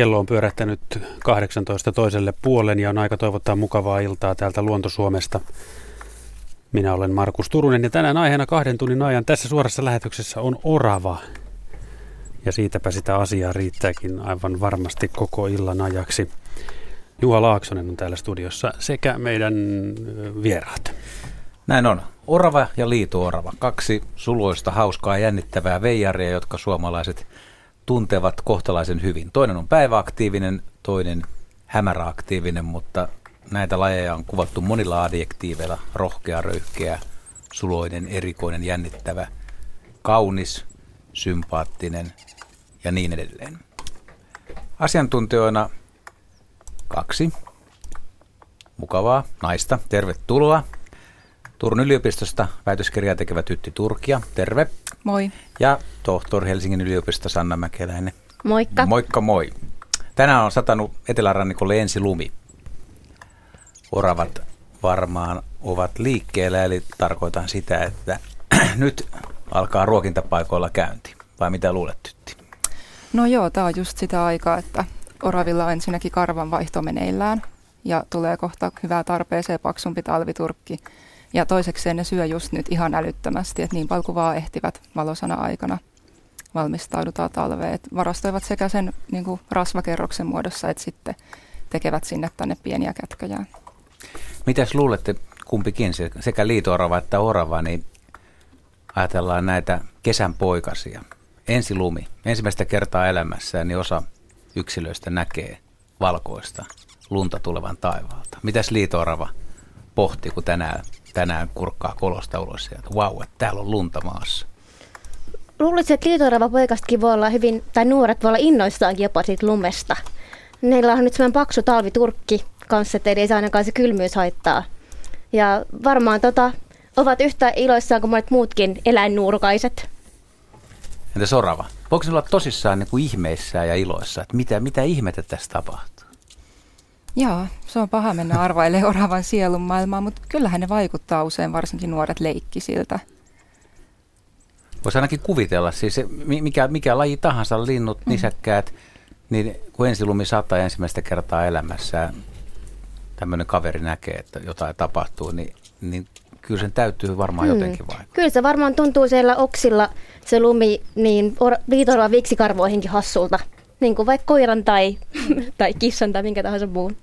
Kello on pyörähtänyt 18 toiselle puolen ja on aika toivottaa mukavaa iltaa täältä Luontosuomesta. Minä olen Markus Turunen ja tänään aiheena kahden tunnin ajan tässä suorassa lähetyksessä on orava. Ja siitäpä sitä asiaa riittääkin aivan varmasti koko illan ajaksi. Juha Laaksonen on täällä studiossa sekä meidän vieraat. Näin on. Orava ja liito-orava. Kaksi suluista, hauskaa, jännittävää veijaria, jotka suomalaiset tuntevat kohtalaisen hyvin. Toinen on päiväaktiivinen, toinen hämäräaktiivinen, mutta näitä lajeja on kuvattu monilla adjektiiveilla. Rohkea, röyhkeä, suloinen, erikoinen, jännittävä, kaunis, sympaattinen ja niin edelleen. Asiantuntijoina kaksi mukavaa naista. Tervetuloa. Turun yliopistosta väitöskirjaa tekevä Tytti Turkia. Terve. Moi. Ja tohtori Helsingin yliopistosta Sanna Mäkeläinen. Moikka. Moikka moi. Tänään on satanut etelärannikolle ensi lumi. Oravat varmaan ovat liikkeellä, eli tarkoitan sitä, että nyt alkaa ruokintapaikoilla käynti. Vai mitä luulet, Tytti? No joo, tämä on just sitä aikaa, että oravilla on ensinnäkin karvan vaihto meneillään ja tulee kohta hyvää tarpeeseen paksumpi talviturkki. Ja toisekseen ne syö just nyt ihan älyttömästi, että niin paljon kuin vaan ehtivät valosana aikana valmistaudutaan talveen. Et varastoivat sekä sen niin kuin rasvakerroksen muodossa, että sitten tekevät sinne tänne pieniä kätköjään. Mitäs luulette kumpikin, sekä liitoorava että orava, niin ajatellaan näitä kesän poikasia. Ensi lumi, ensimmäistä kertaa elämässään, niin osa yksilöistä näkee valkoista lunta tulevan taivaalta. Mitäs liitoorava pohti, kun tänään, tänään kurkkaa kolosta ulos ja että vau, että täällä on lunta maassa? Luulisin, että liitoorava poikastakin voi olla hyvin, tai nuoret voi olla innoistaankin jopa siitä lumesta. Meillä on nyt semmoinen paksu talviturkki kanssa, että ei saa ainakaan se kylmyys haittaa. Ja varmaan tota, ovat yhtä iloissaan kuin monet muutkin eläinnuurukaiset. Entä sorava? Voiko olla tosissaan niin kuin ihmeissään ja iloissa, että mitä, mitä ihmettä tässä tapahtuu? Joo, se on paha mennä arvailemaan oravan sielun maailmaa, mutta kyllähän ne vaikuttaa usein varsinkin nuoret leikkisiltä. Voisi ainakin kuvitella, siis mikä, mikä laji tahansa, linnut, mm. nisäkkäät, niin kun ensilumi sataa ensimmäistä kertaa elämässä, tämmöinen kaveri näkee, että jotain tapahtuu, niin, niin kyllä sen täytyy varmaan hmm. jotenkin vaikuttaa. Kyllä se varmaan tuntuu siellä oksilla se lumi niin viitorva viksikarvoihinkin hassulta. Niin kuin vaikka koiran tai, tai kissan tai minkä tahansa muun.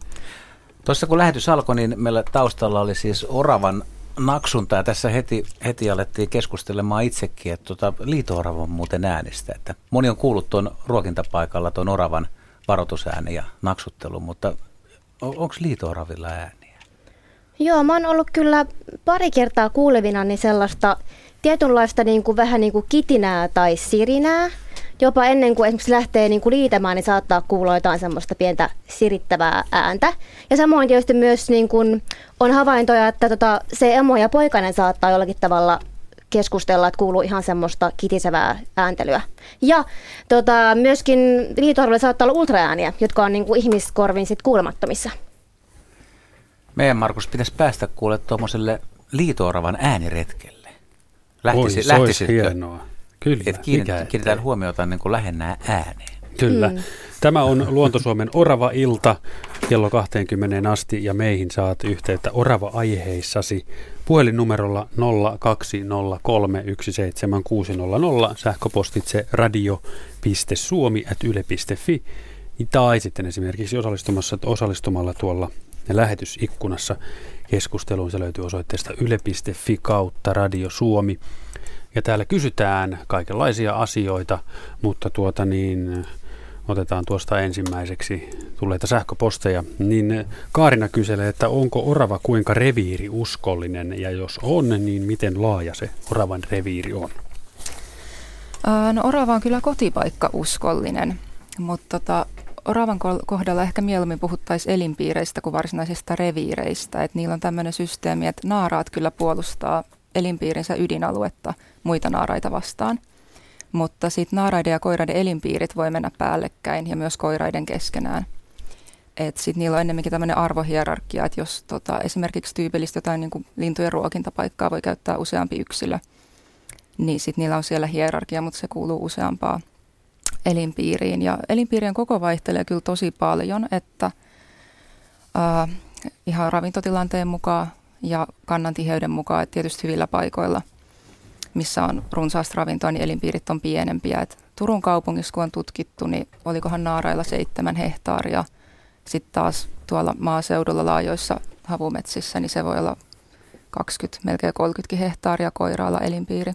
Tuossa kun lähetys alkoi, niin meillä taustalla oli siis oravan naksunta ja tässä heti, heti alettiin keskustelemaan itsekin, että tuota, liito-oravan muuten äänistä. Että moni on kuullut tuon ruokintapaikalla tuon oravan varoitusääni ja naksuttelu, mutta onko liito-oravilla ääniä? Joo, mä oon ollut kyllä pari kertaa kuulevina niin sellaista tietynlaista niin kuin, vähän niin kuin kitinää tai sirinää. Jopa ennen kuin esimerkiksi lähtee niin kuin liitämään, niin saattaa kuulla jotain semmoista pientä sirittävää ääntä. Ja samoin tietysti myös niin kuin on havaintoja, että tota, se emo ja poikainen saattaa jollakin tavalla keskustella, että kuuluu ihan semmoista kitisevää ääntelyä. Ja tota, myöskin liitoarvoilla saattaa olla ultraääniä, jotka on niin kuin ihmiskorvin sit kuulemattomissa. Meidän Markus pitäisi päästä kuulle tuommoiselle liitooravan ääniretkelle. Lähtisi, Oi, se olisi hienoa. Kyllä. Et kiinnitään, kiinnitään huomiota niin kuin lähennää ääneen. Kyllä. Mm. Tämä on Luontosuomen Orava-ilta kello 20 asti ja meihin saat yhteyttä Orava-aiheissasi puhelinnumerolla 0203176600 sähköpostitse radio.suomi.yle.fi tai sitten esimerkiksi osallistumassa, osallistumalla tuolla lähetysikkunassa keskusteluun. Se löytyy osoitteesta yle.fi kautta Radio Suomi. Ja täällä kysytään kaikenlaisia asioita, mutta tuota niin, otetaan tuosta ensimmäiseksi tulleita sähköposteja. Niin Kaarina kyselee, että onko orava kuinka reviiri uskollinen ja jos on, niin miten laaja se oravan reviiri on? No orava on kyllä kotipaikka uskollinen, mutta tota, oravan kohdalla ehkä mieluummin puhuttaisiin elinpiireistä kuin varsinaisista reviireistä. Et niillä on tämmöinen systeemi, että naaraat kyllä puolustaa elinpiirinsä ydinaluetta muita naaraita vastaan. Mutta sitten naaraiden ja koiraiden elinpiirit voi mennä päällekkäin ja myös koiraiden keskenään. Et sit niillä on ennemminkin tämmöinen arvohierarkia, että jos tota, esimerkiksi tyypillistä jotain niin lintujen ruokintapaikkaa voi käyttää useampi yksilö, niin sitten niillä on siellä hierarkia, mutta se kuuluu useampaa elinpiiriin. Ja elinpiirien koko vaihtelee kyllä tosi paljon, että ää, ihan ravintotilanteen mukaan ja kannan tiheyden mukaan, että tietysti hyvillä paikoilla, missä on runsaasta ravintoa, niin elinpiirit on pienempiä. Et Turun kaupungissa, kun on tutkittu, niin olikohan naarailla seitsemän hehtaaria. Sitten taas tuolla maaseudulla laajoissa havumetsissä, niin se voi olla 20, melkein 30 hehtaaria koiraalla elinpiiri.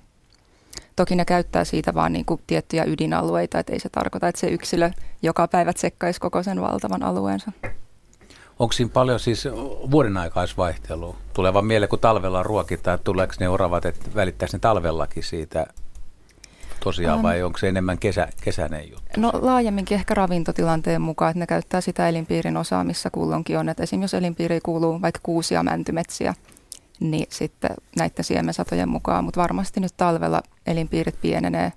Toki ne käyttää siitä vaan niin tiettyjä ydinalueita, että ei se tarkoita, että se yksilö joka päivä tsekkaisi koko sen valtavan alueensa. Onko siinä paljon siis vuoden aikaisvaihtelua? Tulee vaan mieleen, kun talvella ruokitaan, että tuleeko ne oravat, että välittäisi ne talvellakin siitä tosiaan um, vai onko se enemmän kesä, kesäinen juttu? No laajemminkin ehkä ravintotilanteen mukaan, että ne käyttää sitä elinpiirin osaa, missä kullonkin on. Että esimerkiksi jos elinpiiri kuuluu vaikka kuusia mäntymetsiä, niin sitten näiden siemensatojen mukaan, mutta varmasti nyt talvella elinpiirit pienenee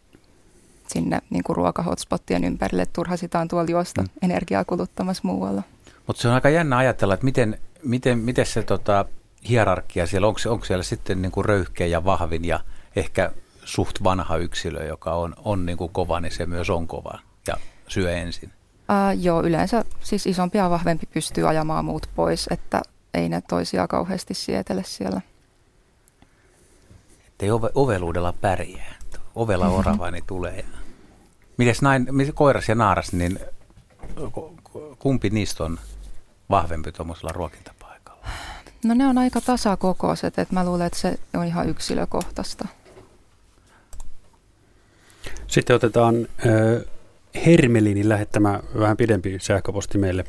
sinne niin kuin ruokahotspottien ympärille, että turha sitä on tuolla juosta mm. energiaa kuluttamassa muualla. Mutta se on aika jännä ajatella, että miten, miten, miten se tota, hierarkia siellä, onko, onko siellä sitten niin kuin röyhkeä ja vahvin ja ehkä suht vanha yksilö, joka on, on niin kuin kova, niin se myös on kova ja syö ensin? Uh, joo, yleensä siis isompi ja vahvempi pystyy ajamaan muut pois, että ei ne toisia kauheasti sietele siellä. Ettei ove, oveluudella pärjää. Ovella mm-hmm. orava niin tulee. Mites näin, koiras ja naaras, niin kumpi niistä on vahvempi tuommoisella ruokintapaikalla? No ne on aika tasakokoiset, että mä luulen, että se on ihan yksilökohtaista. Sitten otetaan äh, Hermelinin lähettämä vähän pidempi sähköposti meille.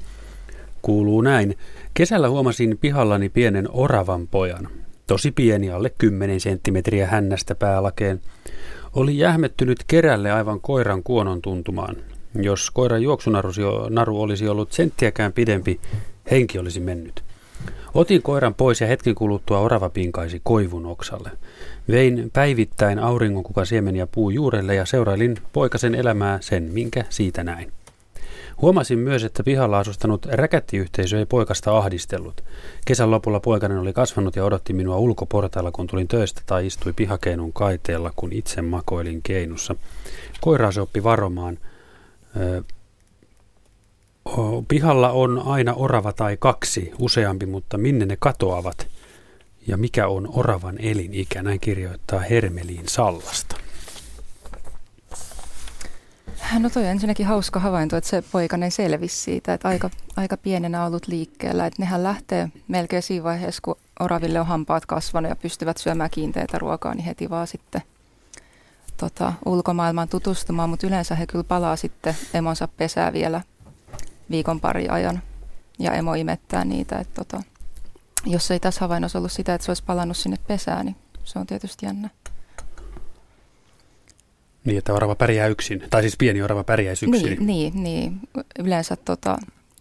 Kuuluu näin. Kesällä huomasin pihallani pienen oravan pojan. Tosi pieni, alle 10 senttimetriä hännästä päälakeen. Oli jähmettynyt kerälle aivan koiran kuonon tuntumaan. Jos koiran juoksunaru olisi ollut senttiäkään pidempi, henki olisi mennyt. Otin koiran pois ja hetken kuluttua orava pinkaisi koivun oksalle. Vein päivittäin auringonkuka siemeniä puu juurelle ja seurailin poikasen elämää sen, minkä siitä näin. Huomasin myös, että pihalla asustanut räkättiyhteisö ei poikasta ahdistellut. Kesän lopulla poikainen oli kasvanut ja odotti minua ulkoportailla, kun tulin töistä tai istui pihakeinun kaiteella, kun itse makoilin keinussa. Koiraa se oppi varomaan. Pihalla on aina orava tai kaksi, useampi, mutta minne ne katoavat? Ja mikä on oravan elinikä? Näin kirjoittaa Hermeliin Sallasta. No toi on ensinnäkin hauska havainto, että se poikainen selvisi siitä, että aika, aika pienenä ollut liikkeellä. Että nehän lähtee melkein siinä vaiheessa, kun oraville on hampaat kasvanut ja pystyvät syömään kiinteitä ruokaa, niin heti vaan sitten tota, ulkomaailmaan tutustumaan. Mutta yleensä he kyllä palaa sitten emonsa pesää vielä viikon pari ajan ja emo imettää niitä. Että tota, jos ei tässä havainnossa ollut sitä, että se olisi palannut sinne pesään, niin se on tietysti jännä. Niin, että orava pärjää yksin, tai siis pieni orava pärjäisi yksin. Niin, niin, niin. yleensä tota,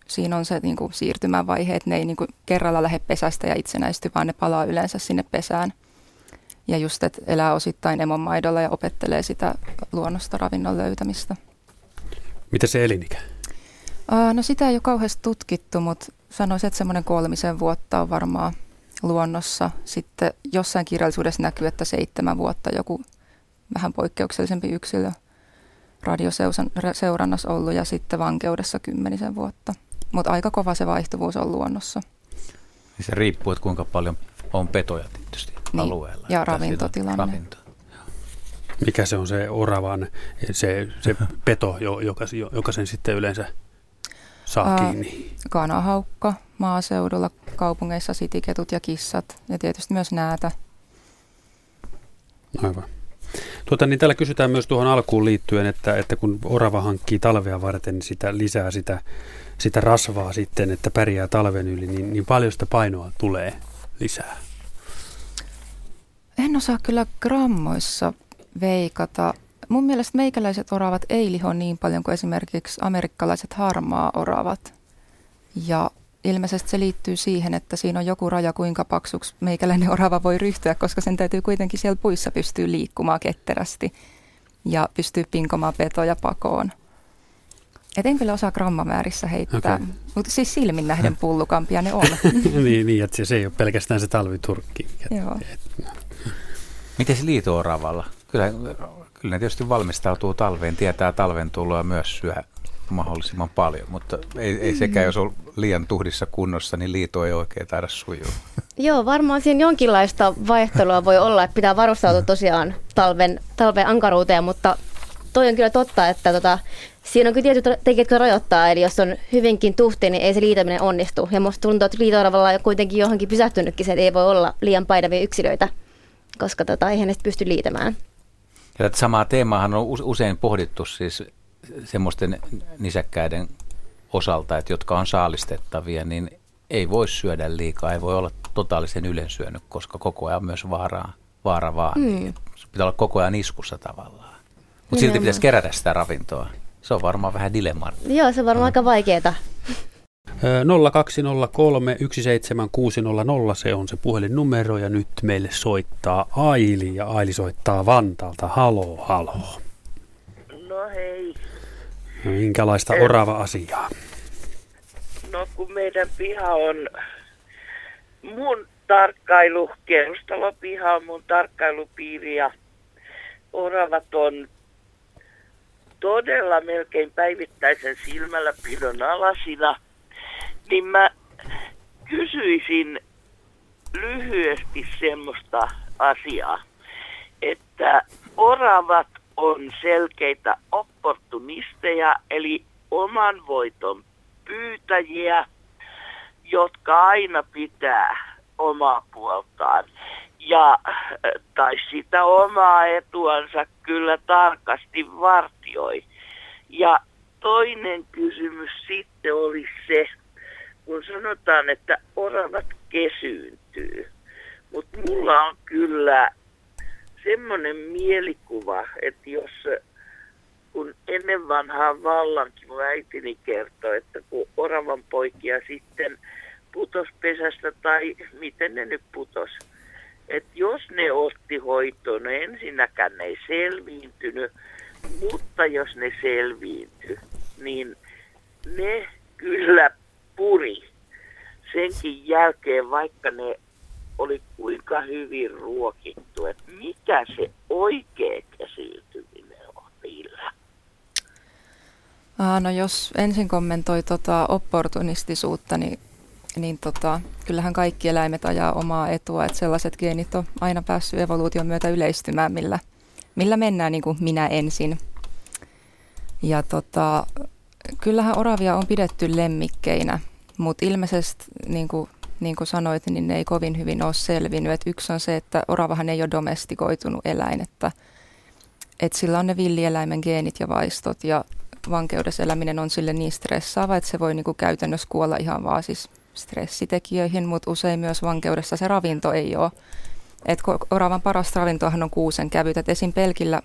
siinä on se niin kuin, siirtymävaihe, että ne ei niin kuin, kerralla lähde pesästä ja itsenäisty, vaan ne palaa yleensä sinne pesään. Ja just, että elää osittain emon maidolla ja opettelee sitä luonnosta ravinnon löytämistä. Mitä se elinikä? Uh, no sitä ei ole kauheasti tutkittu, mutta sanoisin, että semmoinen kolmisen vuotta on varmaan luonnossa. Sitten jossain kirjallisuudessa näkyy, että seitsemän vuotta joku vähän poikkeuksellisempi yksilö radioseurannassa ollut ja sitten vankeudessa kymmenisen vuotta. Mutta aika kova se vaihtuvuus on luonnossa. Niin se riippuu, että kuinka paljon on petoja tietysti niin, alueella. Ja ravintotilanne. Ravinto. Mikä se on se oravan, se, se peto, joka, joka sen sitten yleensä saa kiinni? Kanahaukka maaseudulla, kaupungeissa sitiketut ja kissat ja tietysti myös näätä. Aivan. Tuota, niin täällä kysytään myös tuohon alkuun liittyen, että, että kun orava hankkii talvea varten, niin sitä lisää sitä, sitä rasvaa sitten, että pärjää talven yli, niin, niin paljon sitä painoa tulee lisää? En osaa kyllä grammoissa veikata. Mun mielestä meikäläiset oravat ei liho niin paljon kuin esimerkiksi amerikkalaiset harmaa oravat. Ja ilmeisesti se liittyy siihen, että siinä on joku raja, kuinka paksuksi meikäläinen orava voi ryhtyä, koska sen täytyy kuitenkin siellä puissa pystyä liikkumaan ketterästi ja pystyy pinkomaan petoja pakoon. Et en kyllä osaa grammamäärissä heittää, okay. mutta siis silmin nähden pullukampia ne on. niin, niin, että se ei ole pelkästään se talviturkki. Joo. Miten se liito-oravalla? Kyllä, Kyllä ne tietysti valmistautuu talveen, tietää talven tuloa myös syö mahdollisimman paljon, mutta ei, ei sekään, jos on liian tuhdissa kunnossa, niin liito ei oikein taida sujua. Joo, varmaan siinä jonkinlaista vaihtelua voi olla, että pitää varustautua tosiaan talven, talven ankaruuteen, mutta toi on kyllä totta, että tota, siinä on kyllä tietyt tekijät, jotka rajoittaa, eli jos on hyvinkin tuhti, niin ei se liitäminen onnistu. Ja musta tuntuu, että liito on kuitenkin johonkin pysähtynytkin, se että ei voi olla liian painavia yksilöitä, koska tota, eihän ne pysty liitämään. Ja tätä samaa teemaahan on usein pohdittu siis semmoisten nisäkkäiden osalta, että jotka on saalistettavia, niin ei voi syödä liikaa, ei voi olla totaalisen ylensyönyt, koska koko ajan myös vaaraa, vaara vaan. Mm. Pitää olla koko ajan iskussa tavallaan. Mutta silti pitäisi kerätä sitä ravintoa. Se on varmaan vähän dilemma. Joo, se on varmaan aika vaikeaa. 0203 17600, se on se puhelinnumero ja nyt meille soittaa Aili ja Aili soittaa Vantaalta. Halo, halo. No hei. Minkälaista orava asiaa? No kun meidän piha on mun tarkkailu, kerrostalopiha on mun tarkkailupiiri ja oravat on todella melkein päivittäisen silmälläpidon alasina, niin mä kysyisin lyhyesti semmoista asiaa, että oravat on selkeitä opportunisteja, eli oman voiton pyytäjiä, jotka aina pitää omaa puoltaan ja tai sitä omaa etuansa kyllä tarkasti vartioi. Ja toinen kysymys sitten oli se, kun sanotaan, että oravat kesyyntyy. Mutta mulla on kyllä semmoinen mielikuva, että jos kun ennen vanhaa vallankin mun äitini kertoi, että kun oravan poikia sitten putos pesästä tai miten ne nyt putos, että jos ne otti hoitoon, no ensinnäkään ne ei selviintynyt, mutta jos ne selviintyi, niin ne kyllä puri senkin jälkeen, vaikka ne oli kuinka hyvin ruokittu, että mikä se oikea käsiytyminen on niillä. No jos ensin kommentoi tota opportunistisuutta, niin niin tota, kyllähän kaikki eläimet ajaa omaa etua, että sellaiset geenit on aina päässyt evoluution myötä yleistymään, millä, millä mennään niin kuin minä ensin. Ja tota, kyllähän oravia on pidetty lemmikkeinä, mutta ilmeisesti niin kuin, niin kuin sanoit, niin ne ei kovin hyvin ole selvinnyt. Et yksi on se, että oravahan ei ole domestikoitunut eläin, että, että sillä on ne villieläimen geenit ja vaistot ja vankeudessa eläminen on sille niin stressaava, että se voi niin kuin käytännössä kuolla ihan vaan siis stressitekijöihin, mutta usein myös vankeudessa se ravinto ei ole. Et oravan parasta ravintoahan on kuusen kävyt, että esim. pelkillä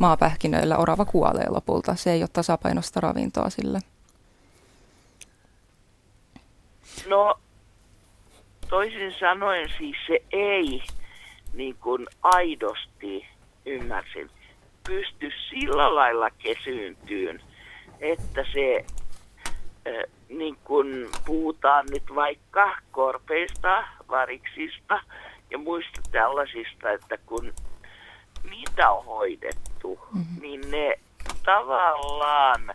maapähkinöillä orava kuolee lopulta. Se ei ole tasapainosta ravintoa sille. No, toisin sanoen siis se ei niin kuin aidosti, ymmärsin, pysty sillä lailla kesyyntyyn, että se niin kun puhutaan nyt vaikka korpeista, variksista ja muista tällaisista, että kun niitä on hoidettu, mm-hmm. niin ne tavallaan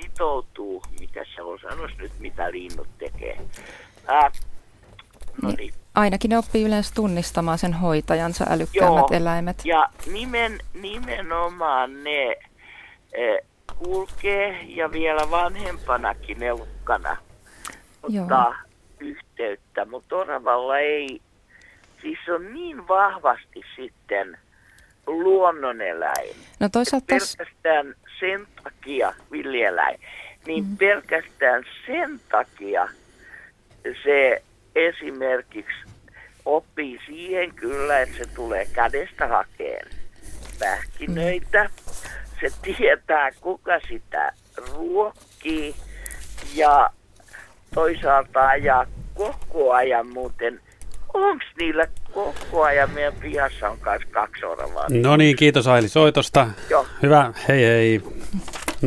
sitoutuu, mitä se on sanoisi nyt, mitä linnut tekee. Ää, no niin. niin. Ainakin ne oppii yleensä tunnistamaan sen hoitajansa älykkäämmät Joo, eläimet. ja nimen, nimenomaan ne kulkee ja vielä vanhempanakin neukkana ottaa Joo. yhteyttä, mutta oravalla ei, siis on niin vahvasti sitten luonnoneläin. No toisaalta pelkästään sen takia, villieläin, niin mm. pelkästään sen takia se esimerkiksi oppii siihen kyllä, että se tulee kädestä hakeen pähkinöitä. Mm se tietää, kuka sitä ruokkii ja toisaalta ajaa koko ajan muuten. Onko niillä koko ajan meidän pihassa on myös kaksi oravaa? No niin, kiitos Aili soitosta. Joo. Hyvä, hei hei. 020317600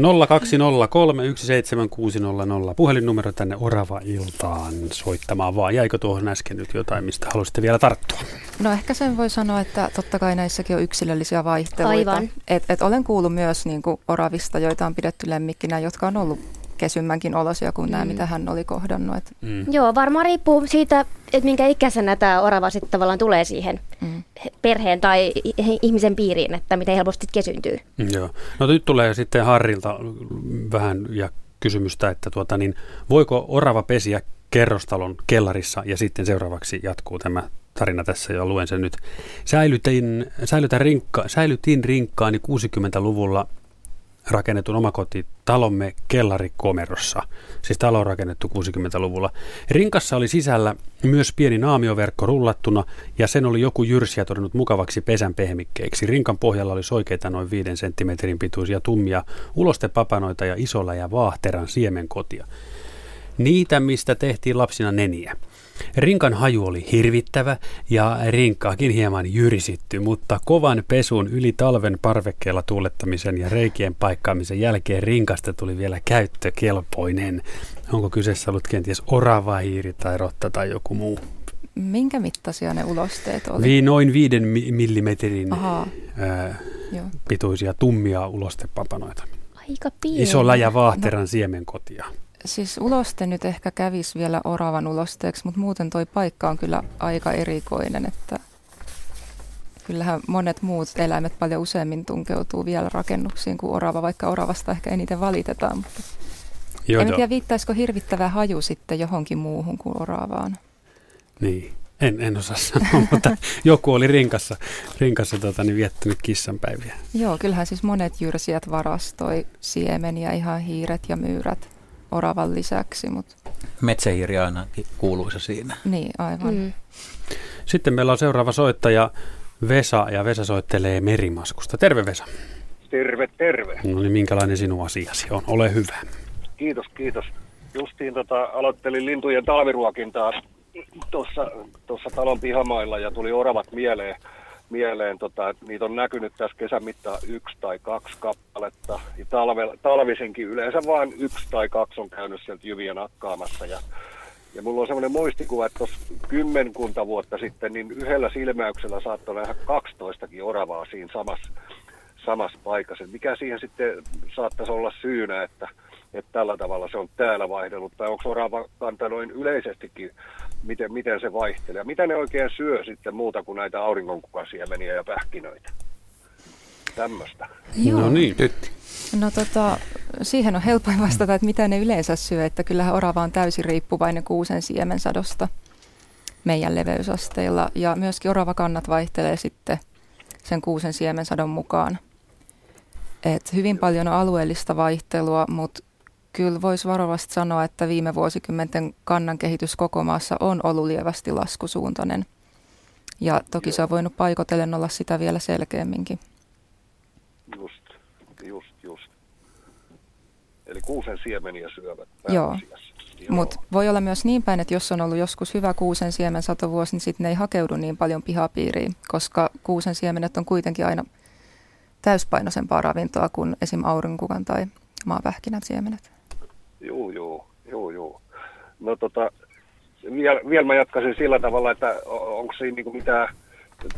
puhelinnumero tänne Orava-iltaan soittamaan vaan. Jäikö tuohon äsken nyt jotain, mistä haluaisitte vielä tarttua? No ehkä sen voi sanoa, että totta kai näissäkin on yksilöllisiä vaihteluita. Aivan. Et, et olen kuullut myös niin kuin oravista, joita on pidetty lemmikkinä, jotka on ollut kesymmänkin olosia kuin mm. nämä, mitä hän oli kohdannut. Et, Mm. Joo, varmaan riippuu siitä, että minkä ikäisenä tämä orava sitten tavallaan tulee siihen mm. perheen tai ihmisen piiriin, että miten helposti kesyntyy. Mm, Joo. No nyt tulee sitten Harrilta vähän ja kysymystä, että tuota, niin, voiko orava pesiä kerrostalon kellarissa ja sitten seuraavaksi jatkuu tämä tarina tässä ja luen sen nyt. Säilytin, säilytän rinkka, säilytin rinkkaani 60-luvulla rakennetun omakotitalomme kellarikomerossa. Siis talo on rakennettu 60-luvulla. Rinkassa oli sisällä myös pieni naamioverkko rullattuna ja sen oli joku jyrsiä todennut mukavaksi pesän pehmikkeiksi. Rinkan pohjalla oli soikeita noin 5 senttimetrin pituisia tummia ulostepapanoita ja isolla ja vaahteran siemenkotia. Niitä, mistä tehtiin lapsina neniä. Rinkan haju oli hirvittävä ja rinkaakin hieman jyrisitty, mutta kovan pesun yli talven parvekkeella tuulettamisen ja reikien paikkaamisen jälkeen rinkasta tuli vielä käyttökelpoinen. Onko kyseessä ollut kenties orava, hiiri tai rotta tai joku muu? Minkä mittaisia ne ulosteet oli? Noin viiden mi- millimetrin Ahaa, ää, joo. pituisia tummia ulostepapanoita. Aika pieni. Isolla ja vaahteran siemenkotia. Siis uloste nyt ehkä kävisi vielä oravan ulosteeksi, mutta muuten toi paikka on kyllä aika erikoinen, että kyllähän monet muut eläimet paljon useammin tunkeutuu vielä rakennuksiin kuin orava, vaikka oravasta ehkä eniten valitetaan. Mutta Joo, en tiedä, viittaisiko hirvittävä haju sitten johonkin muuhun kuin oravaan. Niin, en, en osaa sanoa, mutta joku oli rinkassa, rinkassa tota, niin viettänyt kissanpäiviä. Joo, kyllähän siis monet jyrsijät varastoi siemeniä, ihan hiiret ja myyrät oravan lisäksi, mutta Metsähiiri aina kuuluisa siinä. niin aivan. Mm. Sitten meillä on seuraava soittaja Vesa, ja Vesa soittelee Merimaskusta. Terve Vesa. Terve, terve. No niin, minkälainen sinun asiasi on? Ole hyvä. Kiitos, kiitos. Justiin tota, aloittelin lintujen talviruokintaa tuossa tuossa talon pihamailla ja tuli oravat mieleen. Mieleen tota, niitä on näkynyt tässä kesän mittaan yksi tai kaksi kappaletta. Ja talve, talvisenkin yleensä vain yksi tai kaksi on käynyt sieltä jyviä nakkaamassa. Ja, ja mulla on semmoinen muistikuva, että tuossa kymmenkunta vuotta sitten niin yhdellä silmäyksellä saattoi nähdä 12 oravaa siinä samassa samassa paikassa. Mikä siihen sitten saattaisi olla syynä, että, että tällä tavalla se on täällä vaihdellut, tai onko orava kanta noin yleisestikin, miten, miten se vaihtelee, mitä ne oikein syö sitten muuta kuin näitä auringonkukasiemeniä ja pähkinöitä. Tämmöistä. Joo. No niin. Tytti. No tota, siihen on helpoin vastata, että mitä ne yleensä syö, että kyllähän orava on täysin riippuvainen kuusen siemensadosta meidän leveysasteilla ja myöskin oravakannat vaihtelee sitten sen kuusen siemensadon mukaan. Et hyvin paljon on alueellista vaihtelua, mutta kyllä voisi varovasti sanoa, että viime vuosikymmenten kannan kehitys koko maassa on ollut lievästi laskusuuntainen. Ja toki se on voinut paikotellen olla sitä vielä selkeämminkin. Just, just, just. Eli kuusen siemeniä syövät Joo. Mutta voi olla myös niin päin, että jos on ollut joskus hyvä kuusen siemen satovuosi, niin sitten ne ei hakeudu niin paljon pihapiiriin, koska kuusen siemenet on kuitenkin aina täyspainoisempaa ravintoa kuin esim. aurinkukan tai maapähkinät siemenet. Joo, joo, joo, joo. No tota, vielä, vielä mä jatkaisin sillä tavalla, että onko siinä niinku mitään,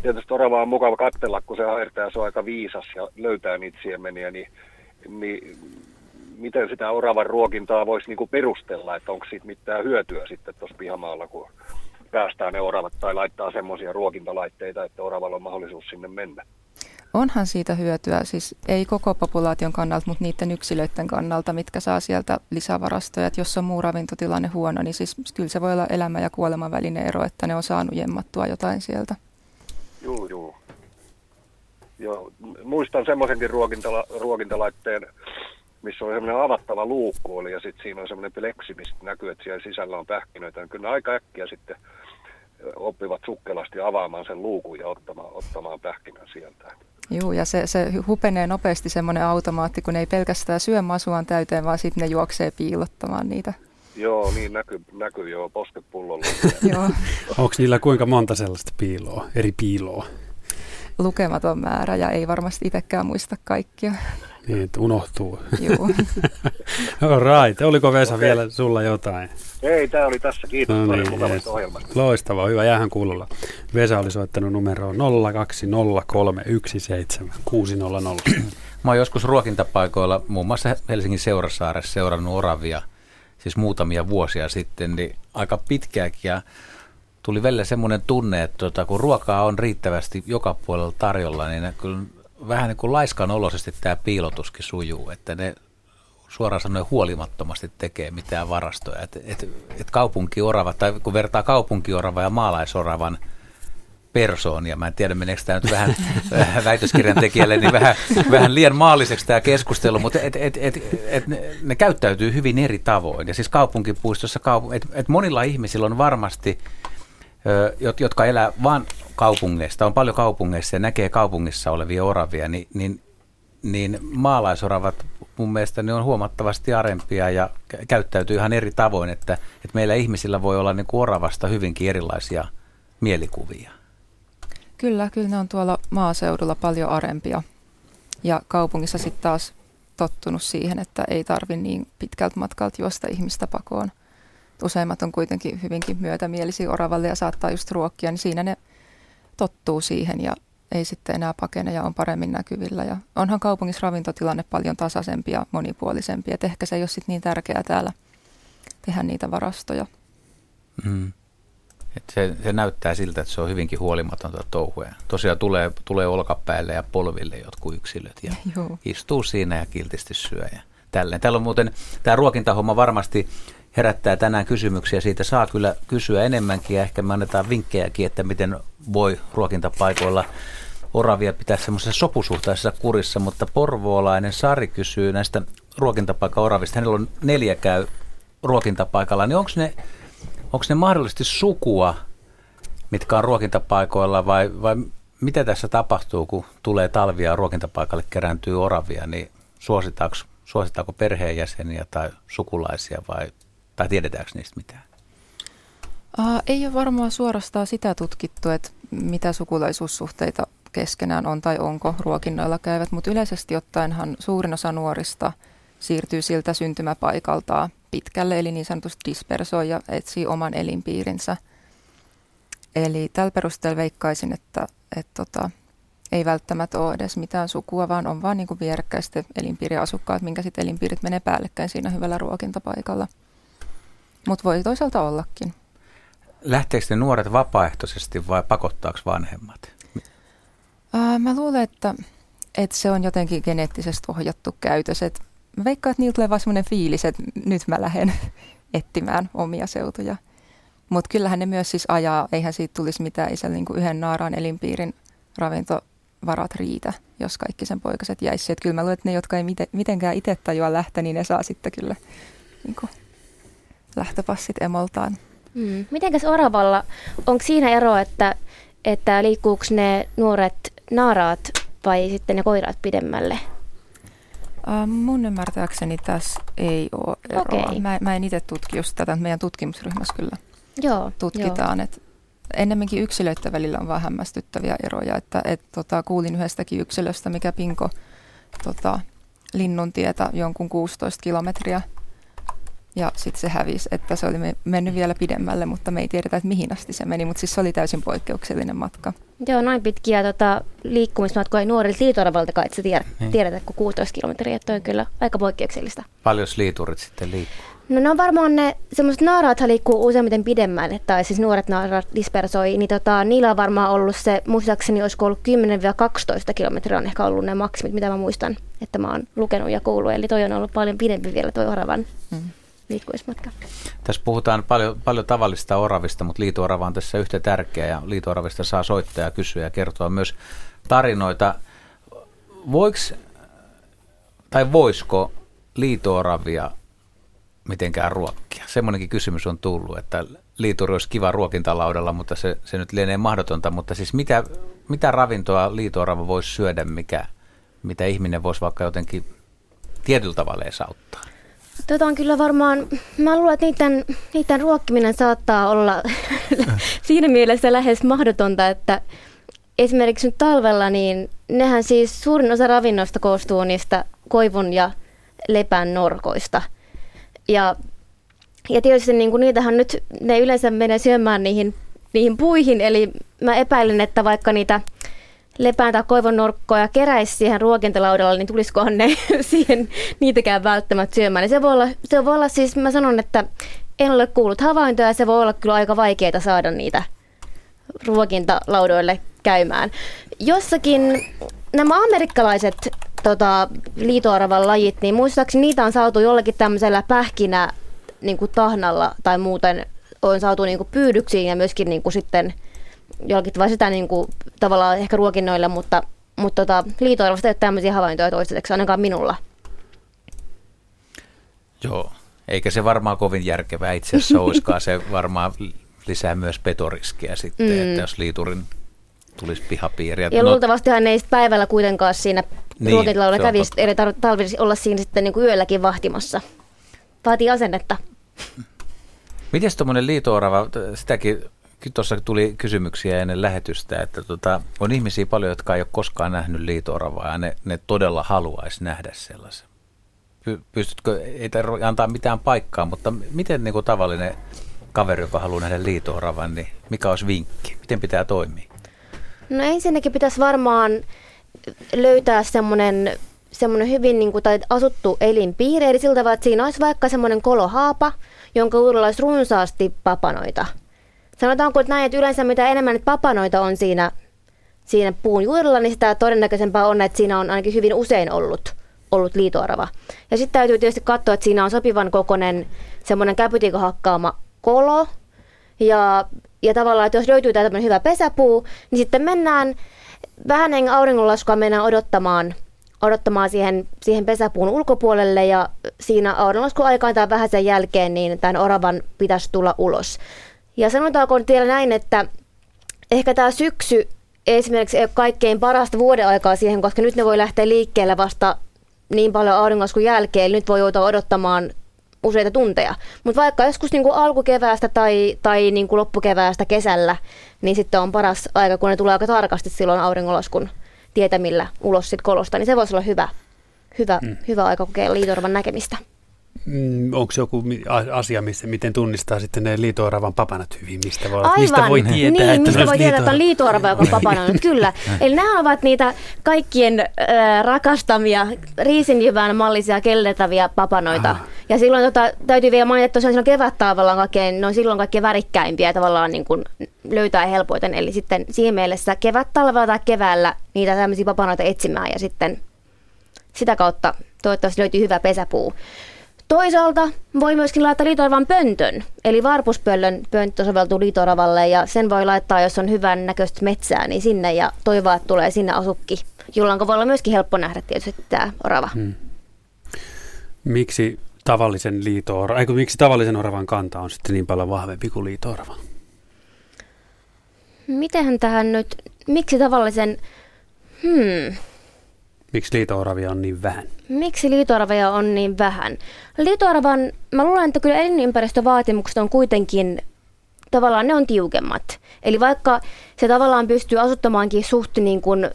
tietysti oravaa on mukava katsella, kun se hairtaa, se on aika viisas ja löytää niitä siemeniä, niin, niin miten sitä oravan ruokintaa voisi niinku perustella, että onko siitä mitään hyötyä sitten tuossa pihamaalla, kun päästään ne oravat tai laittaa semmoisia ruokintalaitteita, että oravalla on mahdollisuus sinne mennä. Onhan siitä hyötyä, siis ei koko populaation kannalta, mutta niiden yksilöiden kannalta, mitkä saa sieltä lisävarastoja. Että jos on muu ravintotilanne huono, niin siis kyllä se voi olla elämä ja kuoleman välinen ero, että ne on saanut jemmattua jotain sieltä. Joo, joo. Joo, muistan semmoisenkin ruokintala, ruokintalaitteen, missä oli semmoinen avattava luukku oli ja sitten siinä on semmoinen pleksi, mistä näkyy, että siellä sisällä on pähkinöitä. Kyllä aika äkkiä sitten oppivat sukkelasti avaamaan sen luukun ja ottamaan, ottamaan pähkinän sieltä. Joo, ja se, se hupenee nopeasti semmoinen automaatti, kun ne ei pelkästään syö masuaan täyteen, vaan sitten ne juoksee piilottamaan niitä. Joo, niin näkyy, näkyy joo, posket pullolla. Joo, Onko niillä kuinka monta sellaista piiloa, eri piiloa? lukematon määrä ja ei varmasti itsekään muista kaikkia. Niin, että unohtuu. Joo. Right. Oliko Vesa okay. vielä sulla jotain? Ei, tämä oli tässä. Kiitos No niin, yes. ohjelmasta. Loistavaa, hyvä, jäähän kuulolla. Vesa oli soittanut numeroon 020317600. Mä oon joskus ruokintapaikoilla, muun muassa Helsingin Seurasaaressa seurannut oravia, siis muutamia vuosia sitten, niin aika pitkääkin. Ja tuli välillä semmoinen tunne, että tota, kun ruokaa on riittävästi joka puolella tarjolla, niin kyllä vähän niin kuin laiskan tämä piilotuskin sujuu, että ne suoraan sanoen huolimattomasti tekee mitään varastoja. Et, et, et kaupunkioravat, tai kun vertaa kaupunkioravan ja maalaisoravan persoonia, mä en tiedä meneekö tämä nyt vähän väitöskirjan tekijälle, niin vähän, vähän liian maalliseksi tämä keskustelu, mutta et, et, et, et ne, ne käyttäytyy hyvin eri tavoin. Ja siis kaupunkipuistossa, kaup- et, et monilla ihmisillä on varmasti, jotka elää vain kaupungeista, on paljon kaupungeissa ja näkee kaupungissa olevia oravia, niin, niin, niin maalaisoravat mun mielestä ne on huomattavasti arempia ja kä- käyttäytyy ihan eri tavoin, että, että meillä ihmisillä voi olla niin kuin oravasta hyvinkin erilaisia mielikuvia. Kyllä, kyllä ne on tuolla maaseudulla paljon arempia. Ja kaupungissa sitten taas tottunut siihen, että ei tarvi niin pitkältä matkalta juosta ihmistä pakoon. Useimmat on kuitenkin hyvinkin myötämielisiä oravalle ja saattaa just ruokkia, niin siinä ne tottuu siihen ja ei sitten enää pakene ja on paremmin näkyvillä. Ja onhan kaupungissa ravintotilanne paljon tasaisempi ja monipuolisempi, että ehkä se ei ole sitten niin tärkeää täällä tehdä niitä varastoja. Mm. Et se, se näyttää siltä, että se on hyvinkin huolimatonta touhua. Tosiaan tulee, tulee olkapäälle ja polville jotkut yksilöt ja Joo. istuu siinä ja kiltisti syö ja tälleen. Täällä on muuten, tämä ruokintahomma varmasti herättää tänään kysymyksiä. Siitä saa kyllä kysyä enemmänkin ja ehkä me annetaan vinkkejäkin, että miten voi ruokintapaikoilla oravia pitää semmoisessa sopusuhtaisessa kurissa, mutta porvoolainen Sari kysyy näistä ruokintapaikan oravista. Hänellä on neljä käy ruokintapaikalla, niin onko ne, onko ne mahdollisesti sukua, mitkä on ruokintapaikoilla vai, vai mitä tässä tapahtuu, kun tulee talvia ruokintapaikalle kerääntyy oravia, niin suositaanko, suositaanko perheenjäseniä tai sukulaisia vai, tai tiedetäänkö niistä mitään? Uh, ei ole varmaan suorastaan sitä tutkittu, että mitä sukulaisuussuhteita keskenään on tai onko ruokinnoilla käyvät, mutta yleisesti ottaenhan suurin osa nuorista siirtyy siltä syntymäpaikaltaan pitkälle, eli niin sanotusti dispersoi ja etsii oman elinpiirinsä. Eli tällä perusteella veikkaisin, että, että tota, ei välttämättä ole edes mitään sukua, vaan on vaan niin kuin vierekkäisten elinpiiriasukkaat, minkä sitten elinpiirit menee päällekkäin siinä hyvällä ruokintapaikalla. Mutta voi toisaalta ollakin. Lähteekö ne nuoret vapaaehtoisesti vai pakottaako vanhemmat? Ää, mä luulen, että, että se on jotenkin geneettisesti ohjattu käytös. Et mä veikkaan, että niillä tulee vaan semmoinen fiilis, että nyt mä lähden etsimään omia seutuja. Mutta kyllähän ne myös siis ajaa, eihän siitä tulisi mitään, ei siellä niinku yhden naaraan elinpiirin ravintovarat riitä, jos kaikki sen poikaset jäisi. Et kyllä mä luulen, että ne, jotka ei mite, mitenkään itse tajua lähteä, niin ne saa sitten kyllä niinku, lähtöpassit emoltaan. Mm. Mitenkäs oravalla, onko siinä ero, että, että liikkuuko ne nuoret naaraat vai sitten ne koiraat pidemmälle? Uh, mun ymmärtääkseni tässä ei ole eroa. Okei. Mä, mä en itse tutki just tätä, meidän tutkimusryhmässä kyllä Joo, tutkitaan. Että ennemminkin yksilöiden välillä on vähän hämmästyttäviä eroja. Että, et, tota, kuulin yhdestäkin yksilöstä, mikä pinko tota, linnuntietä jonkun 16 kilometriä. Ja sitten se hävisi, että se oli me- mennyt vielä pidemmälle, mutta me ei tiedetä, että mihin asti se meni. Mutta siis se oli täysin poikkeuksellinen matka. Joo, noin pitkiä tota, liikkumismatkoja ei nuorilta liitoravaltakaan, että sä tiedät, Niin. tiedät, että kun 16 kilometriä, että on kyllä aika poikkeuksellista. Paljon liiturit sitten liikkuu? No ne on varmaan ne, semmoiset naaraathan liikkuu useimmiten pidemmälle, tai siis nuoret naaraat dispersoi, niin tota, niillä on varmaan ollut se, muistaakseni olisiko ollut 10-12 kilometriä on ehkä ollut ne maksimit, mitä mä muistan, että mä oon lukenut ja kuullut, eli toi on ollut paljon pidempi vielä toi oravan Mm. Liikkumismatka. Tässä puhutaan paljon, paljon tavallista oravista, mutta liitoorava on tässä yhtä tärkeä ja liitooravista saa soittaa ja kysyä ja kertoa myös tarinoita. Voiko tai voisiko liitooravia mitenkään ruokkia? Semmoinenkin kysymys on tullut, että liituri olisi kiva ruokintalaudalla, mutta se, se nyt lienee mahdotonta. Mutta siis mitä, mitä ravintoa liitoorava voisi syödä, mikä, mitä ihminen voisi vaikka jotenkin tietyllä tavalla esauttaa? Tota on kyllä varmaan, mä luulen, että niiden, niiden ruokkiminen saattaa olla siinä mielessä lähes mahdotonta, että esimerkiksi nyt talvella, niin nehän siis suurin osa ravinnosta koostuu niistä koivun ja lepän norkoista. Ja, ja tietysti niin kuin niitähän nyt, ne yleensä menee syömään niihin, niihin puihin, eli mä epäilen, että vaikka niitä lepään tai koivun norkkoja keräisi siihen ruokintalaudalle, niin tulisikohan ne siihen niitäkään välttämättä syömään. Niin se, voi olla, se voi olla siis, mä sanon, että en ole kuullut havaintoja, se voi olla kyllä aika vaikeaa saada niitä ruokintalaudoille käymään. Jossakin nämä amerikkalaiset tota, liitoaravan lajit, niin muistaakseni niitä on saatu jollakin tämmöisellä pähkinä niin kuin tahnalla tai muuten on saatu niin kuin pyydyksiin ja myöskin niin kuin sitten jollakin tavalla sitä niin kuin, tavallaan ehkä ruokinnoilla, mutta, mutta tota, liitoaravasta ei ole tämmöisiä havaintoja toistaiseksi, ainakaan minulla. Joo, eikä se varmaan kovin järkevää itse asiassa olisikaan. Se varmaan lisää myös petoriskiä sitten, mm. että jos liiturin tulisi pihapiiriä. Ja no, luultavastihan ei päivällä kuitenkaan siinä niin, ruokintilaulla kävisi, eli tarvitsisi olla siinä sitten niin kuin yölläkin vahtimassa. Vaatii asennetta. Miten tuommoinen liitoorava, sitäkin tuossa tuli kysymyksiä ennen lähetystä, että tota, on ihmisiä paljon, jotka ei ole koskaan nähnyt liitooravaa ja ne, ne todella haluaisi nähdä sellaisen. Pystytkö, ei antaa mitään paikkaa, mutta miten niin kuin tavallinen kaveri, joka haluaa nähdä liitooravan, niin mikä olisi vinkki? Miten pitää toimia? No ensinnäkin pitäisi varmaan löytää semmoinen semmoinen hyvin niin kuin, tai asuttu elinpiiri, eli siltä että siinä olisi vaikka semmoinen kolohaapa, jonka uudella olisi runsaasti papanoita. Sanotaanko että näin, että yleensä mitä enemmän niitä papanoita on siinä, siinä puun juurella, niin sitä todennäköisempää on, että siinä on ainakin hyvin usein ollut, ollut liitoarava. Ja sitten täytyy tietysti katsoa, että siinä on sopivan kokoinen semmoinen käpytikö hakkaama kolo, ja, ja tavallaan, että jos löytyy tämmöinen hyvä pesäpuu, niin sitten mennään vähän ennen auringonlaskua mennään odottamaan, odottamaan siihen, siihen pesäpuun ulkopuolelle ja siinä auringonlaskuaikaan tai vähän sen jälkeen niin tämän oravan pitäisi tulla ulos. Ja sanotaanko nyt vielä näin, että ehkä tämä syksy esimerkiksi ei ole kaikkein parasta vuoden aikaa siihen, koska nyt ne voi lähteä liikkeelle vasta niin paljon auringonlaskun jälkeen, eli nyt voi joutua odottamaan useita tunteja. Mutta vaikka joskus niin kuin alkukeväästä tai, tai niin kuin loppukeväästä kesällä, niin sitten on paras aika, kun ne tulee aika tarkasti silloin auringonlaskun tietämillä ulos sit kolosta, niin se voisi olla hyvä, hyvä, hmm. hyvä aika kokeilla liitorvan näkemistä. Mm, onko joku asia, missä, miten tunnistaa sitten ne liitooravan papanat hyvin? Mistä voi, Aivan. mistä voi tietää, niin, että mistä voi tietää, että on liitoorava, joka on papanannut, kyllä. Eli nämä ovat niitä kaikkien äh, rakastamia riisinjyvän mallisia kelletäviä papanoita. Ah. Ja silloin tota, täytyy vielä mainita, että tosiaan silloin kevättaavalla on, kaikkein, ne on silloin kaikkein värikkäimpiä tavallaan niin kuin löytää helpoiten. Eli sitten siinä mielessä kevättalvella tai keväällä niitä tämmöisiä papanoita etsimään ja sitten sitä kautta toivottavasti löytyy hyvä pesäpuu. Toisaalta voi myöskin laittaa liitoravan pöntön, eli varpuspöllön pönttö soveltuu liitoravalle ja sen voi laittaa, jos on hyvän näköistä metsää, niin sinne ja toivoa, että tulee sinne asukki, jolloin voi olla myöskin helppo nähdä tietysti tämä orava. Hmm. Miksi tavallisen liito miksi tavallisen oravan kanta on sitten niin paljon vahvempi kuin liito Mitenhän tähän nyt, miksi tavallisen, hmm, Miksi liitooravia on niin vähän? Miksi liitooravia on niin vähän? Liitooravan, mä luulen, että kyllä elinympäristövaatimukset on kuitenkin, tavallaan ne on tiukemmat. Eli vaikka se tavallaan pystyy asuttamaankin suht niin kuin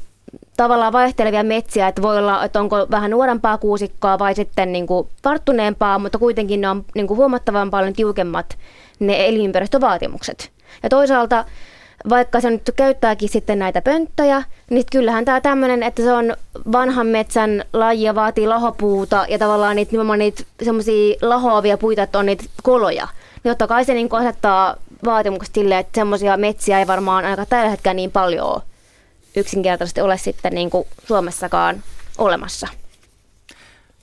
tavallaan vaihtelevia metsiä, että voi olla, että onko vähän nuorempaa kuusikkoa vai sitten niin kuin varttuneempaa, mutta kuitenkin ne on niin kuin huomattavan paljon tiukemmat ne elinympäristövaatimukset. Ja toisaalta vaikka se nyt käyttääkin sitten näitä pönttöjä, niin kyllähän tämä tämmöinen, että se on vanhan metsän laji ja vaatii lahopuuta ja tavallaan niitä, nimenomaan niitä semmoisia lahoavia puita, että on niitä koloja. Niin totta kai se niin asettaa vaatimukset sille, että semmoisia metsiä ei varmaan ainakaan tällä hetkellä niin paljon yksinkertaisesti ole sitten niin kuin Suomessakaan olemassa.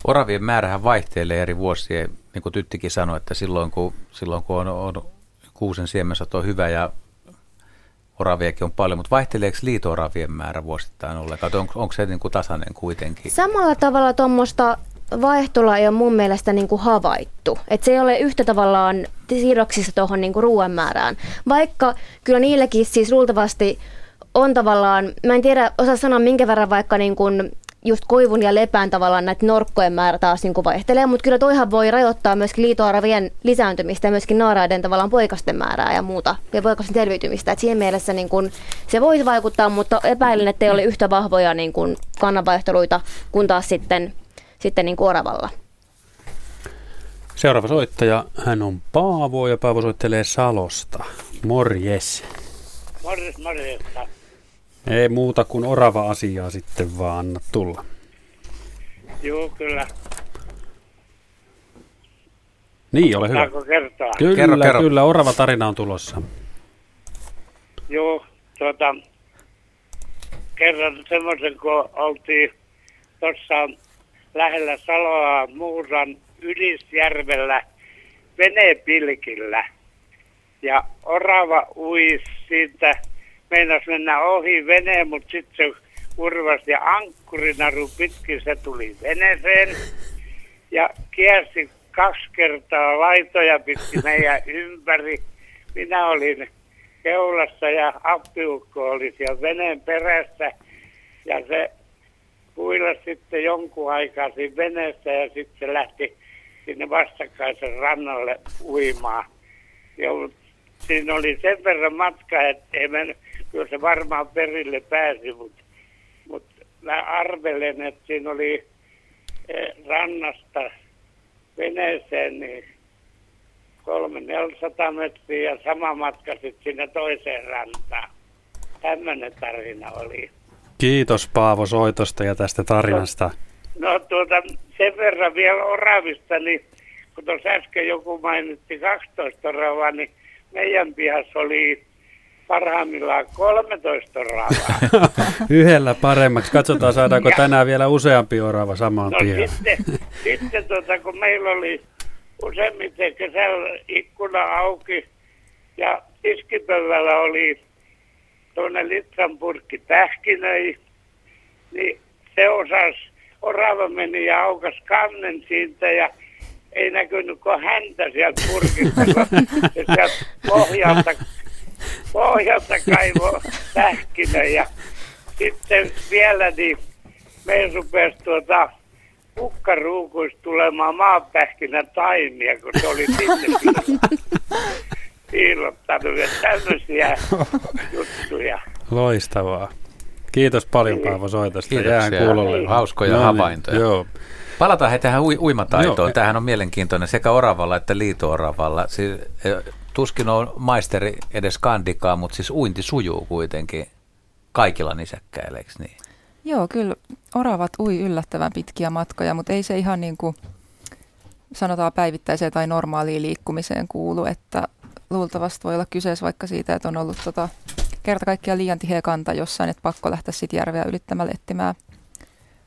Oravien määrähän vaihtelee eri vuosien, niin kuin Tyttikin sanoi, että silloin kun, silloin kun on, on kuusen siemensato hyvä ja oraviakin on paljon, mutta vaihteleeko liito-oravien määrä vuosittain ollenkaan? On, onko se niin kuin tasainen kuitenkin? Samalla tavalla tuommoista vaihtola ei ole mun mielestä niin kuin havaittu. Et se ei ole yhtä tavallaan sidoksissa tuohon niin ruoan määrään. Vaikka kyllä niilläkin siis luultavasti on tavallaan, mä en tiedä, osaa sanoa minkä verran vaikka niin kuin just koivun ja lepään tavallaan näitä norkkojen määrä taas niin kuin vaihtelee, mutta kyllä toihan voi rajoittaa myöskin liitoaravien lisääntymistä ja myöskin naaraiden tavallaan poikasten määrää ja muuta ja poikasten selviytymistä. Et siinä mielessä niin kuin, se voisi vaikuttaa, mutta epäilen, että ei ole yhtä vahvoja niin kuin kannanvaihteluita kuin taas sitten sitten niin kuin oravalla. Seuraava soittaja, hän on Paavo ja Paavo soittelee Salosta. Morjes. Morjes, morjesta. Ei muuta kuin orava asiaa sitten vaan anna tulla. Joo, kyllä. Niin, ole hyvä. Kertoa? Kyllä, Kerro, kerro. kyllä, orava tarina on tulossa. Joo, tuota, kerran semmoisen, kun oltiin tuossa lähellä Saloa Muuran Ylisjärvellä venepilkillä. Ja orava ui siitä, meinas mennä ohi vene, mutta sitten se kurvasi ja ankkurinaru pitkin se tuli veneeseen. Ja kiersi kaksi kertaa laitoja pitkin meidän ympäri. Minä olin keulassa ja appiukko oli siellä veneen perässä. Ja se huilasi sitten jonkun aikaa siinä veneessä ja sitten se lähti sinne vastakkaisen rannalle uimaan. Ja siinä oli sen verran matka, että ei mennyt, kyllä se varmaan perille pääsi, mutta mut mä arvelen, että siinä oli eh, rannasta veneeseen niin kolme 400 metriä ja sama matka sitten sinne toiseen rantaan. Tämmöinen tarina oli. Kiitos Paavo soitosta ja tästä tarinasta. No tuota, sen verran vielä oravista, niin kun tuossa äsken joku mainitti 12 oravaa, niin meidän pihassa oli parhaimmillaan 13 oravaa. Yhdellä paremmaksi. Katsotaan saadaanko tänään vielä useampi orava samaan No pihaan. sitten, sitten tuota, kun meillä oli useimmiten kesällä ikkuna auki ja tiskipöydällä oli tuonne litran purkki pähkinöi, niin se osasi, orava meni ja aukas kannen siitä ja ei näkynyt kuin häntä sieltä purkista, kun se sieltä pohjalta, pohjalta kaivo pähkinöi ja sitten vielä niin meidän rupesi tuota kukkaruukuista tulemaan maapähkinä taimia, kun se oli sinne piilo- piilottanut ja tämmöisiä juttuja. Loistavaa. Kiitos paljon Paavo soitosta. Kiitoksia. Jään kuulolle. Hauskoja No niin, havaintoja. Joo. Palataan he tähän ui- uimataitoon. Joo. Tämähän on mielenkiintoinen sekä oravalla että liito-oravalla. Siis, tuskin on maisteri edes kandikaa, mutta siis uinti sujuu kuitenkin kaikilla nisäkkäillä, eikö niin? Joo, kyllä oravat ui yllättävän pitkiä matkoja, mutta ei se ihan niin kuin sanotaan päivittäiseen tai normaaliin liikkumiseen kuulu, että luultavasti voi olla kyseessä vaikka siitä, että on ollut tota, kerta kaikkiaan liian tiheä kanta jossain, että pakko lähteä sitten järveä ylittämällä etsimään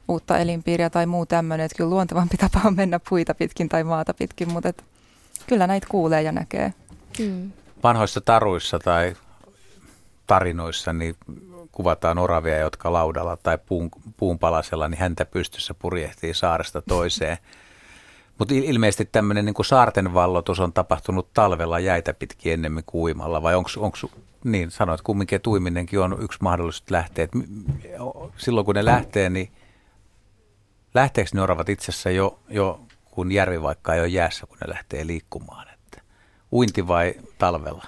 uutta elinpiiriä tai muu tämmöinen, että kyllä luontevampi tapa on mennä puita pitkin tai maata pitkin, mutta et, kyllä näitä kuulee ja näkee. Mm. Vanhoissa taruissa tai tarinoissa niin kuvataan oravia, jotka laudalla tai puun, puun palasella, niin häntä pystyssä purjehtii saaresta toiseen. Mutta ilmeisesti tämmöinen niin saarten vallotus on tapahtunut talvella jäitä pitkin ennemmin kuin uimalla, vai onko niin, sanoit kumminkin, että uiminenkin on yksi mahdollisuus lähteä. Et silloin kun ne lähtee, niin lähteekö ne oravat itse asiassa jo, jo, kun järvi vaikka ei ole jäässä, kun ne lähtee liikkumaan? Uinti vai talvella?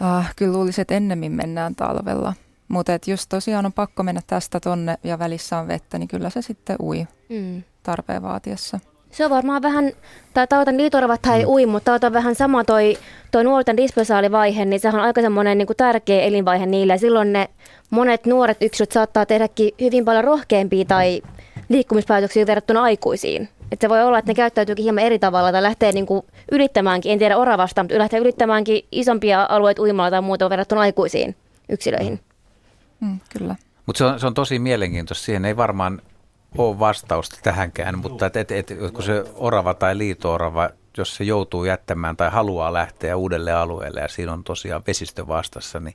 Ah, kyllä luulisin, että ennemmin mennään talvella. Mutta jos tosiaan on pakko mennä tästä tonne ja välissä on vettä, niin kyllä se sitten ui Mm. tarpeen vaatiessa. Se on varmaan vähän, tai tautan liitoravat ei ui, mutta tauta on vähän sama toi, toi nuorten dispersaalivaihe, niin sehän on aika semmoinen niin kuin tärkeä elinvaihe niille. Ja silloin ne monet nuoret yksilöt saattaa tehdäkin hyvin paljon rohkeampia tai liikkumispäätöksiä verrattuna aikuisiin. Et se voi olla, että ne käyttäytyykin hieman eri tavalla tai lähtee niin kuin ylittämäänkin, en tiedä oravasta, mutta lähtee ylittämäänkin isompia alueita uimalla tai muuta verrattuna aikuisiin yksilöihin. Mm, kyllä. Mutta se on, se on tosi mielenkiintoista. Siihen ei varmaan ole vastausta tähänkään, mutta et, et, et, kun se orava tai liito-orava, jos se joutuu jättämään tai haluaa lähteä uudelle alueelle ja siinä on tosiaan vesistö vastassa, niin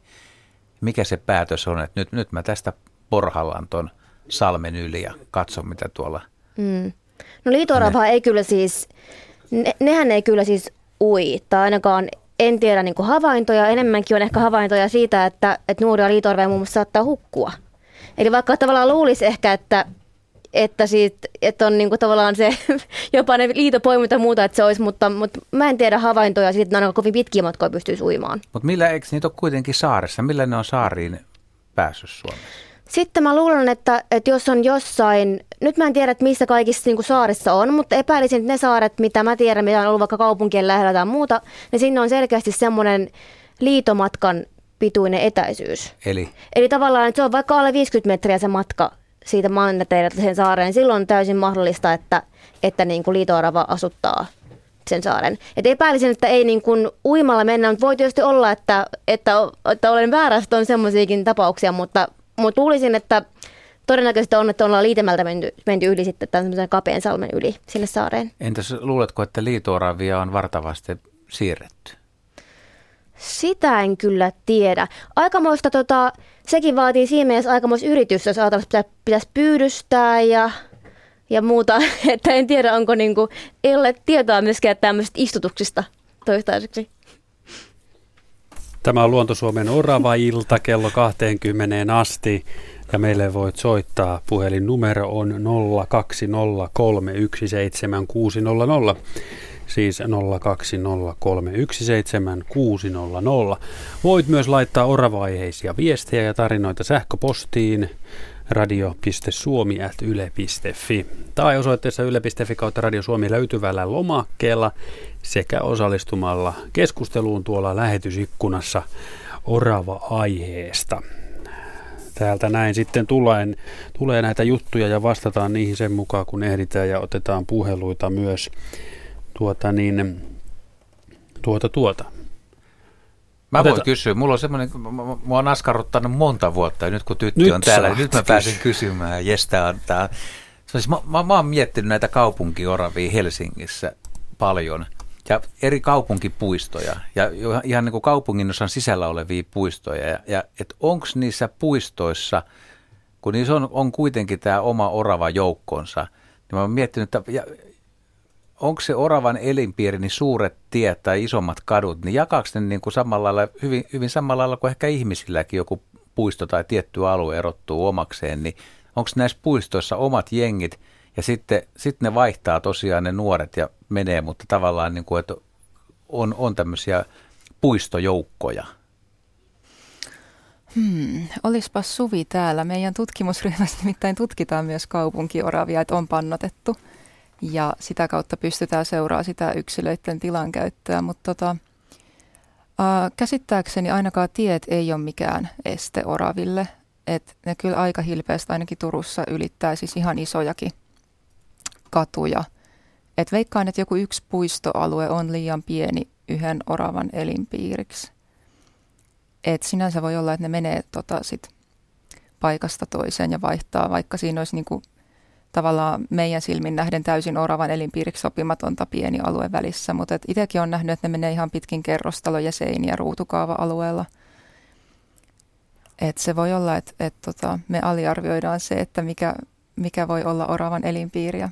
mikä se päätös on, että nyt, nyt mä tästä porhallan ton salmen yli ja katson mitä tuolla. Mm. No liitoravaa ei kyllä siis, ne, nehän ei kyllä siis ui, tai ainakaan en tiedä niin havaintoja, enemmänkin on ehkä havaintoja siitä, että, että nuoria liitoarveja muun muassa saattaa hukkua. Eli vaikka tavallaan luulisi ehkä, että, että, siitä, että on niin tavallaan se jopa ne liitopoiminta ja muuta, että se olisi, mutta, mutta mä en tiedä havaintoja siitä, että ne ainakaan kovin pitkiä matkoja pystyisi uimaan. Mutta millä, eikö niitä ole kuitenkin saaressa? Millä ne on saariin päässyt Suomessa? Sitten mä luulen, että, että jos on jossain, nyt mä en tiedä, että missä kaikissa niin saarissa on, mutta epäilisin, että ne saaret, mitä mä tiedän, mitä on ollut vaikka kaupunkien lähellä tai muuta, niin sinne on selkeästi semmoinen liitomatkan pituinen etäisyys. Eli? Eli tavallaan, että se on vaikka alle 50 metriä se matka siitä manneteilta sen saareen, silloin on täysin mahdollista, että, että niin kuin liitoarava asuttaa sen saaren. Et epäilisin, että ei niin kuin uimalla mennä, mutta voi tietysti olla, että, että, että olen väärästä, on semmoisiakin tapauksia, mutta, mutta luulisin, että todennäköisesti on, että ollaan liitemältä menty, menty yli sitten tämän kapean salmen yli sinne saareen. Entäs luuletko, että liitooravia on vartavasti siirretty? Sitä en kyllä tiedä. Aikamoista, tota, sekin vaatii siinä mielessä aikamoista yritystä, jos ajatellaan, että pitäisi pyydystää ja, ja muuta. Että en tiedä, onko niinku, ei ole tietoa myöskään tämmöisistä istutuksista toistaiseksi. Tämä on Luontosuomen Orava-ilta kello 20 asti ja meille voit soittaa. Puhelinnumero on 020317600 siis 020317600. Voit myös laittaa oravaiheisia viestejä ja tarinoita sähköpostiin radio.suomi.yle.fi tai osoitteessa yle.fi kautta Radio Suomi löytyvällä lomakkeella sekä osallistumalla keskusteluun tuolla lähetysikkunassa orava-aiheesta. Täältä näin sitten tulee, tulee näitä juttuja ja vastataan niihin sen mukaan, kun ehditään ja otetaan puheluita myös tuota niin, tuota tuota. Mä voin kysyä, mulla on semmoinen, mä oon askarruttanut monta vuotta ja nyt kun tyttö nyt on täällä, niin nyt mä pääsen kysymään. Jes, tää on. Siis mä, mä, mä oon miettinyt näitä kaupunkioravia Helsingissä paljon ja eri kaupunkipuistoja ja ihan niin kuin kaupungin osan sisällä olevia puistoja. Ja, ja että onko niissä puistoissa, kun niissä on, on kuitenkin tämä oma orava joukkonsa, niin mä oon miettinyt, että ja, onko se oravan elinpiiri, niin suuret tiet tai isommat kadut, niin jakaako ne niin kuin samalla lailla, hyvin, hyvin samalla lailla kuin ehkä ihmisilläkin joku puisto tai tietty alue erottuu omakseen, niin onko näissä puistoissa omat jengit ja sitten, sitten ne vaihtaa tosiaan ne nuoret ja menee, mutta tavallaan niin kuin, että on, on tämmöisiä puistojoukkoja. Hmm, olispa Suvi täällä. Meidän tutkimusryhmässä nimittäin tutkitaan myös kaupunkioravia, että on pannotettu – ja sitä kautta pystytään seuraamaan sitä yksilöiden tilankäyttöä, mutta tota, ää, käsittääkseni ainakaan tiet ei ole mikään este oraville, että ne kyllä aika hilpeästi ainakin Turussa ylittää siis ihan isojakin katuja. Et veikkaan, että joku yksi puistoalue on liian pieni yhden oravan elinpiiriksi. Et sinänsä voi olla, että ne menee tota sit paikasta toiseen ja vaihtaa, vaikka siinä olisi niinku tavallaan meidän silmin nähden täysin oravan elinpiiriksi sopimatonta pieni alue välissä, mutta itsekin on nähnyt, että ne menee ihan pitkin kerrostaloja, seiniä ruutukaava-alueella. Et se voi olla, että et tota, me aliarvioidaan se, että mikä, mikä voi olla oravan elinpiiriä.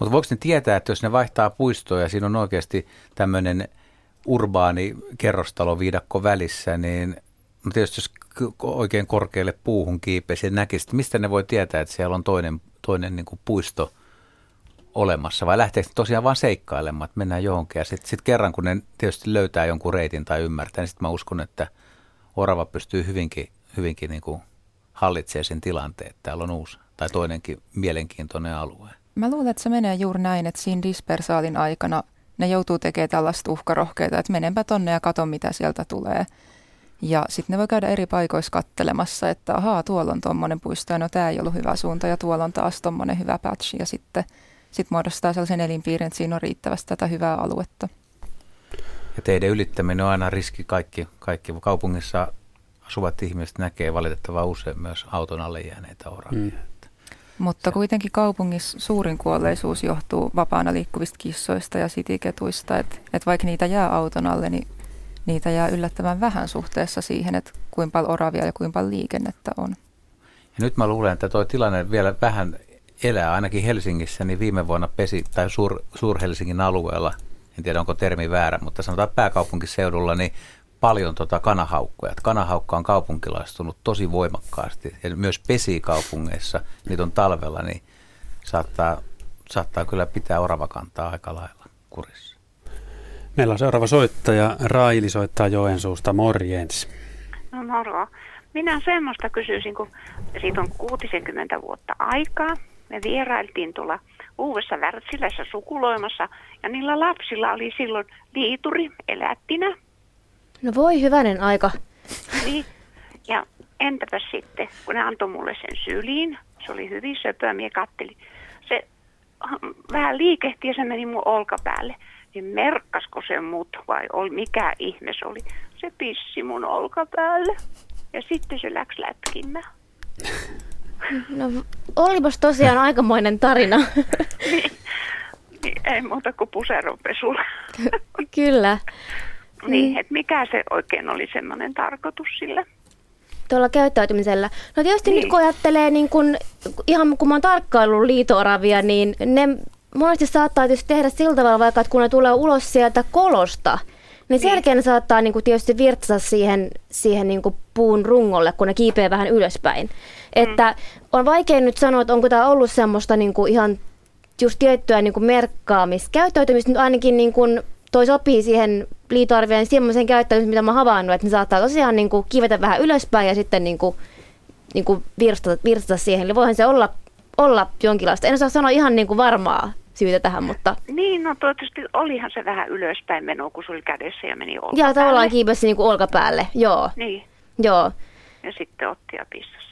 Mutta voiko ne tietää, että jos ne vaihtaa puistoja ja siinä on oikeasti tämmöinen urbaani kerrostaloviidakko välissä, niin no tietysti jos oikein korkealle puuhun kiipeisi ja näkisi, mistä ne voi tietää, että siellä on toinen toinen niin kuin puisto olemassa, vai lähteekö tosiaan vain seikkailemaan, että mennään johonkin, ja sitten sit kerran, kun ne tietysti löytää jonkun reitin tai ymmärtää, niin sitten mä uskon, että orava pystyy hyvinkin, hyvinkin niin kuin hallitsemaan sen tilanteen, että täällä on uusi tai toinenkin mielenkiintoinen alue. Mä luulen, että se menee juuri näin, että siinä dispersaalin aikana ne joutuu tekemään tällaista uhkarohkeita, että menenpä tonne ja katon, mitä sieltä tulee. Ja sitten ne voi käydä eri paikoissa kattelemassa, että ahaa, tuolla on tuommoinen puisto ja no tämä ei ollut hyvä suunta ja tuolla on taas tuommoinen hyvä patch ja sitten sit muodostaa sellaisen elinpiirin, että siinä on riittävästi tätä hyvää aluetta. Ja teidän ylittäminen on aina riski. Kaikki, kaikki kaupungissa asuvat ihmiset näkee valitettavan usein myös auton alle jääneitä oravia. Mm. Mutta kuitenkin kaupungissa suurin kuolleisuus johtuu vapaana liikkuvista kissoista ja sitiketuista, että et vaikka niitä jää auton alle, niin niitä jää yllättävän vähän suhteessa siihen, että kuinka paljon oravia ja kuinka paljon liikennettä on. Ja nyt mä luulen, että tuo tilanne vielä vähän elää ainakin Helsingissä, niin viime vuonna pesi, tai Suur, Suur-Helsingin alueella, en tiedä onko termi väärä, mutta sanotaan pääkaupunkiseudulla, niin paljon tota kanahaukkoja. Kanahaukka on kaupunkilaistunut tosi voimakkaasti ja myös pesi kaupungeissa, niitä on talvella, niin saattaa, saattaa kyllä pitää oravakantaa aika lailla kurissa. Meillä on seuraava soittaja. Raili soittaa Joensuusta. Morjens. No moro. minä semmoista kysyisin, kun siitä on 60 vuotta aikaa. Me vierailtiin tuolla Uudessa Wärtsilässä sukuloimassa ja niillä lapsilla oli silloin liituri elättinä. No voi hyvänen aika. Niin, ja entäpä sitten, kun ne antoi mulle sen syliin, se oli hyvin söpöä, minä kattelin. Se vähän liikehti ja se meni mun olkapäälle. Niin merkkasko se mut vai oli, mikä ihme se oli? Se pissi mun olkapäälle ja sitten se läks lätkimään. No olipas tosiaan aikamoinen tarina. niin, niin, ei muuta kuin puseronpesulla. Kyllä. niin, että mikä se oikein oli semmoinen tarkoitus sillä? tuolla käyttäytymisellä. No tietysti niin. nyt kun ajattelee, niin kun, ihan kun mä oon tarkkaillut liitooravia, niin ne monesti saattaa tietysti tehdä sillä tavalla, vaikka että kun ne tulee ulos sieltä kolosta, niin selkeä ne saattaa niin kuin tietysti virtsata siihen, siihen niin kuin puun rungolle, kun ne kiipee vähän ylöspäin. Mm. Että on vaikea nyt sanoa, että onko tämä ollut semmoista niin kuin ihan just tiettyä niin kuin merkkaamista, käyttäytymistä nyt ainakin niin kuin toi sopii siihen liitoarvien semmoisen käyttäytymisen, mitä mä havainnut, että ne saattaa tosiaan niin kuin kivetä vähän ylöspäin ja sitten niin kuin, niin kuin virstata, virstata siihen. Eli voihan se olla, olla jonkinlaista. En osaa sanoa ihan niin kuin varmaa syytä tähän, mutta... Niin, no tietysti olihan se vähän ylöspäin meno, kun se oli kädessä ja meni olkapäälle. Ja tavallaan kiipesi niin kuin olkapäälle, joo. Niin. Joo. Ja sitten otti ja pissasi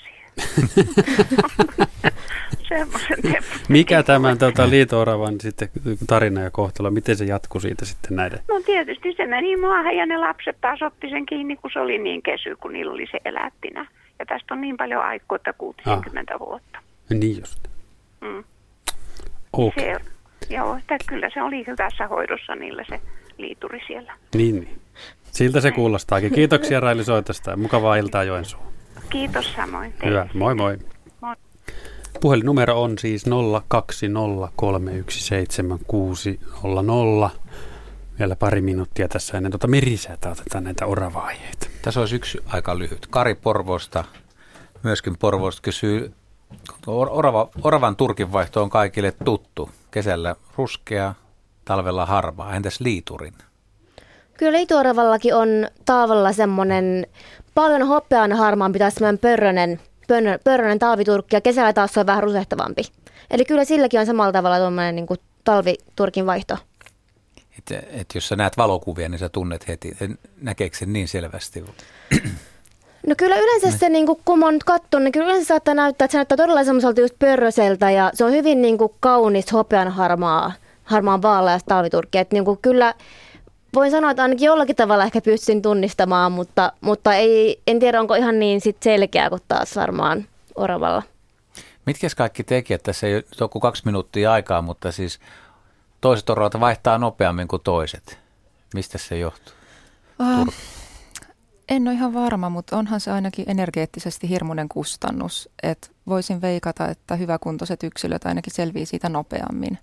Mikä tämän tota, liito-oravan sitten tarina ja kohtalo, miten se jatkuu siitä sitten näiden? No tietysti se meni maahan ja ne lapset taas otti sen kiinni, kun se oli niin kesy, kun niillä oli se elättinä. Ja tästä on niin paljon aikaa, että 60 ah. vuotta. Niin just. Mm. Okay. Se, joo, että kyllä se oli hyvässä hoidossa niillä se liituri siellä. Niin, niin. Siltä se kuulostaakin. Kiitoksia Raili soitosta ja mukavaa iltaa Joensuun. Kiitos samoin. Teille. Hyvä, moi moi. moi. Puhelinnumero on siis 020317600. Vielä pari minuuttia tässä ennen tuota merisäätä otetaan näitä oravaajeita. Tässä olisi yksi aika lyhyt. Kari Porvosta, myöskin Porvosta kysyy, orava, oravan turkinvaihto on kaikille tuttu. Kesällä ruskea, talvella harmaa. Entäs liiturin? Kyllä liituoravallakin on taavalla semmoinen paljon hopean harmaan pitäisi semmoinen pörrönen, pörrönen talviturkki ja kesällä taas se on vähän rusehtavampi. Eli kyllä silläkin on samalla tavalla tuommoinen niin talviturkin vaihto. Et, et jos sä näet valokuvia, niin sä tunnet heti. Näkeekö sen niin selvästi? No kyllä yleensä se, niin kuin, kun mä oon nyt katsonut, niin kyllä yleensä saattaa näyttää, että se näyttää todella semmoiselta just pörröseltä ja se on hyvin niin kuin, kaunis hopean harmaa, harmaan vaaleasta talviturkki. Että niin kuin, kyllä voin sanoa, että ainakin jollakin tavalla ehkä pystyn tunnistamaan, mutta, mutta ei, en tiedä, onko ihan niin sit selkeää kuin taas varmaan oravalla. Mitkä kaikki tekijät? Tässä ei ole kuin kaksi minuuttia aikaa, mutta siis toiset oravat vaihtaa nopeammin kuin toiset. Mistä se johtuu? Uh, en ole ihan varma, mutta onhan se ainakin energeettisesti hirmuinen kustannus. Et voisin veikata, että hyväkuntoiset yksilöt ainakin selviää siitä nopeammin.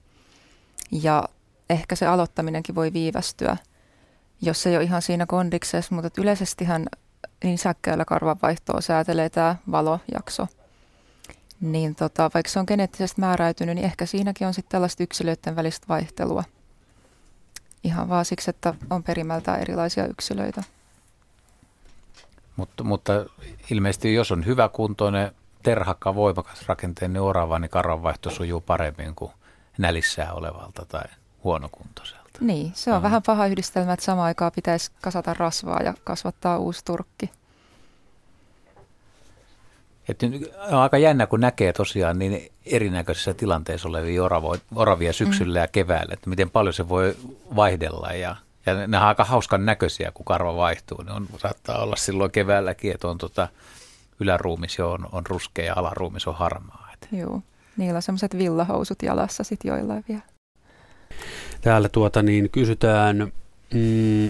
Ja ehkä se aloittaminenkin voi viivästyä – jos ei ole ihan siinä kondiksessa, mutta yleisestihän nisäkkäillä karvanvaihtoa säätelee tämä valojakso. Niin tota, vaikka se on geneettisesti määräytynyt, niin ehkä siinäkin on sitten tällaista yksilöiden välistä vaihtelua. Ihan vaan siksi, että on perimältään erilaisia yksilöitä. Mutta, mutta ilmeisesti jos on hyvä kuntoinen, terhakka, voimakas rakenteinen orava, niin karvanvaihto sujuu paremmin kuin nälissään olevalta tai huonokuntoiselta. Niin, se on mm. vähän paha yhdistelmä, että samaan aikaan pitäisi kasata rasvaa ja kasvattaa uusi turkki. Että on aika jännä, kun näkee tosiaan niin erinäköisissä tilanteissa olevia oravo, oravia syksyllä mm. ja keväällä, että miten paljon se voi vaihdella ja, ja ne on aika hauskan näköisiä, kun karva vaihtuu. Ne on, saattaa olla silloin keväälläkin, että on tota, yläruumis jo on, on ruskea ja alaruumis on harmaa. Joo, niillä on semmoiset villahousut jalassa sitten joillain vielä. Täällä tuota niin kysytään, mm,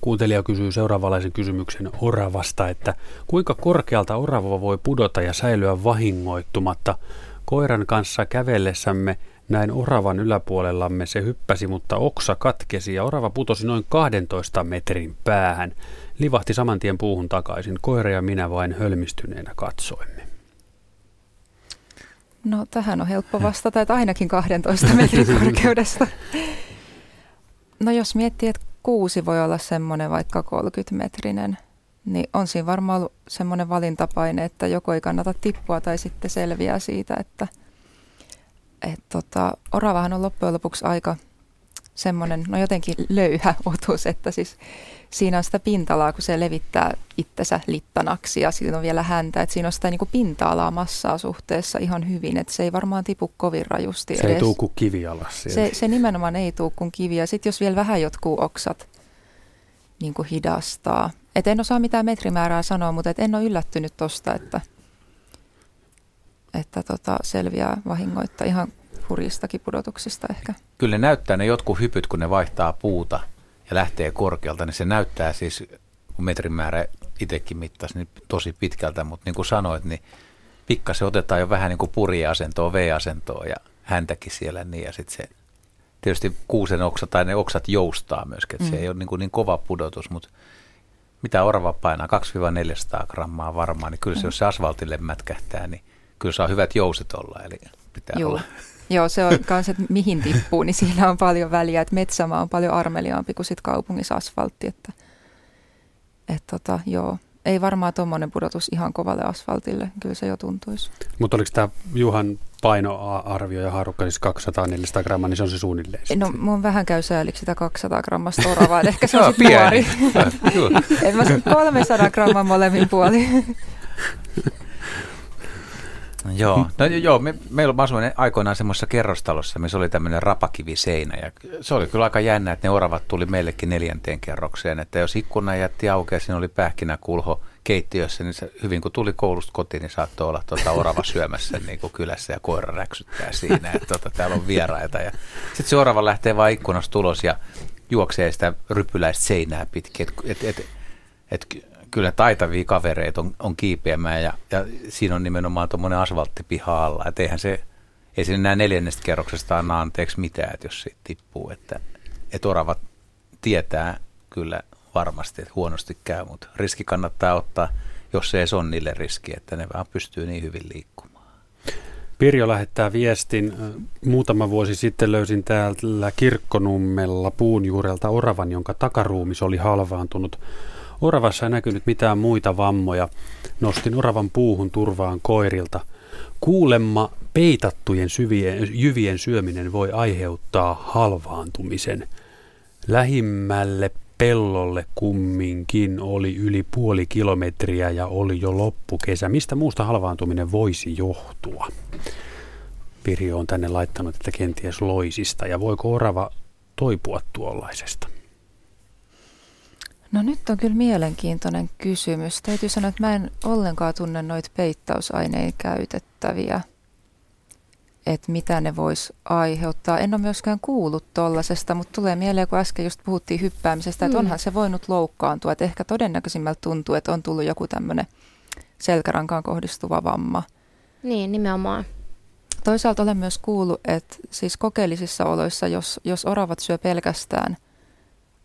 kuuntelija kysyy seuraavanlaisen kysymyksen oravasta, että kuinka korkealta orava voi pudota ja säilyä vahingoittumatta? Koiran kanssa kävellessämme näin oravan yläpuolellamme se hyppäsi, mutta oksa katkesi ja orava putosi noin 12 metrin päähän. Livahti saman tien puuhun takaisin. Koira ja minä vain hölmistyneenä katsoimme. No tähän on helppo vastata, että ainakin 12 metrin korkeudesta. No jos miettii, että kuusi voi olla semmoinen vaikka 30 metrinen, niin on siinä varmaan ollut semmoinen valintapaine, että joko ei kannata tippua tai sitten selviää siitä, että et tota, oravahan on loppujen lopuksi aika semmoinen, no jotenkin löyhä otus, että siis siinä on sitä pinta-alaa, kun se levittää itsensä littanaksi ja siinä on vielä häntä, että siinä on sitä niin kuin pinta-alaa massaa suhteessa ihan hyvin, että se ei varmaan tipu kovin rajusti Se edes. ei tuu kuin kivi alas siellä. Se, se nimenomaan ei tuu kuin kivi. Ja sitten jos vielä vähän jotkut oksat niin kuin hidastaa. Et en osaa mitään metrimäärää sanoa, mutta et en ole yllättynyt tosta, että, että tota, selviää vahingoitta ihan hurjistakin pudotuksista ehkä. Kyllä ne näyttää ne jotkut hypyt, kun ne vaihtaa puuta ja lähtee korkealta, niin se näyttää siis, kun metrin määrä itsekin mittasi, niin tosi pitkältä, mutta niin kuin sanoit, niin pikkasen otetaan jo vähän niin kuin puriasentoa, V-asentoa ja häntäkin siellä niin ja sitten se tietysti kuusen oksa tai ne oksat joustaa myöskin, että mm. se ei ole niin, kuin niin kova pudotus, mutta mitä orava painaa, 2-400 grammaa varmaan, niin kyllä se, jos se asfaltille mätkähtää, niin kyllä saa hyvät jouset olla, eli pitää Joo. olla. Joo, se on myös, että mihin tippuu, niin siinä on paljon väliä. Että metsämaa on paljon armeliaampi kuin sit kaupungissa asfaltti. Että, et tota, joo, ei varmaan tuommoinen pudotus ihan kovalle asfaltille. Kyllä se jo tuntuisi. Mutta oliko tämä Juhan painoarvio ja haarukka siis 200-400 grammaa, niin se on se suunnilleen. No, sitten. mun vähän käy sääliksi sitä 200 grammasta oravaa, että ehkä se on on sit nuori. pieni. Kyllä. Et mä sanon 300 gramman molemmin puolin. Joo, no joo, me, meillä mä asuin aikoinaan semmoisessa kerrostalossa, missä oli tämmöinen rapakiviseinä. Ja se oli kyllä aika jännä, että ne oravat tuli meillekin neljänteen kerrokseen, että jos ikkuna jätti auki ja siinä oli pähkinäkulho keittiössä, niin se, hyvin kun tuli koulusta kotiin, niin saattoi olla tuota orava syömässä niin kuin kylässä ja koira räksyttää siinä, että tuota, täällä on vieraita. Ja sitten se orava lähtee vaan ikkunasta ulos ja juoksee sitä rypyläistä seinää pitkin, että et, et, et, kyllä taitavia kavereita on, on kiipeämään ja, ja siinä on nimenomaan tuommoinen asfalttipiha alla. Että eihän se, ei sinne enää neljännestä kerroksesta anna anteeksi mitään, että jos siitä tippuu. Että, että oravat tietää kyllä varmasti, että huonosti käy, mutta riski kannattaa ottaa, jos se ei ole niille riski, että ne vaan pystyy niin hyvin liikkumaan. Pirjo lähettää viestin. Muutama vuosi sitten löysin täällä Kirkkonummella puun juurelta oravan, jonka takaruumis oli halvaantunut. Oravassa ei näkynyt mitään muita vammoja. Nostin oravan puuhun turvaan koirilta. Kuulemma peitattujen syvien, jyvien syöminen voi aiheuttaa halvaantumisen. Lähimmälle pellolle kumminkin oli yli puoli kilometriä ja oli jo loppukesä. Mistä muusta halvaantuminen voisi johtua? Pirjo on tänne laittanut, että kenties loisista. Ja voiko orava toipua tuollaisesta? No nyt on kyllä mielenkiintoinen kysymys. Täytyy sanoa, että mä en ollenkaan tunne noita peittausaineen käytettäviä, että mitä ne vois aiheuttaa. En ole myöskään kuullut tollasesta, mutta tulee mieleen, kun äsken just puhuttiin hyppäämisestä, että Mm. onhan se voinut loukkaantua. Että ehkä todennäköisimmältä tuntuu, että on tullut joku tämmöinen selkärankaan kohdistuva vamma. Niin, nimenomaan. Toisaalta olen myös kuullut, että siis kokeellisissa oloissa, jos, jos oravat syö pelkästään,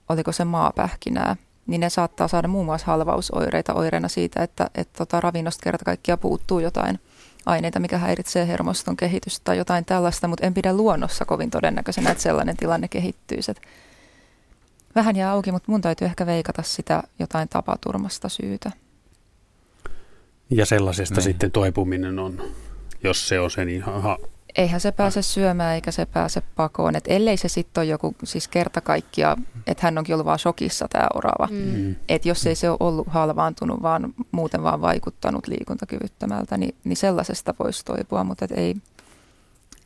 oliko se maapähkinää, niin ne saattaa saada muun muassa halvausoireita oireena siitä, että, että tota, ravinnosta kerta kaikkiaan puuttuu jotain aineita, mikä häiritsee hermoston kehitystä tai jotain tällaista, mutta en pidä luonnossa kovin todennäköisenä, että sellainen tilanne kehittyisi. Et vähän jää auki, mutta mun täytyy ehkä veikata sitä jotain tapaturmasta syytä. Ja sellaisesta Niin. sitten toipuminen on, jos se on se, niin aha, Eihän se pääse syömään eikä se pääse pakoon. Et ellei se sitten ole joku siis kerta kaikkia, että hän onkin ollut vaan shokissa tämä orava. Mm. mm. Että jos ei se ole ollut halvaantunut, vaan muuten vaan vaikuttanut liikuntakyvyttömältä, niin, niin sellaisesta voisi toipua, mutta et ei,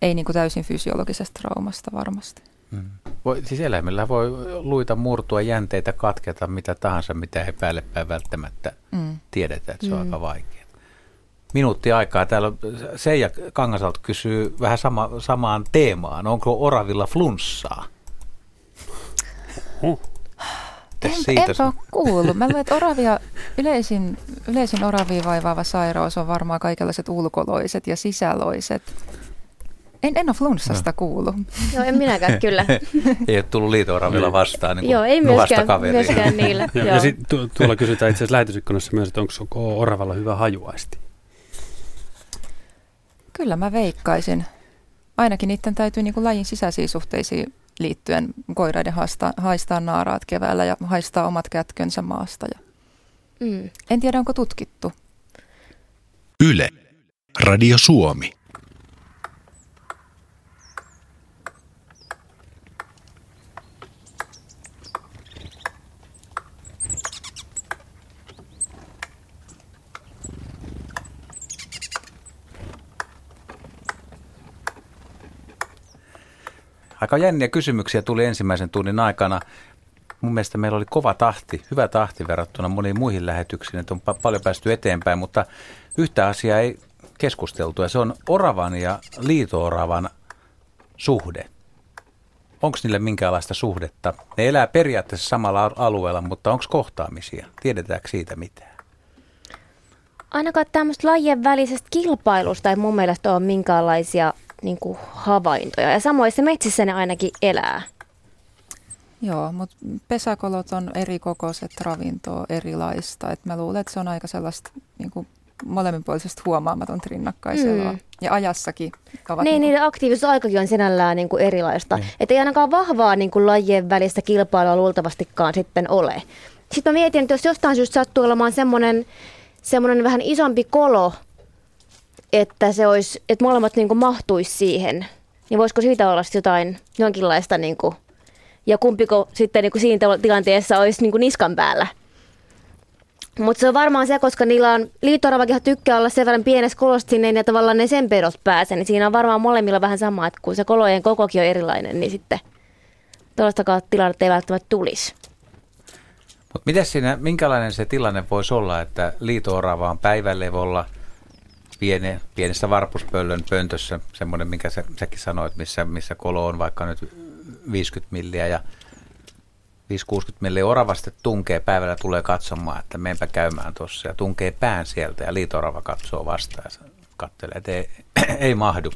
ei niin kuin täysin fysiologisesta traumasta varmasti. Mm. Voi, siis eläimillä voi luita murtua, jänteitä katketa, mitä tahansa, mitä ei päälle päin välttämättä Mm. tiedetä, että se on Mm. aika vaikeaa. Minuutti aikaa. Täällä Seija Kangasalta kysyy vähän sama, samaan teemaan. Onko oravilla flunssaa? Huh. En, siitä enpä ole kuullut. Mä luulen, että oravia, yleisin, yleisin oravia vaivaava sairaus on varmaan kaikenlaiset ulkoloiset ja sisäloiset. En, en ole flunssasta kuullut. Joo, en minäkään kyllä. ei ole tullut liito-oravilla vastaan niin Joo, ei myöskään, myöskään niillä. Ja, Joo. ja sitten tu- tuolla kysytään itse asiassa lähetysikkunassa myös, että onko oravalla hyvä hajuaisti. Kyllä mä veikkaisin. Ainakin niiden täytyy niin kuin lajin sisäisiin suhteisiin liittyen koiraiden haistaa, haistaa naaraat keväällä ja haistaa omat kätkönsä maasta. Ja Mm. En tiedä, onko tutkittu. Yle. Radio Suomi. Aika jänniä kysymyksiä tuli ensimmäisen tunnin aikana. Mun mielestä meillä oli kova tahti, hyvä tahti verrattuna moniin muihin lähetyksiin, että on pa- paljon päästy eteenpäin, mutta yhtä asiaa ei keskusteltu ja se on oravan ja liito-oravan suhde. Onko niille minkäänlaista suhdetta? Ne elää periaatteessa samalla alueella, mutta onko kohtaamisia? Tiedetäänkö siitä mitään? Ainakaan tämmöistä lajien välisestä kilpailusta ei mun mielestä ole minkäänlaisia niin kuin havaintoja. Ja samoissa metsissä ne ainakin elää. Joo, mutta pesäkolot on eri kokoiset, ravintoa erilaista. Et mä luulen, että se on aika sellaista niin kuin molemminpuolisesti huomaamaton rinnakkaiseloa. Mm. Ja ajassakin ovat... Niin, niin niiden aktiivisuusaikakin on sinällään niin kuin erilaista. Niin. Että ei ainakaan vahvaa niin kuin lajien välistä kilpailua luultavastikaan sitten ole. Sitten mä mietin, että jos jostain syystä sattuu olemaan semmoinen, semmoinen vähän isompi kolo, että, se olisi, että molemmat niin kuin mahtuisi siihen, niin voisiko siitä olla jotain jonkinlaista, niin kuin, ja kumpiko sitten niin kuin siinä tilanteessa olisi niin kuin niskan päällä. Mutta se on varmaan se, koska niillä on, liitoravakin tykkää olla sen verran pienessä kolossa sinne ja tavallaan ne sen pedot pääsee, niin siinä on varmaan molemmilla vähän sama, että kun se kolojen kokokin on erilainen, niin sitten tuollaistakaan tilannetta ei välttämättä tulisi. Mutta minkälainen se tilanne voisi olla, että liito-orava on päivälevolla – piene, pienessä varpuspöllön pöntössä, semmoinen, minkä sä, säkin sanoit, missä, missä kolo on vaikka nyt 50 milliä ja 5-60 milliä oravasta tunkee päivällä tulee katsomaan, että meenpä käymään tuossa ja tunkee pään sieltä ja liitorava katsoo vastaan ja katselee, että ei, ei mahdu.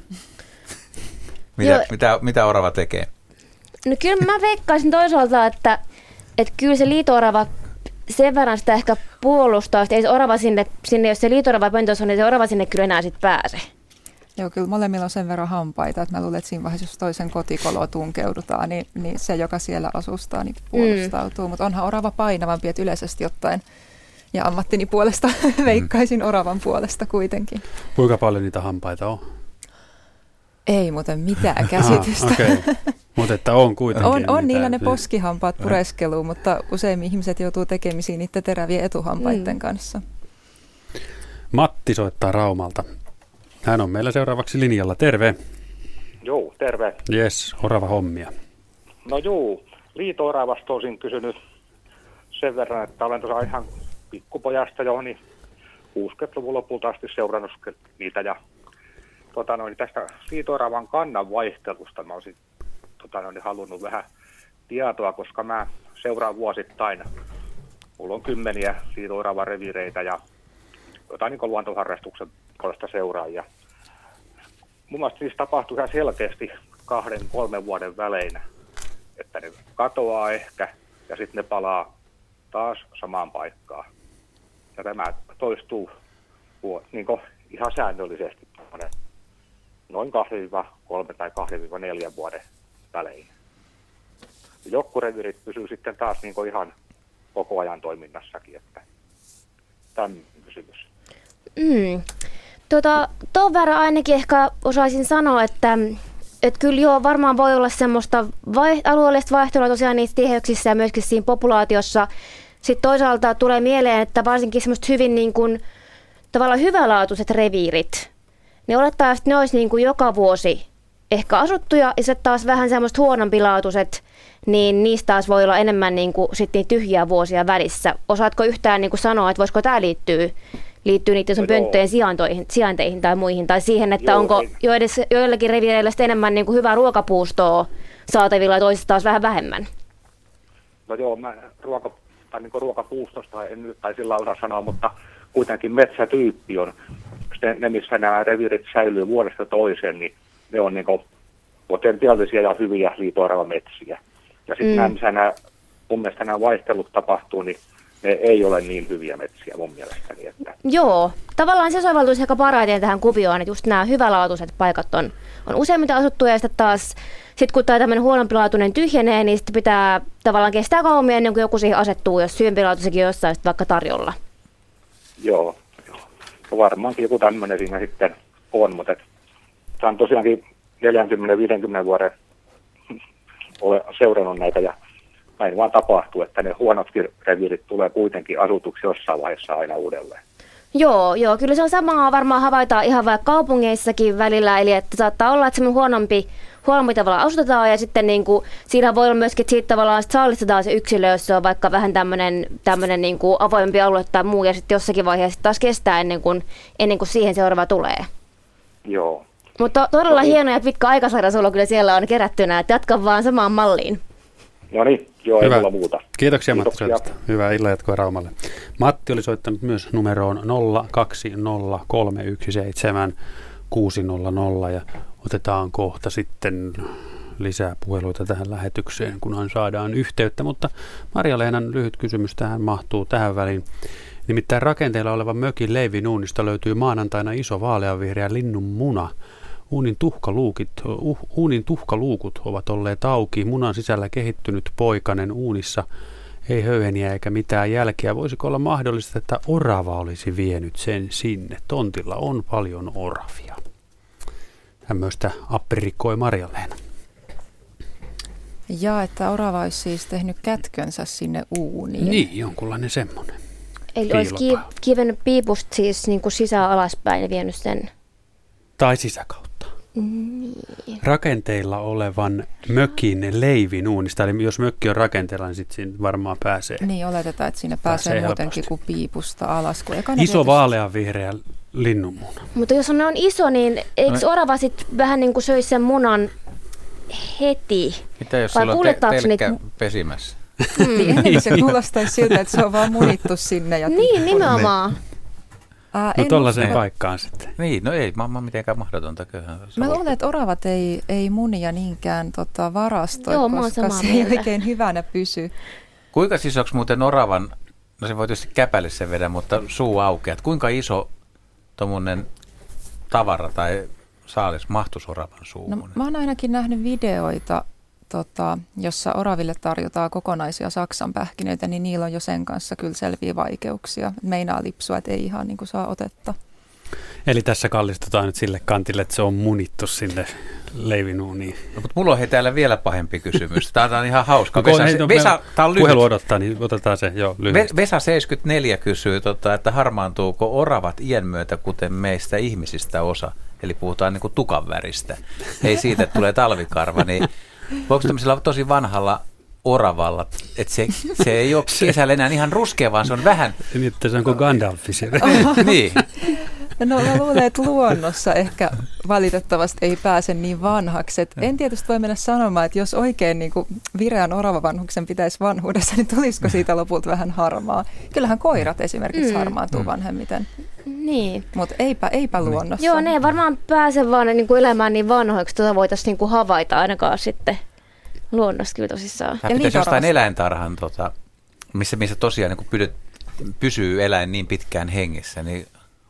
mitä, mitä, mitä orava tekee? No kyllä mä veikkaisin toisaalta, että, että kyllä se liitorava sen verran sitä ehkä puolustaa, että ei se orava sinne, sinne jos se liitorava pöntössä on, niin se orava sinne kyllä enää sitten pääse. Joo, kyllä molemmilla on sen verran hampaita, että mä luulen, että siinä vaiheessa, jos toisen kotikoloon tunkeudutaan, niin, niin se, joka siellä asustaa, niin puolustautuu. Mm. Mutta onhan orava painavampi, että yleisesti ottaen ja ammattini puolesta mm. veikkaisin oravan puolesta kuitenkin. Kuinka paljon niitä hampaita on? Ei muuten mitään käsitystä. okay. Mutta että on kuitenkin. On, on niillä ne poskihampaat pureskeluun, mutta useimmin ihmiset joutuu tekemisiin niiden terävien etuhampaiden mm. kanssa. Matti soittaa Raumalta. Hän on meillä seuraavaksi linjalla. Terve. Joo, terve. Jes, orava hommia. No juu, liito-oravasta olisin kysynyt sen verran, että olen tuossa ihan pikkupojasta jo, niin 60-luvun lopulta asti seurannut niitä ja tota noin, tästä liito-oravan kannan vaihtelusta mä olisin tota noin, halunnut vähän tietoa, koska mä seuraan vuosittain. Mulla on kymmeniä liito-oravan revireitä ja jotain niin luontoharrastuksen puolesta seuraajia. Mun mielestä niissä tapahtuu ihan selkeästi kahden, kolmen vuoden välein, että ne katoaa ehkä ja sitten ne palaa taas samaan paikkaan. Ja tämä toistuu niin ihan säännöllisesti noin 2-3 tai 2-4 vuoden välein. Jokkurevirit pysyy sitten taas niin ihan koko ajan toiminnassakin, että tämä kysymys. Mm. Tota, tuon verran ainakin ehkä osaisin sanoa, että et kyllä joo, varmaan voi olla semmoista vai, alueellista vaihtelua tosiaan niissä tiheyksissä ja myöskin siinä populaatiossa. Sitten toisaalta tulee mieleen, että varsinkin semmoista hyvin niin kuin, tavallaan hyvälaatuiset reviirit, niin olettaa, että ne olisi niin kuin joka vuosi ehkä asuttuja ja sitten taas vähän semmoista huonompilaatuiset, niin niistä taas voi olla enemmän niin kuin sit niitä tyhjiä vuosia välissä. Osaatko yhtään niin kuin sanoa, että voisiko tämä liittyä liittyy niiden sun no pönttöjen sijainteihin, sijainteihin tai muihin, tai siihen, että joo, onko jo edes, joillakin reviireillä enemmän niin kuin hyvää ruokapuustoa saatavilla ja toisista taas vähän vähemmän? No joo, mä ruoka, tai niin ruokapuustosta en nyt tai sillä osaa sanoa, mutta kuitenkin metsätyyppi on ne, missä nämä reviirit säilyy vuodesta toiseen, niin ne on niin potentiaalisia ja hyviä metsiä. Ja sitten mm. nämä, missä nämä, mun mielestä nämä vaihtelut tapahtuu, niin ne ei ole niin hyviä metsiä mun mielestäni. Että. Joo, tavallaan se soveltuisi aika parhaiten tähän kuvioon, että just nämä hyvälaatuiset paikat on, on useimmiten asuttuja ja sitten taas sitten kun tämä tämmöinen huonompilaatuinen tyhjenee, niin sitten pitää tavallaan kestää kauemmin ennen kuin joku siihen asettuu, jos syömpilaatuisikin jossain vaikka tarjolla. Joo, joo. Varmaankin joku tämmöinen siinä sitten on, mutta et, tämä on tosiaankin 40-50 vuoden olen seurannut näitä ja näin vaan tapahtuu, että ne huonotkin reviirit tulee kuitenkin asutuksi jossain vaiheessa aina uudelleen. Joo, joo, kyllä se on samaa varmaan havaitaan ihan vaikka kaupungeissakin välillä, eli että saattaa olla, että semmoinen huonompi, huonompi tavalla asutetaan ja sitten niin kuin, siinä voi olla myöskin, että siitä tavallaan sit sallistetaan se yksilö, jos se on vaikka vähän tämmöinen, tämmöinen niin kuin avoimempi alue tai muu ja sitten jossakin vaiheessa taas kestää ennen kuin, ennen kuin siihen seuraava tulee. Joo. Mutta todella no, hieno ja pitkä aikasarja sulla kyllä siellä on kerättynä, että jatka vaan samaan malliin. No niin, joo, Hyvä. ei mulla muuta. Kiitoksia, Kiitoksia. Matti soitosta. Hyvää illan jatkoa Raumalle. Matti oli soittanut myös numeroon 020317600 ja otetaan kohta sitten lisää puheluita tähän lähetykseen, kunhan saadaan yhteyttä. Mutta Maria-Leenan lyhyt kysymys tähän mahtuu tähän väliin. Nimittäin rakenteella olevan mökin leivinuunista löytyy maanantaina iso vaaleanvihreä linnun muna – Uunin, tuhkaluukit, uh, uunin tuhkaluukut ovat olleet auki, munan sisällä kehittynyt poikanen uunissa, ei höyheniä eikä mitään jälkeä. Voisiko olla mahdollista, että orava olisi vienyt sen sinne? Tontilla on paljon oravia. Tämmöistä aprikoi Marja-Leena. Ja että orava olisi siis tehnyt kätkönsä sinne uuniin. Niin, jonkunlainen semmoinen. Eli olisi kiven piipusta siis niin kuin sisään alaspäin ja vienyt sen. Tai sisäkautta. Niin. Rakenteilla olevan mökin leivin uunista. Eli jos mökki on rakenteella, niin sitten siinä varmaan pääsee. Niin, oletetaan, että siinä pääsee, pääsee muutenkin kuin piipusta alas. Kun iso tietysti... vaaleanvihreä linnunmuna. Mutta jos on, on iso, niin eikö no. orava sitten vähän niin kuin söisi sen munan heti? Mitä jos Vai sulla on te- telkkä niitä... pesimässä? Mm. niin, se kuulostaisi siltä, että se on vaan munittu sinne. Ja niin, nimenomaan. Niin. Ää, no tuollaiseen paikkaan sitten. Niin, no ei mä mitenkään mahdotonta. Kyllähän mä luulen, että oravat ei, ei munia niinkään tota, varastoi, Joo, koska se ei oikein hyvänä pysy. Kuinka siis onko muuten oravan, no se voi tietysti käpälissä vedä, mutta suu aukeaa. Kuinka iso tuommoinen tavara tai saalis mahtuisi oravan suuhun? No, mä oon ainakin nähnyt videoita tota, jossa oraville tarjotaan kokonaisia Saksan pähkinöitä, niin niillä on jo sen kanssa kyllä selviä vaikeuksia. Meinaa lipsua, että ei ihan niin kuin saa otetta. Eli tässä kallistutaan nyt sille kantille, että se on munittu sinne leivinuuniin. No, mutta mulla on hei täällä vielä pahempi kysymys. Tämä on ihan hauska. Vesa, hei, no, Vesa, tämä on Puhelu odottaa, niin otetaan se jo lyhyesti. Vesa 74 kysyy, tota, että harmaantuuko oravat iän myötä, kuten meistä ihmisistä osa? Eli puhutaan niin kuin tukan väristä. Ei siitä, että tulee talvikarva, niin Voiko tämmöisellä tosi vanhalla oravalla, että se, se ei ole kesällä enää ihan ruskea, vaan se on vähän... Niin, että se on kuin Gandalfi niin. No mä luulen, että luonnossa ehkä valitettavasti ei pääse niin vanhaksi. Et en tietysti voi mennä sanomaan, että jos oikein niin kuin vireän oravavanhuksen pitäisi vanhuudessa, niin tulisiko siitä lopulta vähän harmaa. Kyllähän koirat esimerkiksi mm. harmaantuu mm. vanhemmiten. Niin. Mutta eipä, eipä niin. luonnossa. Joo, ne ei varmaan pääse vaan niin kuin elämään niin vanhoiksi, että voitaisiin niin kuin havaita ainakaan sitten luonnossa kyllä tosissaan. Tämä pitäisi jostain eläintarhan, tota, missä, missä tosiaan niin pydyt, pysyy eläin niin pitkään hengissä, niin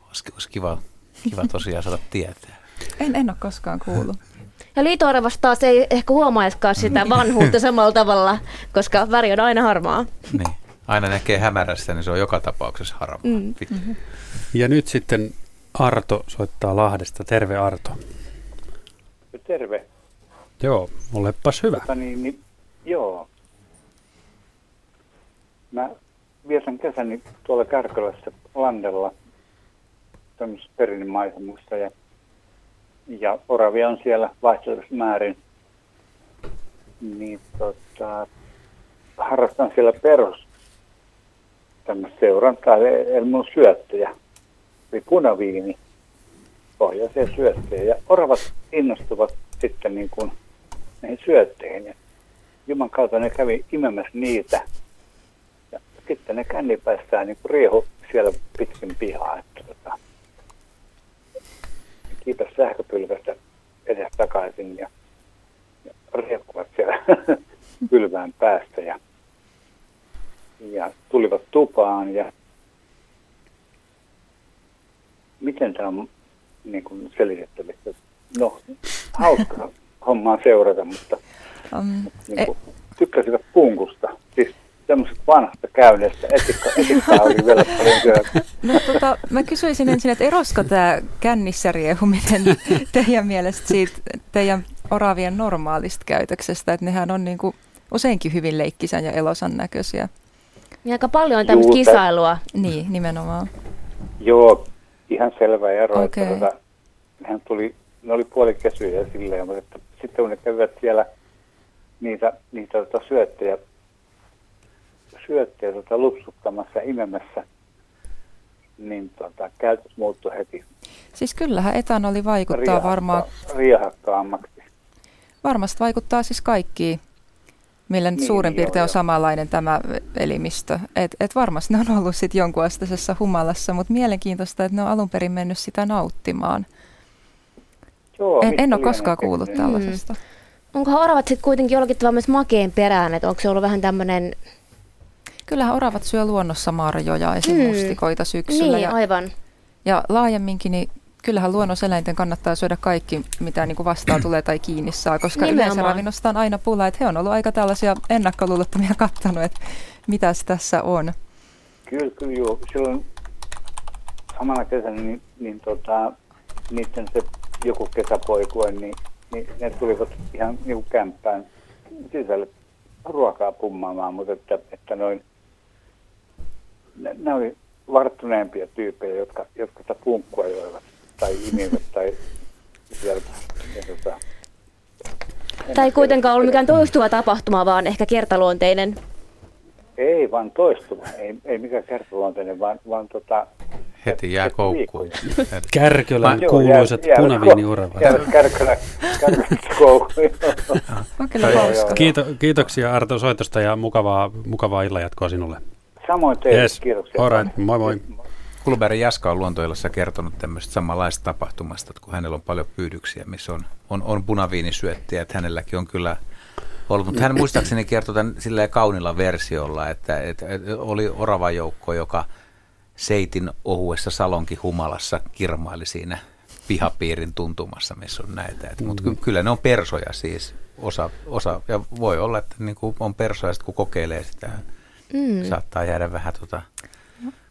olisi, olisi kiva, kiva tosiaan saada tietää. En, en ole koskaan kuullut. Ja liitoarvasta taas ei ehkä huomaiskaan sitä niin. vanhuutta samalla tavalla, koska väri on aina harmaa. Niin. Aina näkee hämärästä, niin se on joka tapauksessa harmaa. Mm. Mm-hmm. Ja nyt sitten Arto soittaa Lahdesta. Terve Arto. Terve. Joo, olepas hyvä. Tota niin, niin, joo. Mä vietän kesäni tuolla Kärkölässä Landella tämmöisessä perinnemaisemassa ja, ja oravia on siellä vaihtelevassa määrin. Niin tota, harrastan siellä perus tämmöistä seurantaa, eli mun syöttöjä, eli punaviini pohjaisia syöttejä. Ja oravat innostuvat sitten niin kuin näihin syötteihin. Ja Juman kautta ne kävi imemässä niitä. Ja sitten ne kännipäissään niin kuin riehu siellä pitkin pihaa. Että, tota, kiitos sähköpylvästä edes takaisin ja, ja riekkuvat siellä pylvään päästä. Ja, ja tulivat tupaan ja miten tämä on niin kuin selitettävissä? No, hauska hommaa seurata, mutta, um, niin kuin, e- tykkäsivät punkusta. Siis semmoisesta vanhasta käyneestä. Etikka, etikkaa oli vielä paljon. No, tota, mä kysyisin ensin, että erosko tämä kännissä riehuminen teidän mielestä siitä teidän oravien normaalista käytöksestä, että nehän on niinku useinkin hyvin leikkisän ja elosan näköisiä. Ja aika paljon on tämmöistä Juu, tä- kisailua. Niin, nimenomaan. Joo, ihan selvä ero. Okei. Että, tota, nehän tuli, ne oli puolikesyjä silleen, mutta että sitten kun ne kävivät siellä niitä, niitä tota syöttejä, syöttejä tota lupsuttamassa ja imemässä, niin tota, käytös muuttui heti Siis kyllähän etanoli vaikuttaa varmaan, riehakkaammaksi. varmasti vaikuttaa siis kaikkiin, millä nyt Niin, suurin joo, piirtein on joo. samanlainen tämä elimistö. Et, et varmasti ne on ollut sitten jonkun asteisessa humalassa, mutta mielenkiintoista, että ne on alun perin mennyt sitä nauttimaan. Joo, En, en ole koskaan kuullut tekninen? tällaisesta. Onkohan oravat sitten kuitenkin jollakin tavalla myös makeen perään, että onko se ollut vähän tämmöinen... Kyllähän oravat syö luonnossa marjoja, esim. Mm. mustikoita syksyllä. Niin, ja, aivan. ja laajemminkin, niin kyllähän luonnoseläinten kannattaa syödä kaikki, mitä niin kuin vastaan tulee tai kiinni saa, koska Nimenomaan. yleensä ravinnosta on aina pula, että he on ollut aika tällaisia ennakkoluulottomia kattanut, että mitäs tässä on. Kyllä, kyllä joo. Silloin samana kesänä niin, niin tota, niiden se joku kesäpoikue, niin, niin ne tulivat ihan niin kämppään sisälle ruokaa pummaamaan, mutta että, että noin, ne, ne oli varttuneempia tyyppejä, jotka, jotka sitä punkkua joivat tai imivät tai sieltä. Ja tota, Tai ei kuitenkaan ollut mikään toistuva tapahtuma, vaan ehkä kertaluonteinen. Ei vaan toistuva, ei, ei mikään kertaluonteinen, vaan, vaan tota, Heti jää koukkuun. Kärkölän kuuluisat punaviiniuravat. jää- Kärkölä, kärkölä koukkuun. Kiito, kiitoksia Arto soitosta ja mukavaa, mukavaa illanjatkoa sinulle. Samoin teille, Yes. kiitoksia. All right. Moi moi. Kulberg Jaska on luontoilassa kertonut tämmöistä samanlaista tapahtumasta, että kun hänellä on paljon pyydyksiä, missä on, on, on punaviinisyöttiä, että hänelläkin on kyllä ollut. Mutta hän muistaakseni kertoi tämän silleen kaunilla versiolla, että, että, että oli orava joukko, joka seitin ohuessa salonkin humalassa kirmaili siinä pihapiirin tuntumassa, missä on näitä. Mutta ky- kyllä ne on persoja siis, osa, osa ja voi olla, että niinku on persoja, sit kun kokeilee sitä, Mm. saattaa jäädä vähän tota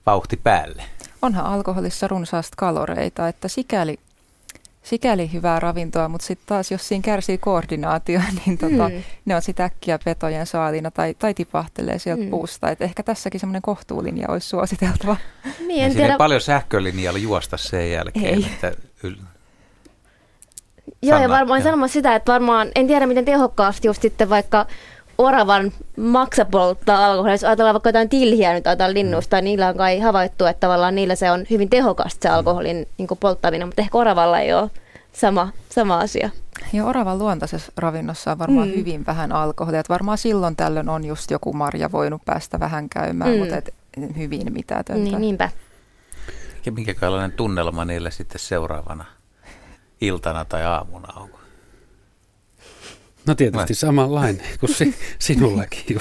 vauhti päälle. Onhan alkoholissa runsaasti kaloreita, että sikäli, sikäli hyvää ravintoa, mutta sitten taas jos siinä kärsii koordinaatio, niin tota, Mm. ne on sitä äkkiä petojen saalina tai, tai tipahtelee sieltä Mm. puusta. Et ehkä tässäkin semmoinen kohtuulinja olisi suositeltava. Niin, en tiedä. ei paljon sähkölinjalla juosta sen jälkeen. Ei. Että yl- Joo, ja Sanna, varmaan joo. sanomassa sitä, että varmaan, en tiedä miten tehokkaasti just sitten vaikka oravan maksa polttaa alkoholia. Jos ajatellaan vaikka jotain tilhiä nyt ajatellaan linnusta, niin niillä on kai havaittu, että tavallaan niillä se on hyvin tehokasta se alkoholin niin polttaminen, mutta ehkä oravalla ei ole sama, sama asia. Ja oravan luontaisessa ravinnossa on varmaan Mm. mm. hyvin vähän alkoholia. Et varmaan silloin tällöin on just joku marja voinut päästä vähän käymään, Mm. mm. mutta et hyvin mitätöntä. Niin, niinpä. ja minkälainen tunnelma niille sitten seuraavana iltana tai aamuna on? No tietysti samanlainen kuin si, sinullakin.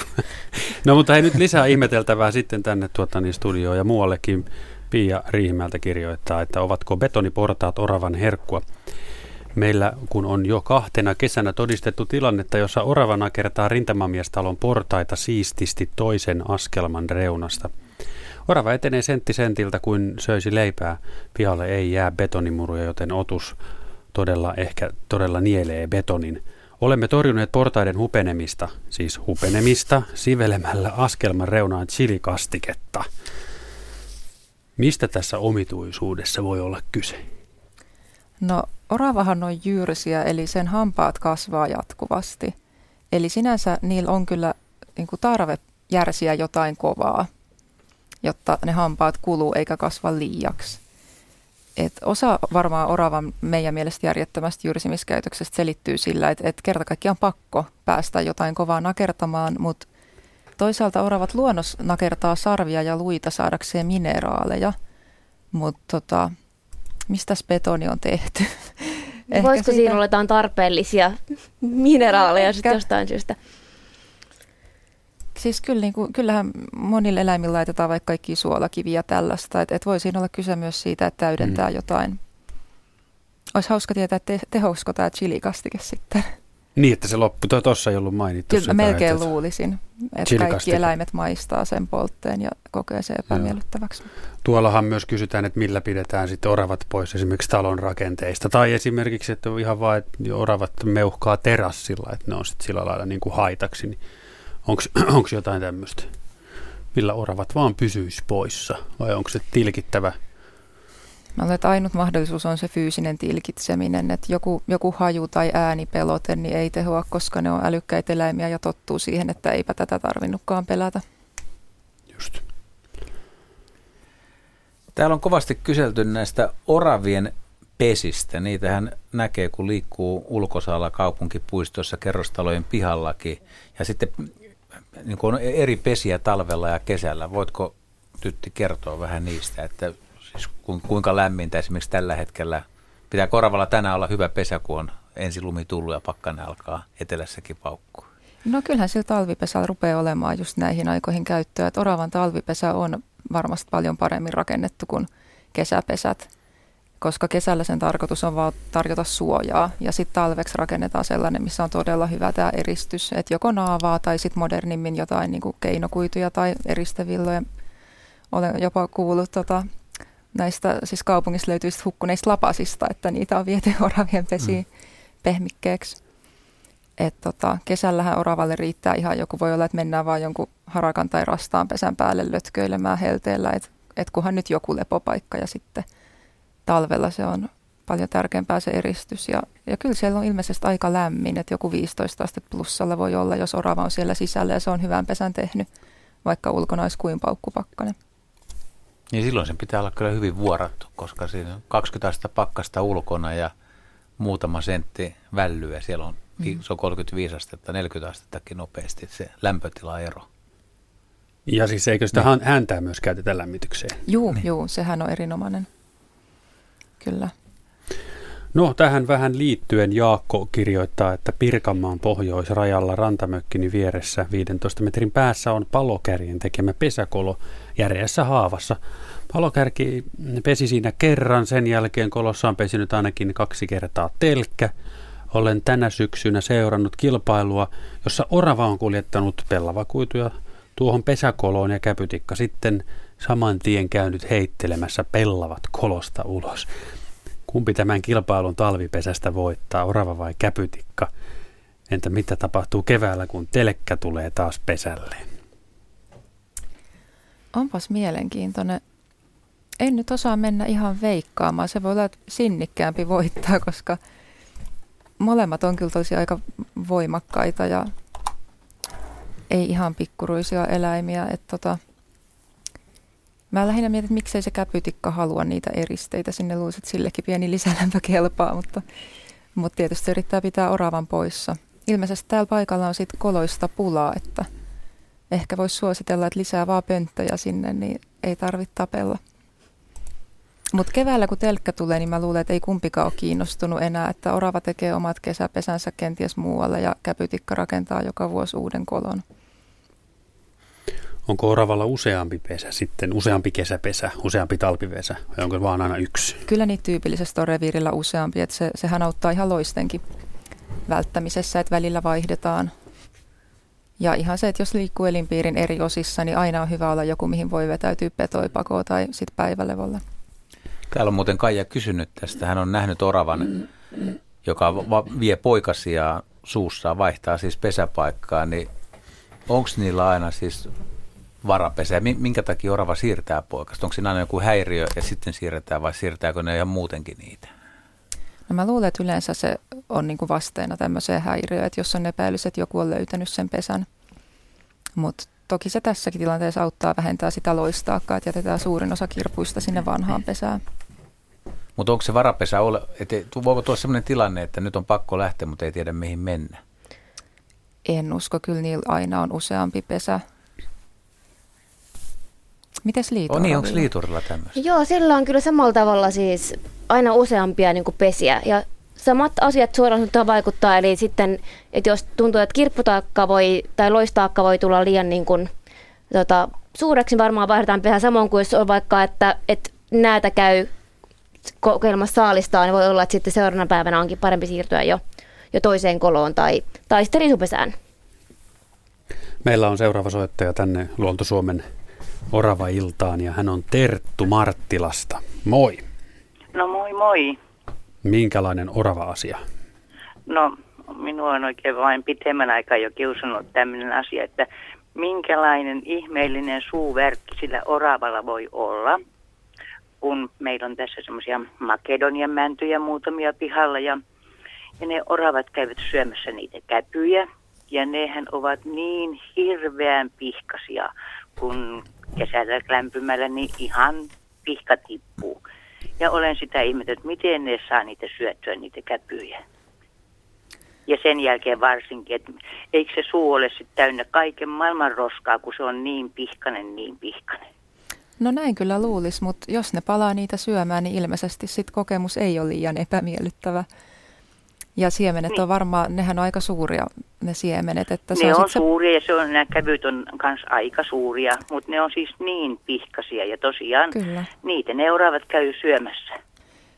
No mutta hei nyt lisää ihmeteltävää sitten tänne tuota, niin studioon ja muuallekin. Pia Riihimäeltä kirjoittaa, että ovatko betoniportaat oravan herkkua. Meillä kun on jo kahtena kesänä todistettu tilannetta, jossa oravana kertaa rintamamiestalon portaita siististi toisen askelman reunasta. Orava etenee sentti sentiltä kuin söisi leipää. Pihalle ei jää betonimuruja, joten otus todella ehkä todella nielee betonin. Olemme torjuneet portaiden hupenemista, siis hupenemista, sivelemällä askelman reunaan chilikastiketta. Mistä tässä omituisuudessa voi olla kyse? No oravahan on jyrsiä, eli sen hampaat kasvaa jatkuvasti. Eli sinänsä niillä on kyllä niin kuin tarve järsiä jotain kovaa, jotta ne hampaat kuluu eikä kasva liiaksi. Et osa varmaan oravan meidän mielestä järjettömästä jyrsimiskäytöksestä selittyy sillä, että et kerta kaikkiaan pakko päästä jotain kovaa nakertamaan, mutta toisaalta oravat luonnos nakertaa sarvia ja luita saadakseen mineraaleja, mutta tota, mistäs betoni on tehty? Voisiko siinä olla jotain tarpeellisia mineraaleja sitten Ehkä. jostain syystä? Siis kyllä, niin kuin, kyllähän monille eläimillä laitetaan vaikka kaikki suolakiviä ja tällaista, että et voi siinä olla kyse myös siitä, että täydentää mm. jotain. Olisi hauska tietää, että te, tehosko tämä chilikastike sitten. Niin, että se loppu, tuossa ei ollut mainittu Kyllä sitä, melkein että, luulisin, että kaikki eläimet maistaa sen poltteen ja kokee se epämiellyttäväksi. Tuollahan myös kysytään, että millä pidetään sitten oravat pois esimerkiksi talon rakenteista. Tai esimerkiksi, että ihan vaan, että oravat meuhkaa terassilla, että ne on sitten sillä lailla niin kuin haitaksi. Niin Onko jotain tämmöistä? Millä oravat vaan pysyisi poissa? Vai onko se tilkittävä? Mä luulen, että ainut mahdollisuus on se fyysinen tilkitseminen, että joku, joku haju tai äänipelote niin ei tehoa, koska ne on älykkäitä eläimiä ja tottuu siihen, että eipä tätä tarvinnutkaan pelätä. Just. Täällä on kovasti kyselty näistä oravien pesistä. Niitähän näkee, kun liikkuu ulkosalla kaupunkipuistoissa, kerrostalojen pihallakin. Ja sitten niin on eri pesiä talvella ja kesällä. Voitko Tytti kertoa vähän niistä, että siis kuinka lämmintä esimerkiksi tällä hetkellä, pitää Koravalla tänään olla hyvä pesä, kun on ensi lumi tullut ja pakkanen alkaa etelässäkin paukkua? No kyllähän sillä talvipesällä rupeaa olemaan just näihin aikoihin käyttöä. Että oravan talvipesä on varmasti paljon paremmin rakennettu kuin kesäpesät, koska kesällä sen tarkoitus on vaan tarjota suojaa ja sitten talveksi rakennetaan sellainen, missä on todella hyvä tämä eristys, että joko naavaa tai sitten modernimmin jotain niin kuin keinokuituja tai eristevilloja. Olen jopa kuullut tota, näistä, siis kaupungissa löytyistä hukkuneista lapasista, että niitä on viety oravien pesiin mm. pehmikkeeksi. Et tota, kesällähän oravalle riittää ihan joku, voi olla, että mennään vaan jonkun harakan tai rastaan pesän päälle lötköilemään helteellä, että et kunhan nyt joku lepopaikka ja sitten talvella se on paljon tärkeämpää se eristys. Ja, ja kyllä siellä on ilmeisesti aika lämmin, että joku 15 astetta plussalla voi olla, jos orava on siellä sisällä ja se on hyvän pesän tehnyt, vaikka ulkona olisi kuin paukkupakkanen. Niin silloin sen pitää olla kyllä hyvin vuorattu, koska siinä on 20 astetta pakkasta ulkona ja muutama sentti vällyä. Siellä on, mm. se on 35 astetta, 40 astettakin nopeasti se lämpötilaero. Ja siis eikö sitä niin. häntää myös käytetä lämmitykseen? Juu, niin. juu, sehän on erinomainen. Kyllä. No tähän vähän liittyen Jaakko kirjoittaa, että Pirkanmaan pohjoisrajalla rantamökkini vieressä 15 metrin päässä on palokärjen tekemä pesäkolo järeässä haavassa. Palokärki pesi siinä kerran, sen jälkeen kolossa on pesinyt ainakin kaksi kertaa telkkä. Olen tänä syksynä seurannut kilpailua, jossa orava on kuljettanut pellavakuituja tuohon pesäkoloon ja käpytikka sitten saman tien käynyt heittelemässä pellavat kolosta ulos. Kumpi tämän kilpailun talvipesästä voittaa, orava vai käpytikka? Entä mitä tapahtuu keväällä, kun telkkä tulee taas pesälleen? Onpas mielenkiintoinen. En nyt osaa mennä ihan veikkaamaan. Se voi olla, että sinnikkäämpi voittaa, koska molemmat on kyllä tosi aika voimakkaita ja ei ihan pikkuruisia eläimiä. Että tota, Mä lähinnä mietin, että miksei se käpytikka halua niitä eristeitä. Sinne luulisin, että sillekin pieni lisälämpö kelpaa, mutta, mutta tietysti se yrittää pitää oravan poissa. Ilmeisesti täällä paikalla on sitten koloista pulaa, että ehkä voisi suositella, että lisää vaan pönttöjä sinne, niin ei tarvitse tapella. Mutta keväällä kun telkkä tulee, niin mä luulen, että ei kumpikaan ole kiinnostunut enää, että orava tekee omat kesäpesänsä kenties muualle ja käpytikka rakentaa joka vuosi uuden kolon. Onko oravalla useampi pesä sitten, useampi kesäpesä, useampi talpivesä vai onko vaan aina yksi? Kyllä niitä tyypillisesti on reviirillä useampi, että se, sehän auttaa ihan loistenkin välttämisessä, että välillä vaihdetaan. Ja ihan se, että jos liikkuu elinpiirin eri osissa, niin aina on hyvä olla joku, mihin voi vetäytyä petoipakoon tai sitten päivälevolle. Täällä on muuten Kaija kysynyt tästä. Hän on nähnyt oravan, joka vie poikasia suussa, vaihtaa siis pesäpaikkaa, niin onko niillä aina siis varapesä. Minkä takia orava siirtää poikasta? Onko siinä aina joku häiriö ja sitten siirretään vai siirtääkö ne ihan muutenkin niitä? No mä luulen, että yleensä se on niin kuin vasteena tämmöiseen häiriöön, että jos on epäilys, että joku on löytänyt sen pesän. Mutta toki se tässäkin tilanteessa auttaa vähentää sitä loistaakkaa, että jätetään suurin osa kirpuista sinne vanhaan pesään. Mutta onko se varapesä ole, että voiko tulla sellainen tilanne, että nyt on pakko lähteä, mutta ei tiedä mihin mennä? En usko, kyllä niillä aina on useampi pesä. Mites liiturilla? On niin, onko liiturilla tämmöistä? Joo, sillä on kyllä samalla tavalla siis aina useampia niin pesiä. Ja samat asiat suoraan vaikuttaa, eli sitten, että jos tuntuu, että kirpputaakka voi, tai loistaakka voi tulla liian niin kuin, tota, suureksi, niin varmaan vaihdetaan pesä samoin kuin jos on vaikka, että, että näitä käy kokeilmassa saalistaa, niin voi olla, että sitten seuraavana päivänä onkin parempi siirtyä jo, jo toiseen koloon tai, tai sitten risupesään. Meillä on seuraava soittaja tänne Luolto Suomen Orava-iltaan ja hän on Terttu Marttilasta. Moi. No moi moi. Minkälainen orava-asia? No minua on oikein vain pitemmän aikaa jo kiusannut tämmöinen asia, että minkälainen ihmeellinen suuverkki sillä oravalla voi olla, kun meillä on tässä semmoisia Makedonian mäntyjä muutamia pihalla ja, ja ne oravat käyvät syömässä niitä käpyjä ja nehän ovat niin hirveän pihkasia, kun kesällä lämpimällä niin ihan pihka tippuu. Ja olen sitä ihmetellyt, miten ne saa niitä syöttyä, niitä käpyjä. Ja sen jälkeen varsinkin, että eikö se suu ole sitten täynnä kaiken maailman roskaa, kun se on niin pihkanen, niin pihkanen. No näin kyllä luulisi, mutta jos ne palaa niitä syömään, niin ilmeisesti sit kokemus ei ole liian epämiellyttävä. Ja siemenet niin. on varmaan, nehän on aika suuria ne siemenet. Että se ne on, on suuria ja se on, nämä kävyt on myös aika suuria, mutta ne on siis niin pihkasia ja tosiaan Kyllä. niitä ne oravat käy syömässä.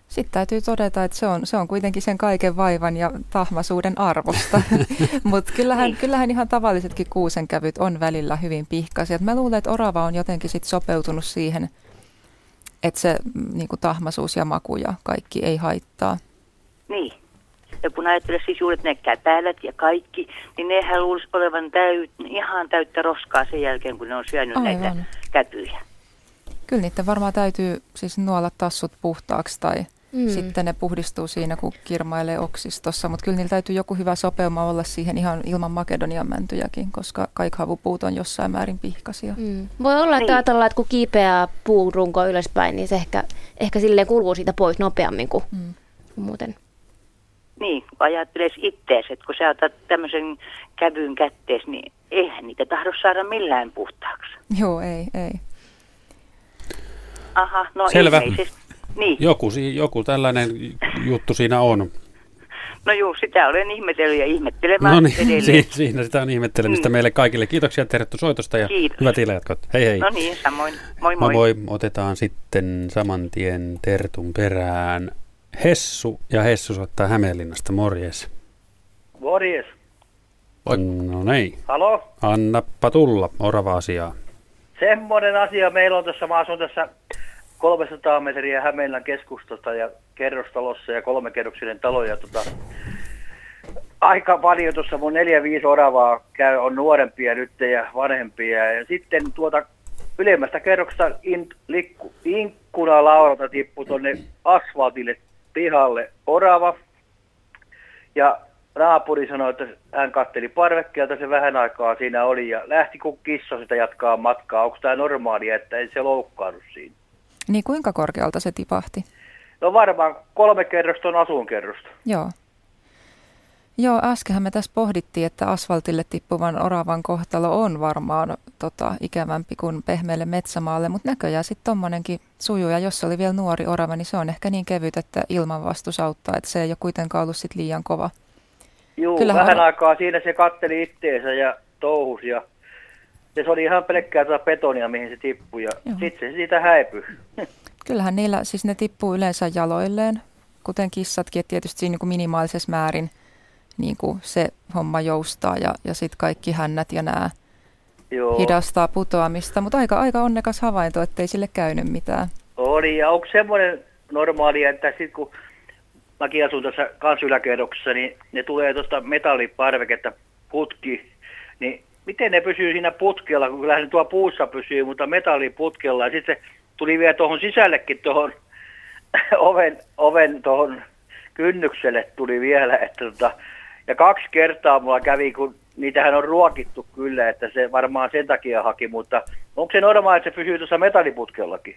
Sitten täytyy todeta, että se on, se on kuitenkin sen kaiken vaivan ja tahmasuuden arvosta. Mutta kyllähän, niin. kyllähän ihan tavallisetkin kuusenkävyt on välillä hyvin pihkaisia. Mä luulen, että orava on jotenkin sit sopeutunut siihen, että se niin tahmasuus ja maku ja kaikki ei haittaa. Niin. Ja kun ajattelee siis juuri ne käpälät ja kaikki, niin nehän luulisi olevan täyt, ihan täyttä roskaa sen jälkeen, kun ne on syönyt Aivan. näitä käpyjä. Kyllä niiden varmaan täytyy siis nuolla tassut puhtaaksi tai mm. sitten ne puhdistuu siinä, kun kirmailee oksistossa. Mutta kyllä niillä täytyy joku hyvä sopeuma olla siihen ihan ilman Makedonian mäntyjäkin, koska kaikki havupuut on jossain määrin pihkasia. Mm. Voi olla, että niin. ajatellaan, että kun kiipeää puurunko ylöspäin, niin se ehkä, ehkä silleen kuluu siitä pois nopeammin kuin mm. muuten. Niin, kun ajatteles ittees, että kun sä otat tämmöisen kävyn kättees, niin eihän niitä tahdo saada millään puhtaaksi. Joo, ei, ei. Aha, no Selvä. ilmeisesti. Niin. Joku, joku tällainen juttu siinä on. No juu, sitä olen ihmetellyt ja ihmettelemään No niin, si- siinä sitä on ihmettelemistä mm. meille kaikille. Kiitoksia Terttu soitosta ja Kiitos. hyvät iljatkot. Hei hei. No niin, samoin. Moi moi. Moi moi. Otetaan sitten saman tien Tertun perään Hessu ja Hessu soittaa Hämeenlinnasta. Morjes. Morjes. Moi. No niin. Halo? Annappa tulla, orava asiaa. Semmoinen asia meillä on tässä, mä asun tässä 300 metriä Hämeenlän keskustasta ja kerrostalossa ja kolmekerroksinen talo. Ja tota, aika paljon tuossa mun neljä viisi oravaa käy, on nuorempia nyt ja vanhempia. Ja sitten tuota ylemmästä kerroksesta in, likku, inkkuna laurata tippui tuonne asfaltille pihalle orava. Ja naapuri sanoi, että hän katteli parvekkeelta, se vähän aikaa siinä oli ja lähti kun kissa sitä jatkaa matkaa. Onko tämä normaalia, että ei se loukkaannut siinä? Niin kuinka korkealta se tipahti? No varmaan kolme kerrosta on asuinkerrosta. Joo. Joo, äskenhän me tässä pohdittiin, että asfaltille tippuvan oravan kohtalo on varmaan tota, ikävämpi kuin pehmeälle metsämaalle, mutta näköjään sitten tuommoinenkin sujuu, ja jos se oli vielä nuori orava, niin se on ehkä niin kevyt, että ilmanvastus auttaa, että se ei ole kuitenkaan ollut sit liian kova. Joo, Kyllähän vähän or... aikaa siinä se katteli itteensä ja touhus, ja se oli ihan pelkkää tuota betonia, mihin se tippui, ja sitten se siitä häipyi. Kyllähän niillä, siis ne tippuu yleensä jaloilleen, kuten kissatkin, että tietysti siinä niin kuin minimaalisessa määrin niin kuin se homma joustaa ja, ja sitten kaikki hännät ja nämä Joo. hidastaa putoamista, mutta aika, aika onnekas havainto, ettei sille käynyt mitään. Oli, ja onko semmoinen normaalia, että sitten kun mäkin asun tässä kansyläkerroksessa, niin ne tulee tuosta metalliparveketta putki, niin miten ne pysyy siinä putkella, kun kyllähän tuo puussa pysyy, mutta metalliputkella, ja sitten se tuli vielä tuohon sisällekin tuohon oven, oven tuohon kynnykselle tuli vielä, että tota, ja kaksi kertaa mulla kävi, kun niitähän on ruokittu kyllä, että se varmaan sen takia haki, mutta onko se normaali, että se pysyy tuossa metalliputkellakin?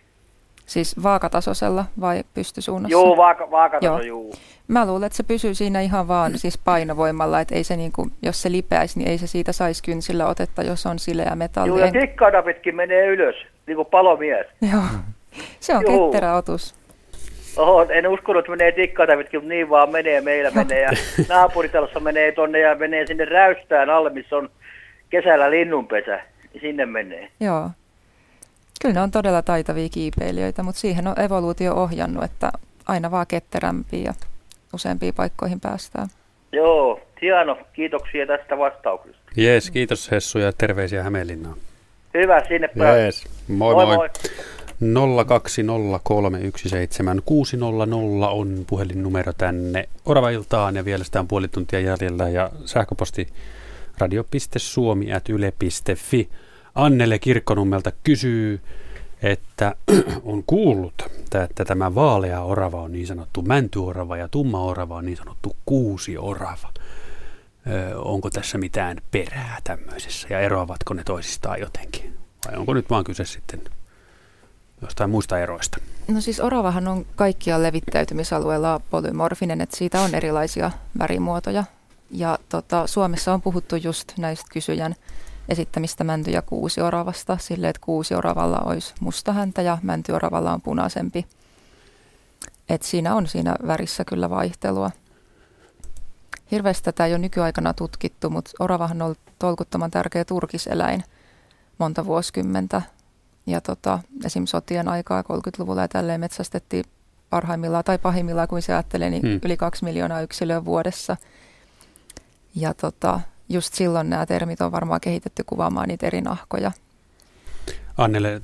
Siis vaakatasoisella vai pystysuunnassa? Joo, vaaka, vaakataso, joo. Juu. Mä luulen, että se pysyy siinä ihan vaan siis painovoimalla, että ei se niinku, jos se lipeäisi, niin ei se siitä saisi kynsillä otetta, jos on sileä metalli. Joo, ja tikkaadapitkin menee ylös, niin kuin palomies. Joo, se on Juu. ketterä otus. Oho, en uskonut, että menee tikkaatavitkin, mutta niin vaan menee, meillä menee. Ja naapuritalossa menee tonne ja menee sinne räystään alle, missä on kesällä linnunpesä. Niin sinne menee. Joo. Kyllä ne on todella taitavia kiipeilijöitä, mutta siihen on evoluutio ohjannut, että aina vaan ketterämpiä ja useampiin paikkoihin päästään. Joo, hieno. Kiitoksia tästä vastauksesta. Jees, kiitos Hessu ja terveisiä Hämeenlinnaan. Hyvä, sinne päin. Jees, moi moi. moi. 020317600 on puhelinnumero tänne Orava-iltaan ja vielä sitä on puoli tuntia jäljellä ja sähköposti radio.suomi.yle.fi. Annele Kirkkonummelta kysyy, että on kuullut, että tämä vaalea orava on niin sanottu mäntyorava ja tumma orava on niin sanottu kuusi orava. Onko tässä mitään perää tämmöisessä ja eroavatko ne toisistaan jotenkin? Vai onko nyt vaan kyse sitten jostain muista eroista? No siis oravahan on kaikkia levittäytymisalueella polymorfinen, että siitä on erilaisia värimuotoja. Ja tota, Suomessa on puhuttu just näistä kysyjän esittämistä mänty- ja kuusioravasta sille, että kuusioravalla olisi musta häntä ja mäntyoravalla on punaisempi. Et siinä on siinä värissä kyllä vaihtelua. Hirveästi tätä ei ole nykyaikana tutkittu, mutta oravahan on ollut tolkuttoman tärkeä turkiseläin monta vuosikymmentä. Ja tota, esim. sotien aikaa 30-luvulla ja tälleen metsästettiin parhaimmillaan tai pahimmillaan, kuin se ajattelee, niin hmm. yli kaksi miljoonaa yksilöä vuodessa. Ja tota, just silloin nämä termit on varmaan kehitetty kuvaamaan niitä eri nahkoja. Annelle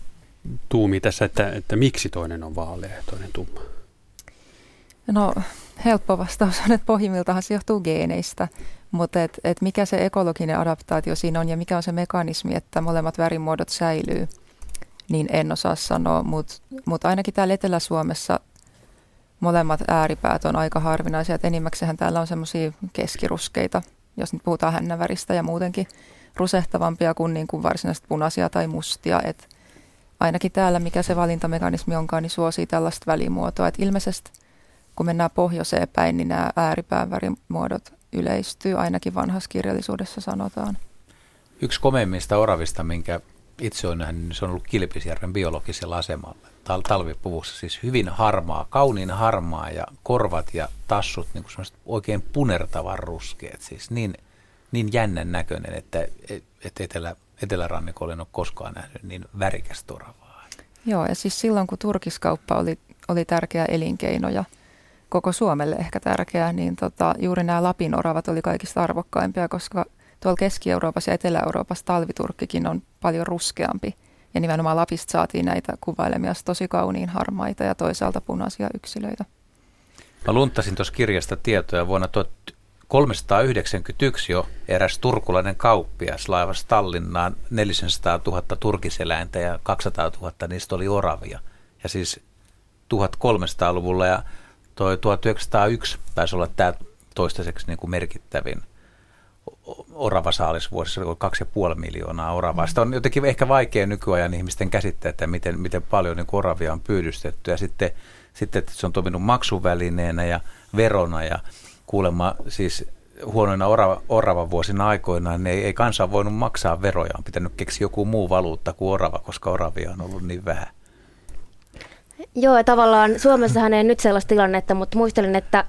tuumi tässä, että, että miksi toinen on vaalea ja toinen tumma? No helppo vastaus on, että pohjimmiltahan se johtuu geeneistä, mutta et, et mikä se ekologinen adaptaatio siinä on ja mikä on se mekanismi, että molemmat värimuodot säilyy, niin en osaa sanoa, mutta mut ainakin täällä Etelä-Suomessa molemmat ääripäät on aika harvinaisia, että enimmäkseen täällä on semmoisia keskiruskeita jos nyt puhutaan hännäväristä ja muutenkin rusehtavampia kuin, niin kuin varsinaisesti punaisia tai mustia. Et ainakin täällä, mikä se valintamekanismi onkaan, niin suosii tällaista välimuotoa. Et ilmeisesti kun mennään pohjoiseen päin, niin nämä ääripään värimuodot yleistyy, ainakin vanhassa kirjallisuudessa sanotaan. Yksi komeimmista oravista, minkä itse olen nähnyt, niin se on ollut Kilpisjärven biologisella asemalla tal- talvipuvussa. Siis hyvin harmaa, kauniin harmaa ja korvat ja tassut niin kuin oikein punertavan ruskeat. Siis niin, niin jännän näköinen, että, että etelä, etelärannikolla en ole koskaan nähnyt niin värikästä oravaa. Joo, ja siis silloin kun turkiskauppa oli, oli tärkeä elinkeino ja koko Suomelle ehkä tärkeä, niin tota, juuri nämä Lapin oravat oli kaikista arvokkaimpia, koska tuolla Keski-Euroopassa ja Etelä-Euroopassa talviturkkikin on paljon ruskeampi – ja nimenomaan Lapista saatiin näitä kuvailemia tosi kauniin harmaita ja toisaalta punaisia yksilöitä. Mä luntasin tuossa kirjasta tietoja vuonna 1391 jo eräs turkulainen kauppias laivasi Tallinnaan 400 000 turkiseläintä ja 200 000 niistä oli oravia. Ja siis 1300-luvulla ja toi 1901 taisi olla tämä toistaiseksi niin kuin merkittävin oravasaalisvuosissa oli kaksi ja puoli miljoonaa oravaa. Sitä on jotenkin ehkä vaikea nykyajan ihmisten käsittää, että miten, miten paljon niin oravia on pyydystetty. Ja sitten, sitten että se on toiminut maksuvälineenä ja verona ja kuulemma siis huonoina orava, oravan vuosina aikoina, niin ei, ei kansa voinut maksaa veroja. On pitänyt keksiä joku muu valuutta kuin orava, koska oravia on ollut niin vähän. Joo, tavallaan Suomessahan ei nyt sellaista tilannetta, mutta muistelin, että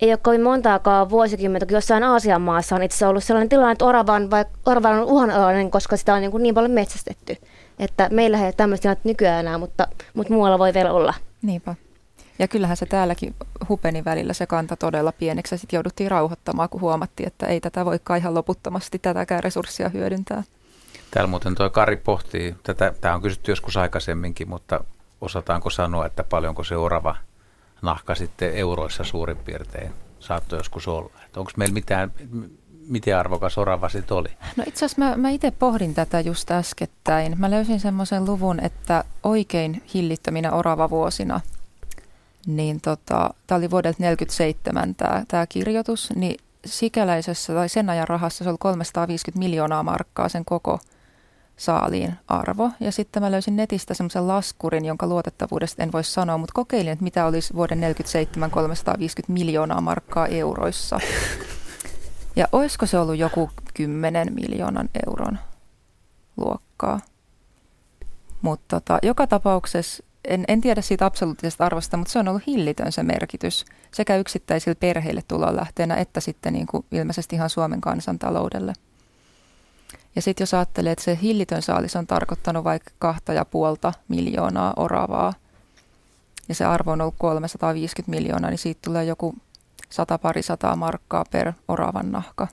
ei ole kovin montaakaan vuosikymmentä, kun jossain Aasian maassa on itse ollut sellainen tilanne, että oravan, vai, oravan on uhanalainen, koska sitä on niin, kuin niin paljon metsästetty. Että meillä ei ole tämmöistä nykyään enää, mutta, mutta muualla voi vielä olla. Niinpä. Ja kyllähän se täälläkin hupeni välillä se kanta todella pieneksi ja sitten jouduttiin rauhoittamaan, kun huomattiin, että ei tätä voikaan ihan loputtomasti tätäkään resurssia hyödyntää. Täällä muuten tuo Kari pohtii, tätä, tämä on kysytty joskus aikaisemminkin, mutta osataanko sanoa, että paljonko se orava nahka sitten euroissa suurin piirtein saattoi joskus olla. Onko meillä mitään, miten arvokas orava sitten oli? No itse asiassa mä, mä itse pohdin tätä just äskettäin. Mä löysin semmoisen luvun, että oikein hillittöminä orava-vuosina, niin tota, tämä oli vuodelta 1947 tämä, kirjoitus, niin sikäläisessä tai sen ajan rahassa se oli 350 miljoonaa markkaa sen koko – saaliin arvo. Ja sitten mä löysin netistä semmoisen laskurin, jonka luotettavuudesta en voi sanoa, mutta kokeilin, että mitä olisi vuoden 47 350 miljoonaa markkaa euroissa. Ja olisiko se ollut joku 10 miljoonan euron luokkaa. Mutta tota, joka tapauksessa, en, en tiedä siitä absoluuttisesta arvosta, mutta se on ollut hillitön se merkitys sekä yksittäisille perheille tulonlähteenä että sitten niin kuin ilmeisesti ihan Suomen kansantaloudelle. Ja sitten jos ajattelee, että se hillitön saalis on tarkoittanut vaikka kahta ja puolta miljoonaa oravaa, ja se arvo on ollut 350 miljoonaa, niin siitä tulee joku sata pari sataa markkaa per oravan nahka.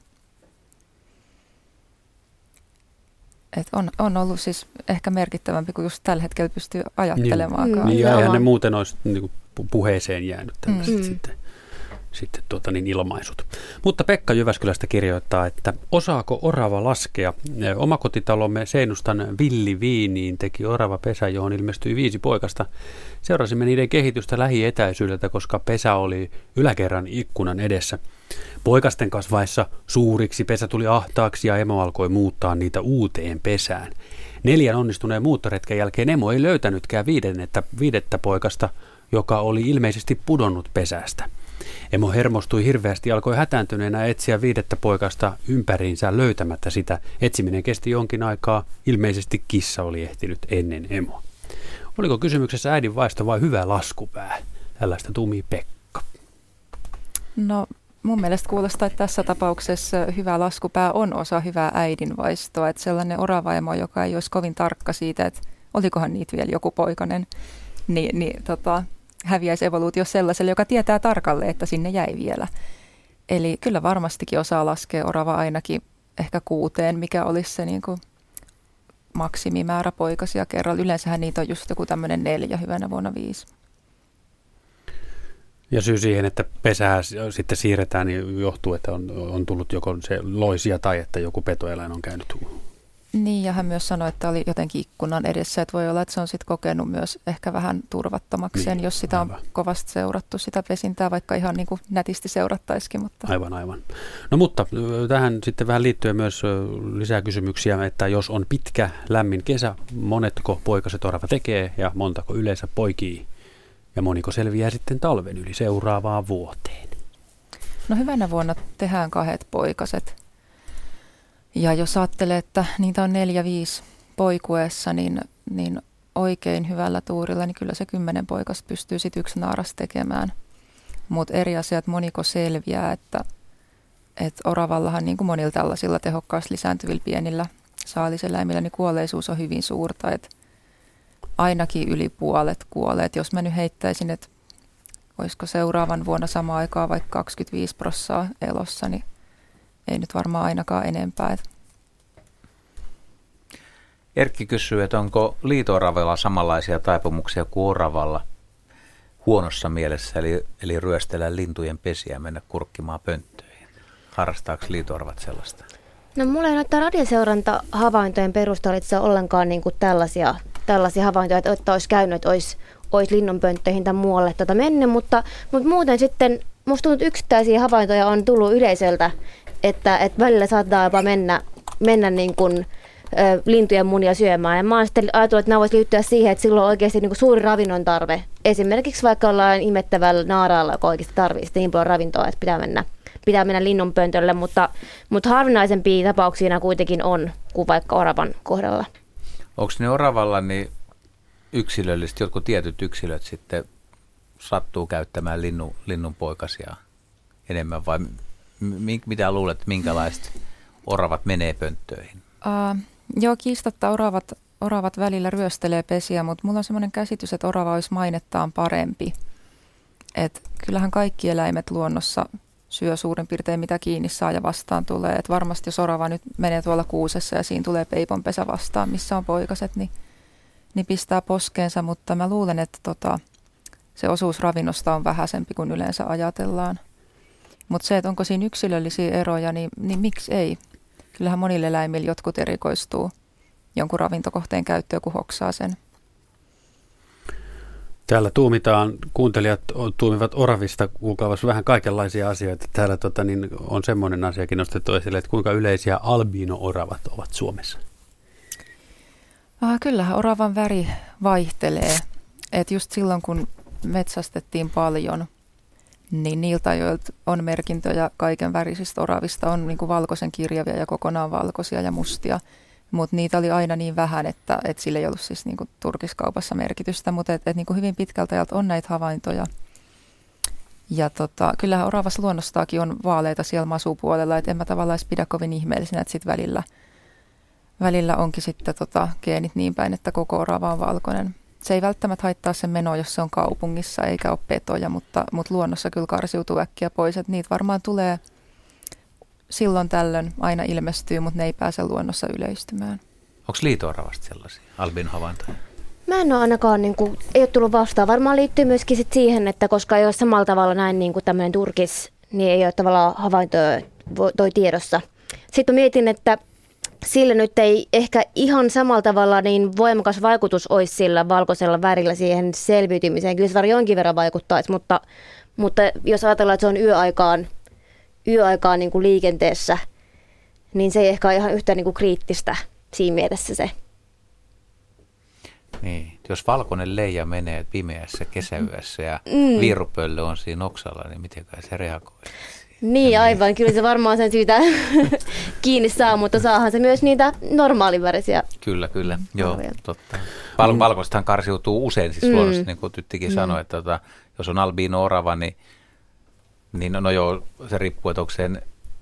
Et on, on ollut siis ehkä merkittävämpi kuin just tällä hetkellä pystyy ajattelemaan. Niin, niin ja eihän ne muuten olisi niin puheeseen jäänyt tällaiset mm. sitten sitten tuota niin ilmaisut. Mutta Pekka Jyväskylästä kirjoittaa, että osaako orava laskea? Omakotitalomme Seinustan Villi Viiniin teki orava pesä, johon ilmestyi viisi poikasta. Seurasimme niiden kehitystä lähietäisyydeltä, koska pesä oli yläkerran ikkunan edessä. Poikasten kasvaessa suuriksi pesä tuli ahtaaksi ja emo alkoi muuttaa niitä uuteen pesään. Neljän onnistuneen muuttoretken jälkeen emo ei löytänytkään viidettä poikasta, joka oli ilmeisesti pudonnut pesästä. Emo hermostui hirveästi ja alkoi hätääntyneenä etsiä viidettä poikasta ympäriinsä löytämättä sitä. Etsiminen kesti jonkin aikaa. Ilmeisesti kissa oli ehtinyt ennen emoa. Oliko kysymyksessä äidin vaisto vai hyvä laskupää? Tällaista tumi Pekka. No mun mielestä kuulostaa, että tässä tapauksessa hyvä laskupää on osa hyvää äidinvaistoa. Että sellainen oravaimo, joka ei olisi kovin tarkka siitä, että olikohan niitä vielä joku poikanen, niin, niin tota, häviäisi evoluutio sellaiselle, joka tietää tarkalle, että sinne jäi vielä. Eli kyllä varmastikin osaa laskea orava ainakin ehkä kuuteen, mikä olisi se niin kuin maksimimäärä poikasia kerralla. Yleensähän niitä on just joku tämmöinen neljä hyvänä vuonna viisi. Ja syy siihen, että pesää sitten siirretään, niin johtuu, että on, on tullut joko se loisia tai että joku petoeläin on käynyt niin, ja hän myös sanoi, että oli jotenkin ikkunan edessä, että voi olla, että se on sitten kokenut myös ehkä vähän turvattomakseen, niin, jos sitä aivan. on kovasti seurattu, sitä pesintää, vaikka ihan niin kuin nätisti seurattaisikin. Mutta. Aivan, aivan. No mutta tähän sitten vähän liittyen myös lisää kysymyksiä, että jos on pitkä, lämmin kesä, monetko poikaset orava tekee ja montako yleensä poikii? Ja moniko selviää sitten talven yli seuraavaan vuoteen? No hyvänä vuonna tehdään kahdet poikaset. Ja jos ajattelee, että niitä on neljä, viisi poikuessa, niin, niin oikein hyvällä tuurilla, niin kyllä se kymmenen poikasta pystyy sitten yksi naaras tekemään. Mutta eri asiat moniko selviää, että, että oravallahan niin kuin monilla tällaisilla tehokkaasti lisääntyvillä pienillä saaliseläimillä, niin kuolleisuus on hyvin suurta, että ainakin yli puolet kuolee. Et jos mä nyt heittäisin, että olisiko seuraavan vuonna sama aikaa vaikka 25 prossaa elossa, niin ei nyt varmaan ainakaan enempää. Erkki kysyy, että onko liitoravella samanlaisia taipumuksia kuin oravalla huonossa mielessä, eli, eli ryöstellä lintujen pesiä ja mennä kurkkimaan pönttöihin. Harrastaako liitoravat sellaista? No mulla ei näyttää radioseuranta-havaintojen perusteella itse ollenkaan niin kuin tällaisia, tällaisia havaintoja, että, että olisi käynyt, että olisi, olisi linnunpönttöihin tai muualle tota mennyt, mutta, mutta muuten sitten musta tuntuu, että yksittäisiä havaintoja on tullut yleisöltä, että, että välillä saattaa jopa mennä, mennä niin kuin, ö, lintujen munia syömään. Ja mä oon sitten ajatellut, että nämä voisi liittyä siihen, että silloin on oikeasti niin kuin suuri ravinnon tarve. Esimerkiksi vaikka ollaan imettävällä naaraalla, joka oikeasti tarvitsee niin paljon ravintoa, että pitää mennä, pitää mennä linnunpöntölle, mutta, mutta harvinaisempia tapauksia kuitenkin on kuin vaikka oravan kohdalla. Onko ne oravalla niin yksilöllisesti, jotkut tietyt yksilöt sitten sattuu käyttämään linnu, linnunpoikasia enemmän vai mitä luulet, minkälaiset oravat menee pönttöihin? Uh, joo, kiistatta oravat, oravat välillä ryöstelee pesiä, mutta mulla on semmoinen käsitys, että orava olisi mainettaan parempi. Et kyllähän kaikki eläimet luonnossa syö suurin piirtein mitä kiinni saa ja vastaan tulee. Et varmasti jos orava nyt menee tuolla kuusessa ja siinä tulee peiponpesä vastaan, missä on poikaset, niin, niin pistää poskeensa, mutta mä luulen, että tota, se osuus ravinnosta on vähäisempi kuin yleensä ajatellaan. Mutta se, että onko siinä yksilöllisiä eroja, niin, niin miksi ei? Kyllähän monille eläimille jotkut erikoistuu jonkun ravintokohteen käyttöön, kun hoksaa sen. Täällä tuumitaan, kuuntelijat tuumivat oravista kuukaavassa vähän kaikenlaisia asioita. Täällä tota, niin on semmoinen asiakin nostettu esille, että kuinka yleisiä albino-oravat ovat Suomessa? Ah, kyllähän oravan väri vaihtelee. Et just silloin, kun metsästettiin paljon – niin niiltä, joilta on merkintöjä kaiken värisistä oravista, on niin kuin valkoisen kirjavia ja kokonaan valkoisia ja mustia. Mutta niitä oli aina niin vähän, että, että sillä ei ollut siis niin kuin turkiskaupassa merkitystä, mutta et, et niin kuin hyvin pitkältä ajalta on näitä havaintoja. Ja tota, kyllähän oravas luonnostaakin on vaaleita siellä masupuolella, että en mä tavallaan pidä kovin ihmeellisenä, että sitten välillä, välillä onkin sitten tota, geenit niin päin, että koko orava on valkoinen. Se ei välttämättä haittaa sen menoa, jos se on kaupungissa eikä ole petoja, mutta, mutta luonnossa kyllä karsiutuu äkkiä pois. Että niitä varmaan tulee silloin tällöin aina ilmestyy, mutta ne ei pääse luonnossa yleistymään. Onko liitooravasta sellaisia albin havaintoja? Mä en ole ainakaan, niin kuin, ei ole tullut vastaan. Varmaan liittyy myöskin sit siihen, että koska ei ole samalla tavalla näin niin kuin tämmöinen turkis, niin ei ole tavallaan havaintoja toi tiedossa. Sitten mietin, että sillä nyt ei ehkä ihan samalla tavalla niin voimakas vaikutus olisi sillä valkoisella värillä siihen selviytymiseen. Kyllä se varmaan jonkin verran vaikuttaisi, mutta, mutta jos ajatellaan, että se on yöaikaan, yöaikaan niin kuin liikenteessä, niin se ei ehkä ole ihan yhtä niin kuin kriittistä siinä mielessä se. Niin, jos valkoinen leija menee pimeässä kesäyössä ja mm. viirupöllö on siinä oksalla, niin miten se reagoi? Niin, aivan. Kyllä se varmaan sen syytä kiinni saa, mutta saahan se myös niitä normaalivärisiä. Kyllä, kyllä. Joo, totta. Val- valkoistahan karsiutuu usein siis mm. luonnossa, niin kuin Tyttikin mm. sanoi, että tota, jos on albino orava, niin, niin no joo, se riippuu, että onko sen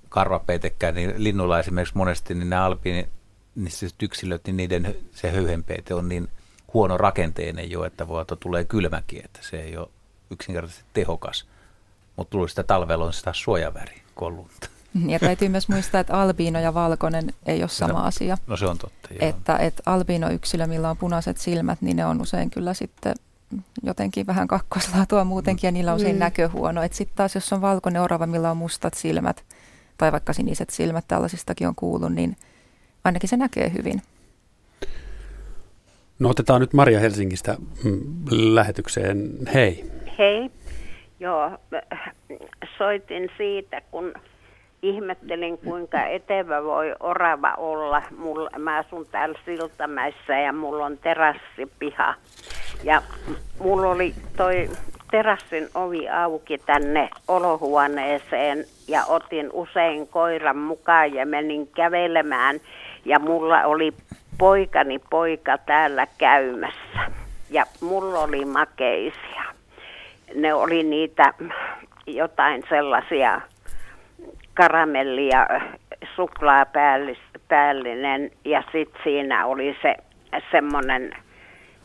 karvapeitekään, niin linnulla esimerkiksi monesti niin ne albiini, niin yksilöt, niin niiden se höyhenpeite on niin huono rakenteinen jo, että voi, että tulee kylmäkin, että se ei ole yksinkertaisesti tehokas mutta tuli sitä talvella on sitä suojaväri kollunta. Ja täytyy myös muistaa, että albiino ja valkoinen ei ole sama no, asia. No se on totta, joo. Että, että albiino-yksilö, millä on punaiset silmät, niin ne on usein kyllä sitten jotenkin vähän kakkoslaatua muutenkin ja niillä on usein mm. näköhuono. Että sitten taas jos on valkoinen orava, millä on mustat silmät tai vaikka siniset silmät, tällaisistakin on kuullut, niin ainakin se näkee hyvin. No otetaan nyt Maria Helsingistä mm, lähetykseen. Hei. Hei. Joo, soitin siitä, kun ihmettelin, kuinka etevä voi orava olla. Mulla, mä asun täällä Siltamäessä ja mulla on terassipiha. Ja mulla oli toi terassin ovi auki tänne olohuoneeseen ja otin usein koiran mukaan ja menin kävelemään. Ja mulla oli poikani poika täällä käymässä ja mulla oli makeisia ne oli niitä jotain sellaisia karamellia, suklaapäällinen ja sitten siinä oli se semmoinen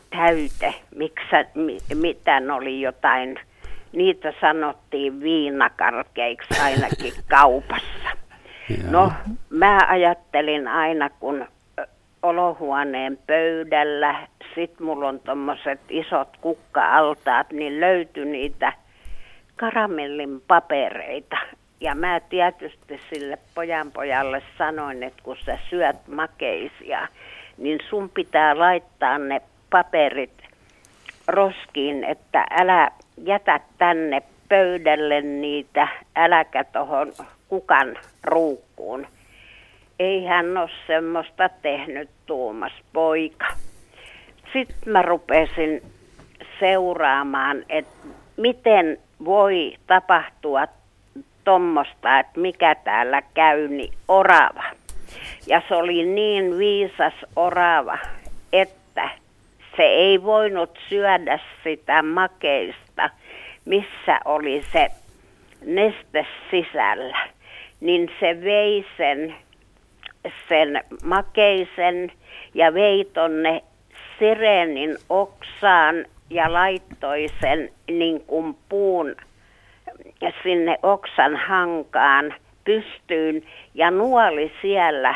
täyte, miksä, mi, mitä oli jotain, niitä sanottiin viinakarkeiksi ainakin kaupassa. No, mä ajattelin aina, kun olohuoneen pöydällä sitten mulla on tuommoiset isot kukka-altaat, niin löytyi niitä karamellin papereita. Ja mä tietysti sille pojan pojalle sanoin, että kun sä syöt makeisia, niin sun pitää laittaa ne paperit roskiin, että älä jätä tänne pöydälle niitä, äläkä tuohon kukan ruukkuun. Ei hän ole semmoista tehnyt, Tuomas poika sitten mä rupesin seuraamaan, että miten voi tapahtua tuommoista, että mikä täällä käy, niin orava. Ja se oli niin viisas orava, että se ei voinut syödä sitä makeista, missä oli se neste sisällä. Niin se vei sen, sen makeisen ja vei tonne sireenin oksaan ja laittoi sen niin kuin puun sinne oksan hankaan pystyyn ja nuoli siellä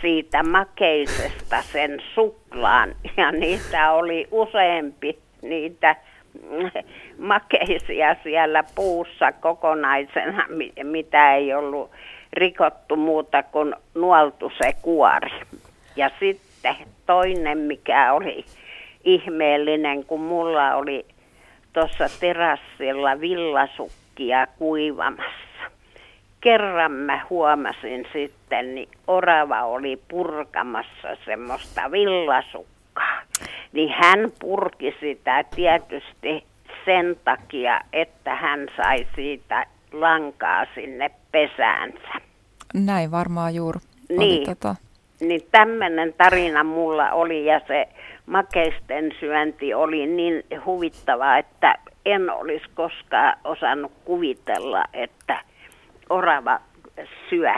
siitä makeisesta sen suklaan. Ja niitä oli useampi niitä makeisia siellä puussa kokonaisena, mitä ei ollut rikottu muuta kuin nuoltu se kuori. Ja sitten toinen, mikä oli ihmeellinen, kun mulla oli tuossa terassilla villasukkia kuivamassa. Kerran mä huomasin sitten, niin orava oli purkamassa semmoista villasukkaa. Niin hän purki sitä tietysti sen takia, että hän sai siitä lankaa sinne pesäänsä. Näin varmaan juuri. Niin. Tota niin tämmöinen tarina mulla oli ja se makeisten syönti oli niin huvittavaa, että en olisi koskaan osannut kuvitella, että orava syö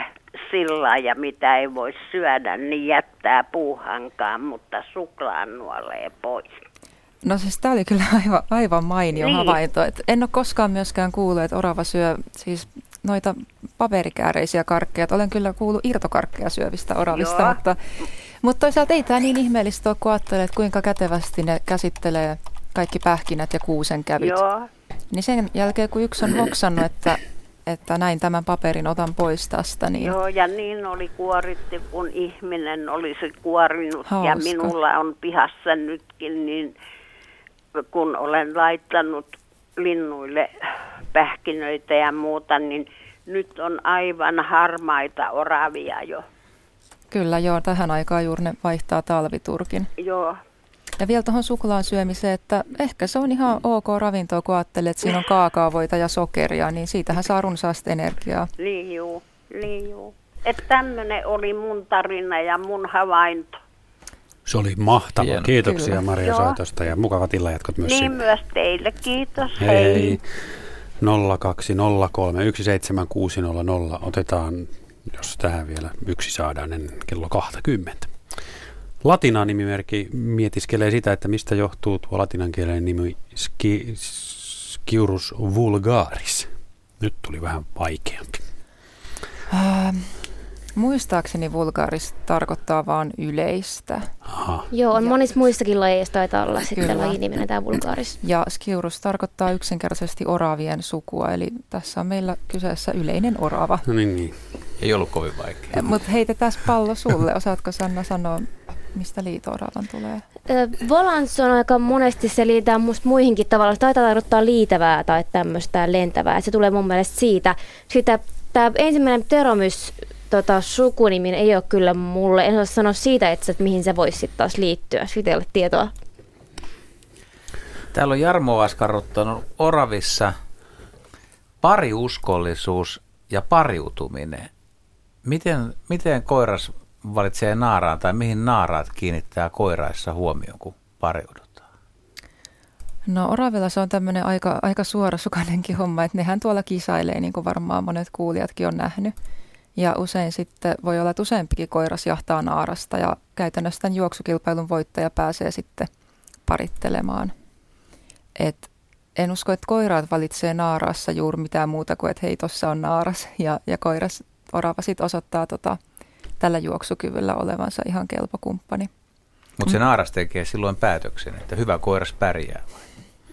sillä ja mitä ei voi syödä, niin jättää puuhankaan, mutta suklaan nuolee pois. No siis tämä oli kyllä aivan, aivan mainio Niin. havainto. Et en ole koskaan myöskään kuullut, että orava syö siis noita paperikääreisiä karkkeja. Olen kyllä kuullut irtokarkkeja syövistä oravista, Joo. mutta, mutta toisaalta ei tämä niin ihmeellistä ole, kun ajattelee, että kuinka kätevästi ne käsittelee kaikki pähkinät ja kuusenkävyt. Joo. Niin sen jälkeen, kun yksi on hoksannut, että, että näin tämän paperin otan pois tästä, niin Joo, ja niin oli kuorittu, kun ihminen olisi kuorinut. Ja Hauska. minulla on pihassa nytkin, niin kun olen laittanut linnuille pähkinöitä ja muuta, niin nyt on aivan harmaita oravia jo. kyllä joo, tähän aikaan juuri ne vaihtaa talviturkin. Joo, Ja vielä tuohon suklaan syömiseen, että ehkä se on ihan ok ravintoa, kun ajattelee, että siinä on kaakaavoita ja sokeria, niin siitähän saa runsaasti energiaa. niin juu, niin juu. Että tämmöinen oli mun tarina ja mun havainto. Se oli mahtava. Hieno. Kiitoksia Kyllä. Maria Joo. soitosta ja mukavat illanjatkot myös Niin sinne. myös teille, kiitos. Hei. 0203600 otetaan, jos tähän vielä yksi saadaan ennen kello 20. Latinaa nimimerkki mietiskelee sitä, että mistä johtuu tuo latinan kielen nimi ski, Skiurus vulgaris. Nyt tuli vähän vaikeampi. Ää, muistaakseni vulgaaris tarkoittaa vain yleistä. Aha. Joo, on monissa muissakin lajeissa taitaa olla sitten lajiniminen tämä vulgaaris. Ja skiurus tarkoittaa yksinkertaisesti oravien sukua, eli tässä on meillä kyseessä yleinen orava. No niin, niin. Ei ollut kovin vaikea. Mutta heitetään pallo sulle. Osaatko Sanna sanoa, mistä liito-oravan tulee? Volans on aika monesti, se liitetään musta muihinkin tavalla. Se taitaa tarkoittaa liitävää tai tämmöistä lentävää. Se tulee mun mielestä siitä. Sitä, tämä ensimmäinen teromys tota, sukunimi ei ole kyllä mulle. En osaa sanoa siitä, että, että mihin se voisi sitten taas liittyä. Siitä ei ole tietoa. Täällä on Jarmo askarruttanut Oravissa pariuskollisuus ja pariutuminen. Miten, miten koiras valitsee naaraan tai mihin naaraat kiinnittää koiraissa huomioon, kun pariudutaan? No oravilla se on tämmöinen aika, aika suorasukainenkin homma, että nehän tuolla kisailee, niin kuin varmaan monet kuulijatkin on nähnyt. Ja usein sitten voi olla, että useampikin koiras jahtaa naarasta ja käytännössä tämän juoksukilpailun voittaja pääsee sitten parittelemaan. Et en usko, että koiraat valitsee naarassa juuri mitään muuta kuin, että hei, tuossa on naaras. Ja, ja koiras, orava sitten osoittaa tota, tällä juoksukyvyllä olevansa ihan kelpo kumppani. Mutta se naaras tekee silloin päätöksen, että hyvä koiras pärjää.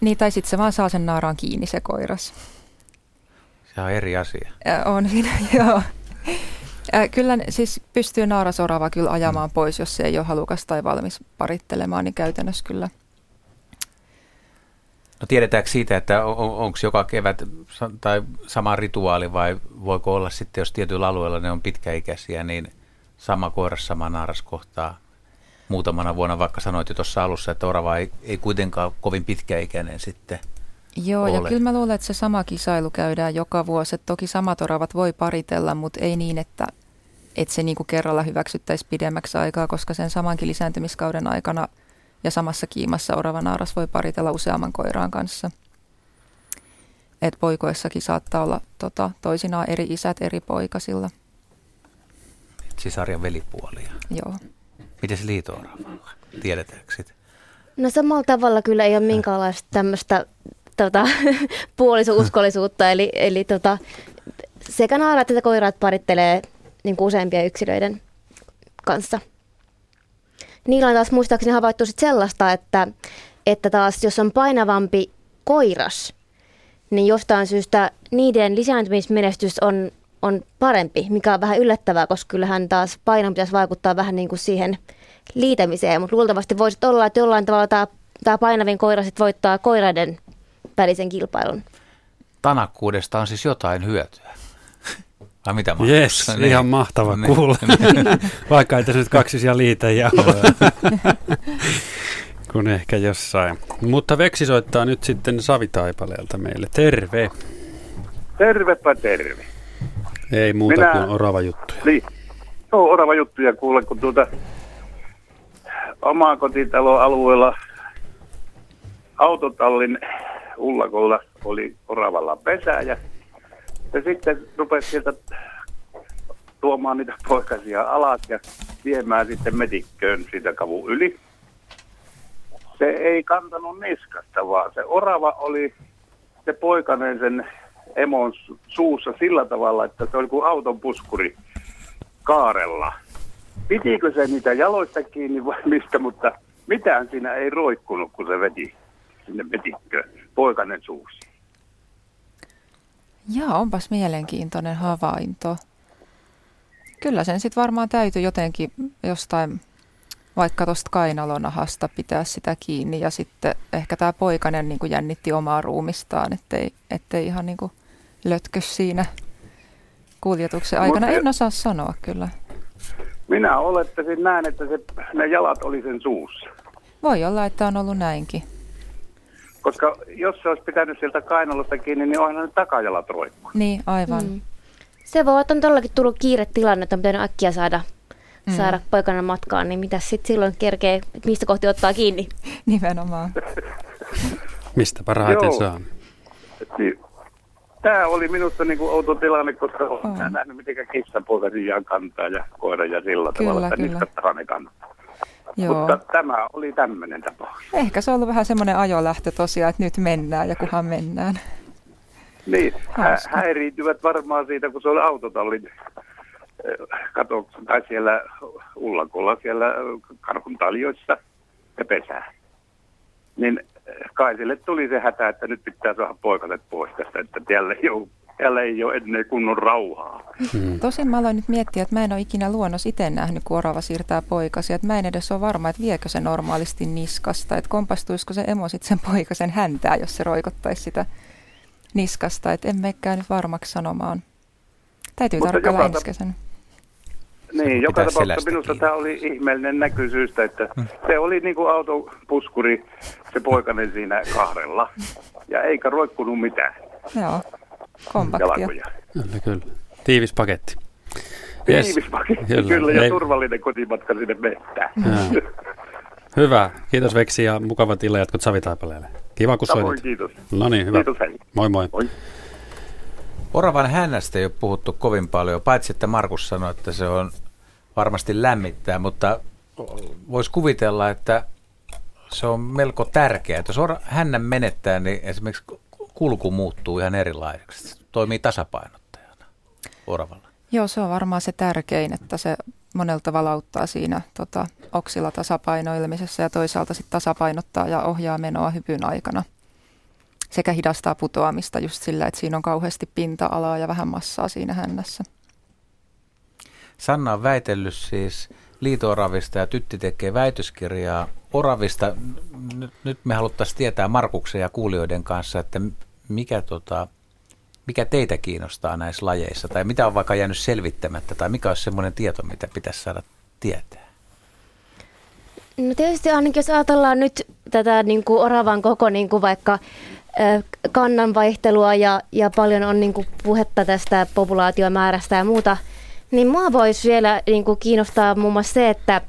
Niin, tai sitten se vaan saa sen naaraan kiinni se koiras. Se on eri asia. Ä, On siinä, joo. Kyllä siis pystyy naarasorava kyllä ajamaan pois, jos se ei ole halukas tai valmis parittelemaan, niin käytännössä kyllä. No tiedetäänkö siitä, että onko joka kevät tai sama rituaali vai voiko olla sitten, jos tietyillä alueilla ne on pitkäikäisiä, niin sama koiras, sama naaras kohtaa muutamana vuonna, vaikka sanoit jo tuossa alussa, että orava ei, ei kuitenkaan kovin pitkäikäinen sitten Joo, ja ole. kyllä mä luulen, että se sama kisailu käydään joka vuosi. Että toki samat oravat voi paritella, mutta ei niin, että, että se niinku kerralla hyväksyttäisi pidemmäksi aikaa, koska sen samankin lisääntymiskauden aikana ja samassa kiimassa orava naaras voi paritella useamman koiraan kanssa. Et poikoissakin saattaa olla tota, toisinaan eri isät eri poikasilla. sisar- ja velipuolia. Joo. Miten se liito Tiedetäänkö sitä? No samalla tavalla kyllä ei ole minkäänlaista tämmöistä tota, puolisouskollisuutta, eli, eli tota, sekä naarat että koiraat parittelee niin kuin useampien yksilöiden kanssa. Niillä on taas muistaakseni havaittu sit sellaista, että, että taas jos on painavampi koiras, niin jostain syystä niiden lisääntymismenestys on, on parempi, mikä on vähän yllättävää, koska kyllähän taas painon pitäisi vaikuttaa vähän niin kuin siihen liitämiseen, mutta luultavasti voisi olla, että jollain tavalla tämä painavin koira sit voittaa koiraiden välisen kilpailun. Tanakkuudesta on siis jotain hyötyä. Vai mitä mä Jes, ihan mahtava kuulla. Vaikka ei tässä nyt kaksisia liitäjiä ole. kun ehkä jossain. Mutta Veksi soittaa nyt sitten Savitaipaleelta meille. Terve. Tervepä terve. Ei muuta Minä- kuin orava juttuja. Niin. No, orava juttuja kuule, kun tuota omaa kotitalon alueella autotallin ullakolla oli oravalla pesä ja, ja sitten rupesi sieltä tuomaan niitä poikasia alas ja viemään sitten metikköön siitä kavun yli. se ei kantanut niskasta, vaan se orava oli se poikanen sen emon su- suussa sillä tavalla, että se oli kuin auton puskuri kaarella. Pitikö se niitä jaloista kiinni vai mistä, mutta mitään siinä ei roikkunut, kun se veti sinne vetikö poikanen suussa. Jaa, onpas mielenkiintoinen havainto. Kyllä sen sitten varmaan täytyy jotenkin jostain, vaikka tuosta kainalonahasta pitää sitä kiinni ja sitten ehkä tämä poikanen niin kuin jännitti omaa ruumistaan, ettei, ettei ihan niin kuin lötkö siinä kuljetuksen aikana. Mutta- En osaa sanoa kyllä. Minä olettaisin näin, että se, ne jalat oli sen suussa. Voi olla, että on ollut näinkin. Koska jos se olisi pitänyt sieltä kainalosta kiinni, niin onhan ne takajalat roikku. Niin, aivan. Mm. Se voi olla, että on todellakin tullut kiiretilanne, että on pitänyt äkkiä saada, Mm. saada poikana matkaan, niin mitä sitten silloin kerkee, mistä kohti ottaa kiinni? Nimenomaan. Mistä parhaiten Joo. saa? Niin, Tämä oli minusta niin kuin outo tilanne, koska olen nähnyt, miten kissa poikasiaan kantaa ja koira ja sillä Kyllä, tavalla, että kyllä. niskattahan ne kantaa. Joo. Mutta tämä oli tämmöinen tapaus. Ehkä se on ollut vähän semmoinen ajolähtö tosiaan, että nyt mennään ja kunhan mennään. Niin, hä- häiriintyvät varmaan siitä, kun se oli autotallin eh, kato, tai siellä ullakolla siellä karhun taljoissa ja pesää. Niin eh, kai sille tuli se hätä, että nyt pitää saada poikaset pois tästä, että täällä ei ole, täällä ei ole ennen kunnon rauhaa. Hmm. Tosin mä aloin nyt miettiä, että mä en ole ikinä luonnos itse nähnyt, kun orava siirtää poikasia. Että mä en edes ole varma, että viekö se normaalisti niskasta. Että kompastuisiko se emo sitten sen poikasen häntää, jos se roikottaisi sitä niskasta. Että en meikään nyt varmaksi sanomaan. Täytyy Mutta tarkkailla joka ensi kesänä. Niin, joka tapauksessa minusta kiinni. tämä oli ihmeellinen näkysyystä, että se oli niin kuin autopuskuri, se poikainen siinä kahdella. Ja eikä roikkunut mitään Joo, kompaktia. jalkoja. Kyllä, kyllä. Tiivis paketti. Tiivis paketti, kyllä, kyllä ja Ei- turvallinen kotimatka sinne mettään. Hyvä. Kiitos Veksi ja mukavat illanjatkot Savitaipaleelle. Kiva kun Samoin, soitit. kiitos. No niin, hyvä. Kiitos, hei. Moi moi. Moi. Oravan hännästä ei ole puhuttu kovin paljon, paitsi että Markus sanoi, että se on varmasti lämmittää, mutta voisi kuvitella, että se on melko tärkeää. Että jos hännän menettää, niin esimerkiksi kulku muuttuu ihan erilaiseksi. Se toimii tasapainottajana oravalla. Joo, se on varmaan se tärkein, että se monella tavalla auttaa siinä tota, oksilla tasapainoilemisessa ja toisaalta sitten tasapainottaa ja ohjaa menoa hypyn aikana. Sekä hidastaa putoamista just sillä, että siinä on kauheasti pinta-alaa ja vähän massaa siinä hännässä. Sanna on väitellyt siis liito-oravista ja Tytti tekee väitöskirjaa oravista. Nyt, me haluttaisiin tietää Markuksen ja kuulijoiden kanssa, että mikä, tota, mikä teitä kiinnostaa näissä lajeissa tai mitä on vaikka jäänyt selvittämättä tai mikä olisi semmoinen tieto, mitä pitäisi saada tietää. No tietysti ainakin jos ajatellaan nyt tätä niin kuin oravan koko niin kuin vaikka kannanvaihtelua ja, ja paljon on niin kuin puhetta tästä populaatiomäärästä ja muuta, niin mua voisi vielä niin kuin kiinnostaa muun muassa se, että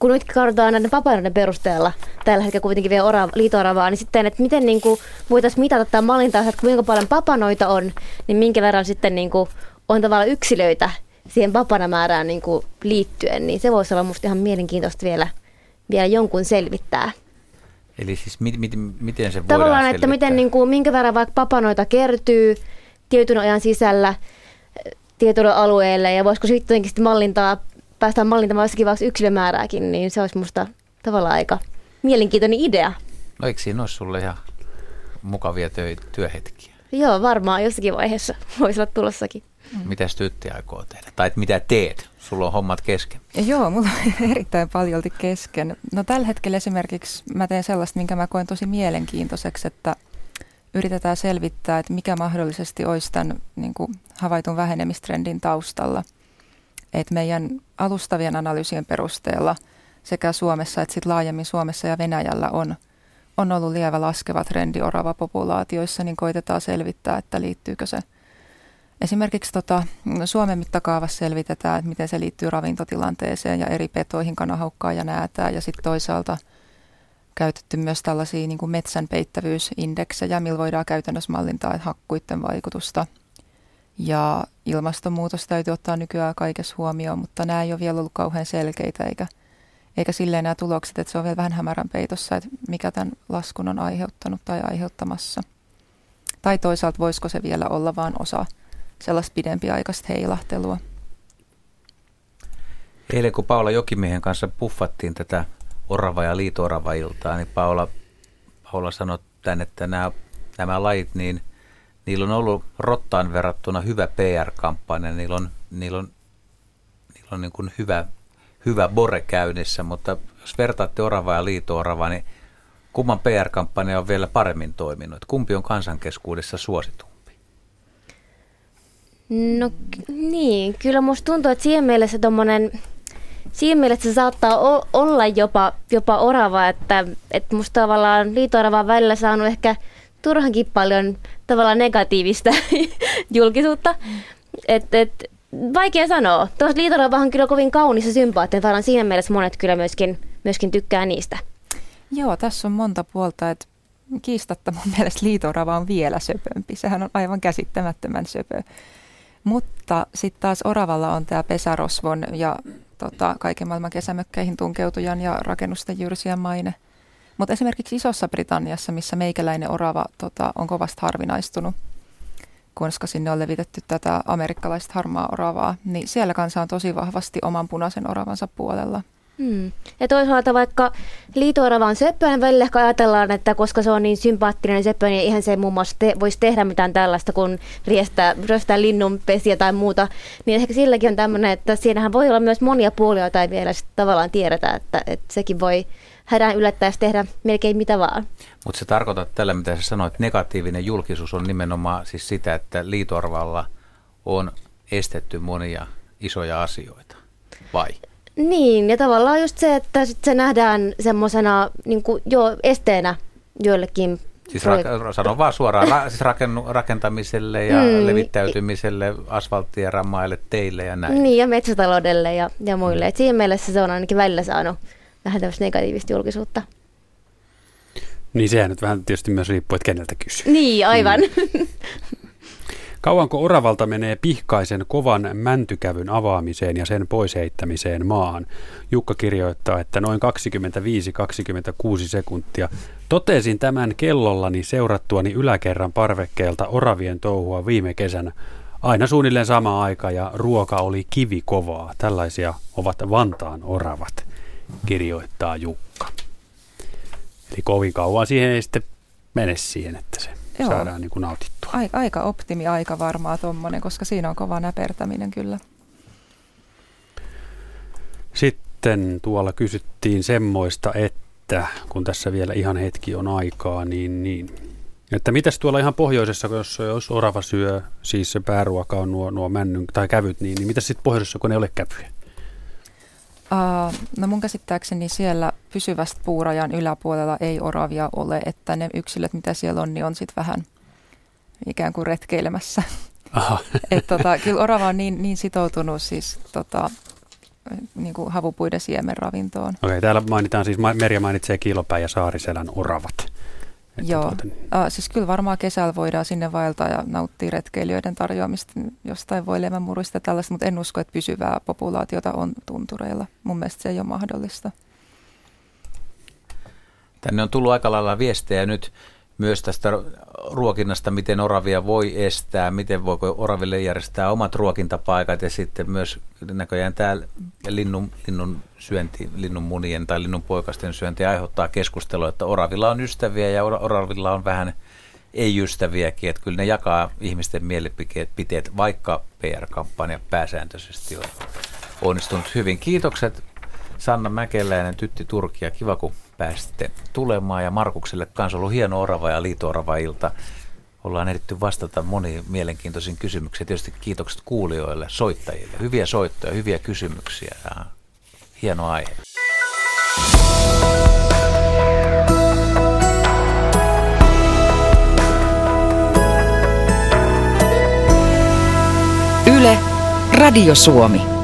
kun nyt katsotaan näiden papanoiden perusteella, tällä hetkellä kuitenkin vielä orava, liito-oravaa, niin sitten, että miten niin kuin voitaisiin mitata tämä mallinta, että kuinka paljon papanoita on, niin minkä verran sitten niin kuin on tavallaan yksilöitä siihen papanamäärään niin kuin liittyen, niin se voisi olla musta ihan mielenkiintoista vielä, vielä jonkun selvittää. Eli siis mi- mi- miten se voidaan Tavallaan, että miten, niin kuin, minkä verran vaikka papanoita kertyy tietyn ajan sisällä eh, tietylle alueelle ja voisiko sitten mallintaa, päästään mallintamaan jossakin vaikka yksilömäärääkin, niin se olisi musta tavallaan aika mielenkiintoinen idea. No eikö siinä olisi sulle ihan mukavia tö- työhetkiä? Joo, varmaan jossakin vaiheessa voisi olla tulossakin. Mm. Mitä Tytti aikoo tehdä? Tai mitä teet? Sulla on hommat kesken. Ja joo, mulla on erittäin paljolti kesken. No tällä hetkellä esimerkiksi mä teen sellaista, minkä mä koen tosi mielenkiintoiseksi, että yritetään selvittää, että mikä mahdollisesti olisi tämän niin kuin havaitun vähenemistrendin taustalla. Että meidän alustavien analyysien perusteella sekä Suomessa että sit laajemmin Suomessa ja Venäjällä on, on ollut lievä laskeva trendi oravapopulaatioissa, niin koitetaan selvittää, että liittyykö se Esimerkiksi tota, Suomen mittakaavassa selvitetään, että miten se liittyy ravintotilanteeseen ja eri petoihin, kanahaukkaa ja näätää. Ja sitten toisaalta käytetty myös tällaisia niin kuin metsän peittävyysindeksejä, millä voidaan käytännössä mallintaa hakkuiden vaikutusta. Ja ilmastonmuutos täytyy ottaa nykyään kaikessa huomioon, mutta nämä ei ole vielä ollut kauhean selkeitä eikä, eikä silleen nämä tulokset, että se on vielä vähän hämärän peitossa, että mikä tämän laskun on aiheuttanut tai aiheuttamassa. Tai toisaalta voisiko se vielä olla vain osa sellaista pidempiaikaista heilahtelua. Eilen kun Paula Jokimiehen kanssa puffattiin tätä orava- ja liito-orava-iltaa, niin Paula, Paula sanoi tämän, että nämä, nämä lajit, niin niillä on ollut rottaan verrattuna hyvä PR-kampanja, niillä on, niillä on, niillä on niin kuin hyvä, hyvä bore käynnissä, mutta jos vertaatte oravaa ja liito-oravaa, niin kumman PR-kampanja on vielä paremmin toiminut? Kumpi on kansankeskuudessa suositu? No niin, kyllä musta tuntuu, että siihen mielessä tommonen, siinä mielessä se saattaa o- olla jopa, jopa orava, että, että musta tavallaan liito-orava on välillä saanut ehkä turhankin paljon tavallaan negatiivista julkisuutta. Et, et, vaikea sanoa. Tuossa liito on kyllä kovin kaunis ja sympaattinen. Tavallaan siinä mielessä monet kyllä myöskin, myöskin tykkää niistä. Joo, tässä on monta puolta, että kiistatta mun mielestä liitorava on vielä söpömpi. Sehän on aivan käsittämättömän söpö. Mutta sitten taas Oravalla on tämä pesärosvon ja tota, kaiken maailman kesämökkeihin tunkeutujan ja rakennusten jyrsien maine. Mutta esimerkiksi Isossa Britanniassa, missä meikäläinen orava tota, on kovasti harvinaistunut, koska sinne on levitetty tätä amerikkalaista harmaa oravaa, niin siellä kanssa on tosi vahvasti oman punaisen oravansa puolella. Hmm. Ja toisaalta vaikka liitoorava on söppöinen, niin välillä ehkä ajatellaan, että koska se on niin sympaattinen seppö, niin ihan se muun muassa te, voisi tehdä mitään tällaista kuin riestää, riestää linnunpesiä tai muuta. Niin ehkä silläkin on tämmöinen, että siinähän voi olla myös monia puolia, ei vielä tavallaan tiedetä, että, että sekin voi hädän yllättäessä tehdä melkein mitä vaan. Mutta se tarkoittaa tällä, mitä sä sanoit, että negatiivinen julkisuus on nimenomaan siis sitä, että liitoarvalla on estetty monia isoja asioita, vai? Niin, ja tavallaan just se, että sit se nähdään semmoisena niin jo esteenä joillekin Siis ra- sanon vaan suoraan, ra- siis rakennu- rakentamiselle ja mm. levittäytymiselle, asfalttien rammaille, teille ja näin. Niin, ja metsätaloudelle ja, ja muille. Et siinä mielessä se on ainakin välillä saanut vähän tämmöistä negatiivista julkisuutta. Niin sehän nyt vähän tietysti myös riippuu, että keneltä kysyy. Niin, aivan. Mm. Kauanko oravalta menee pihkaisen kovan mäntykävyn avaamiseen ja sen pois heittämiseen maahan? Jukka kirjoittaa, että noin 25-26 sekuntia. Totesin tämän kellollani seurattuani yläkerran parvekkeelta oravien touhua viime kesänä. Aina suunnilleen sama aika ja ruoka oli kivikovaa. Tällaisia ovat Vantaan oravat, kirjoittaa Jukka. Eli kovin kauan siihen ei sitten mene siihen, että se Joo. saadaan niin kuin nautittua. Aika, aika optimi aika varmaa tuommoinen, koska siinä on kova näpertäminen kyllä. Sitten tuolla kysyttiin semmoista, että kun tässä vielä ihan hetki on aikaa, niin, niin että mitäs tuolla ihan pohjoisessa, jos, jos orava syö, siis se pääruoka on nuo, nuo männyn tai kävyt, niin, niin mitä sitten pohjoisessa, kun ne ei ole kävyjä? Uh, no mun käsittääkseni siellä pysyvästä puurajan yläpuolella ei oravia ole, että ne yksilöt, mitä siellä on, niin on sitten vähän ikään kuin retkeilemässä. Et tota, kyllä orava on niin, niin sitoutunut siis tota, niin kuin havupuiden siemenravintoon. Okei, okay, täällä mainitaan siis, Merja mainitsee Kilopää ja Saariselän oravat. Että Joo, tuota, niin. uh, siis kyllä varmaan kesällä voidaan sinne vaeltaa ja nauttia retkeilijöiden tarjoamista jostain voi muruista ja tällaista, mutta en usko, että pysyvää populaatiota on tuntureilla. Mun mielestä se ei ole mahdollista. Tänne on tullut aika lailla viestejä nyt myös tästä ruokinnasta, miten oravia voi estää, miten voiko oraville järjestää omat ruokintapaikat ja sitten myös näköjään tämä linnun, linnun syönti, linnun munien tai linnun poikasten syönti aiheuttaa keskustelua, että oravilla on ystäviä ja oravilla on vähän ei-ystäviäkin, että kyllä ne jakaa ihmisten mielipiteet, vaikka PR-kampanja pääsääntöisesti on onnistunut hyvin. Kiitokset Sanna Mäkeläinen, Tytti Turki ja kiva kun pääsitte tulemaan ja Markukselle kanssa ollut hieno orava ja liito ilta. Ollaan ehditty vastata moniin mielenkiintoisiin kysymyksiin. Tietysti kiitokset kuulijoille, soittajille. Hyviä soittoja, hyviä kysymyksiä ja hieno aihe. Yle, Radio Suomi.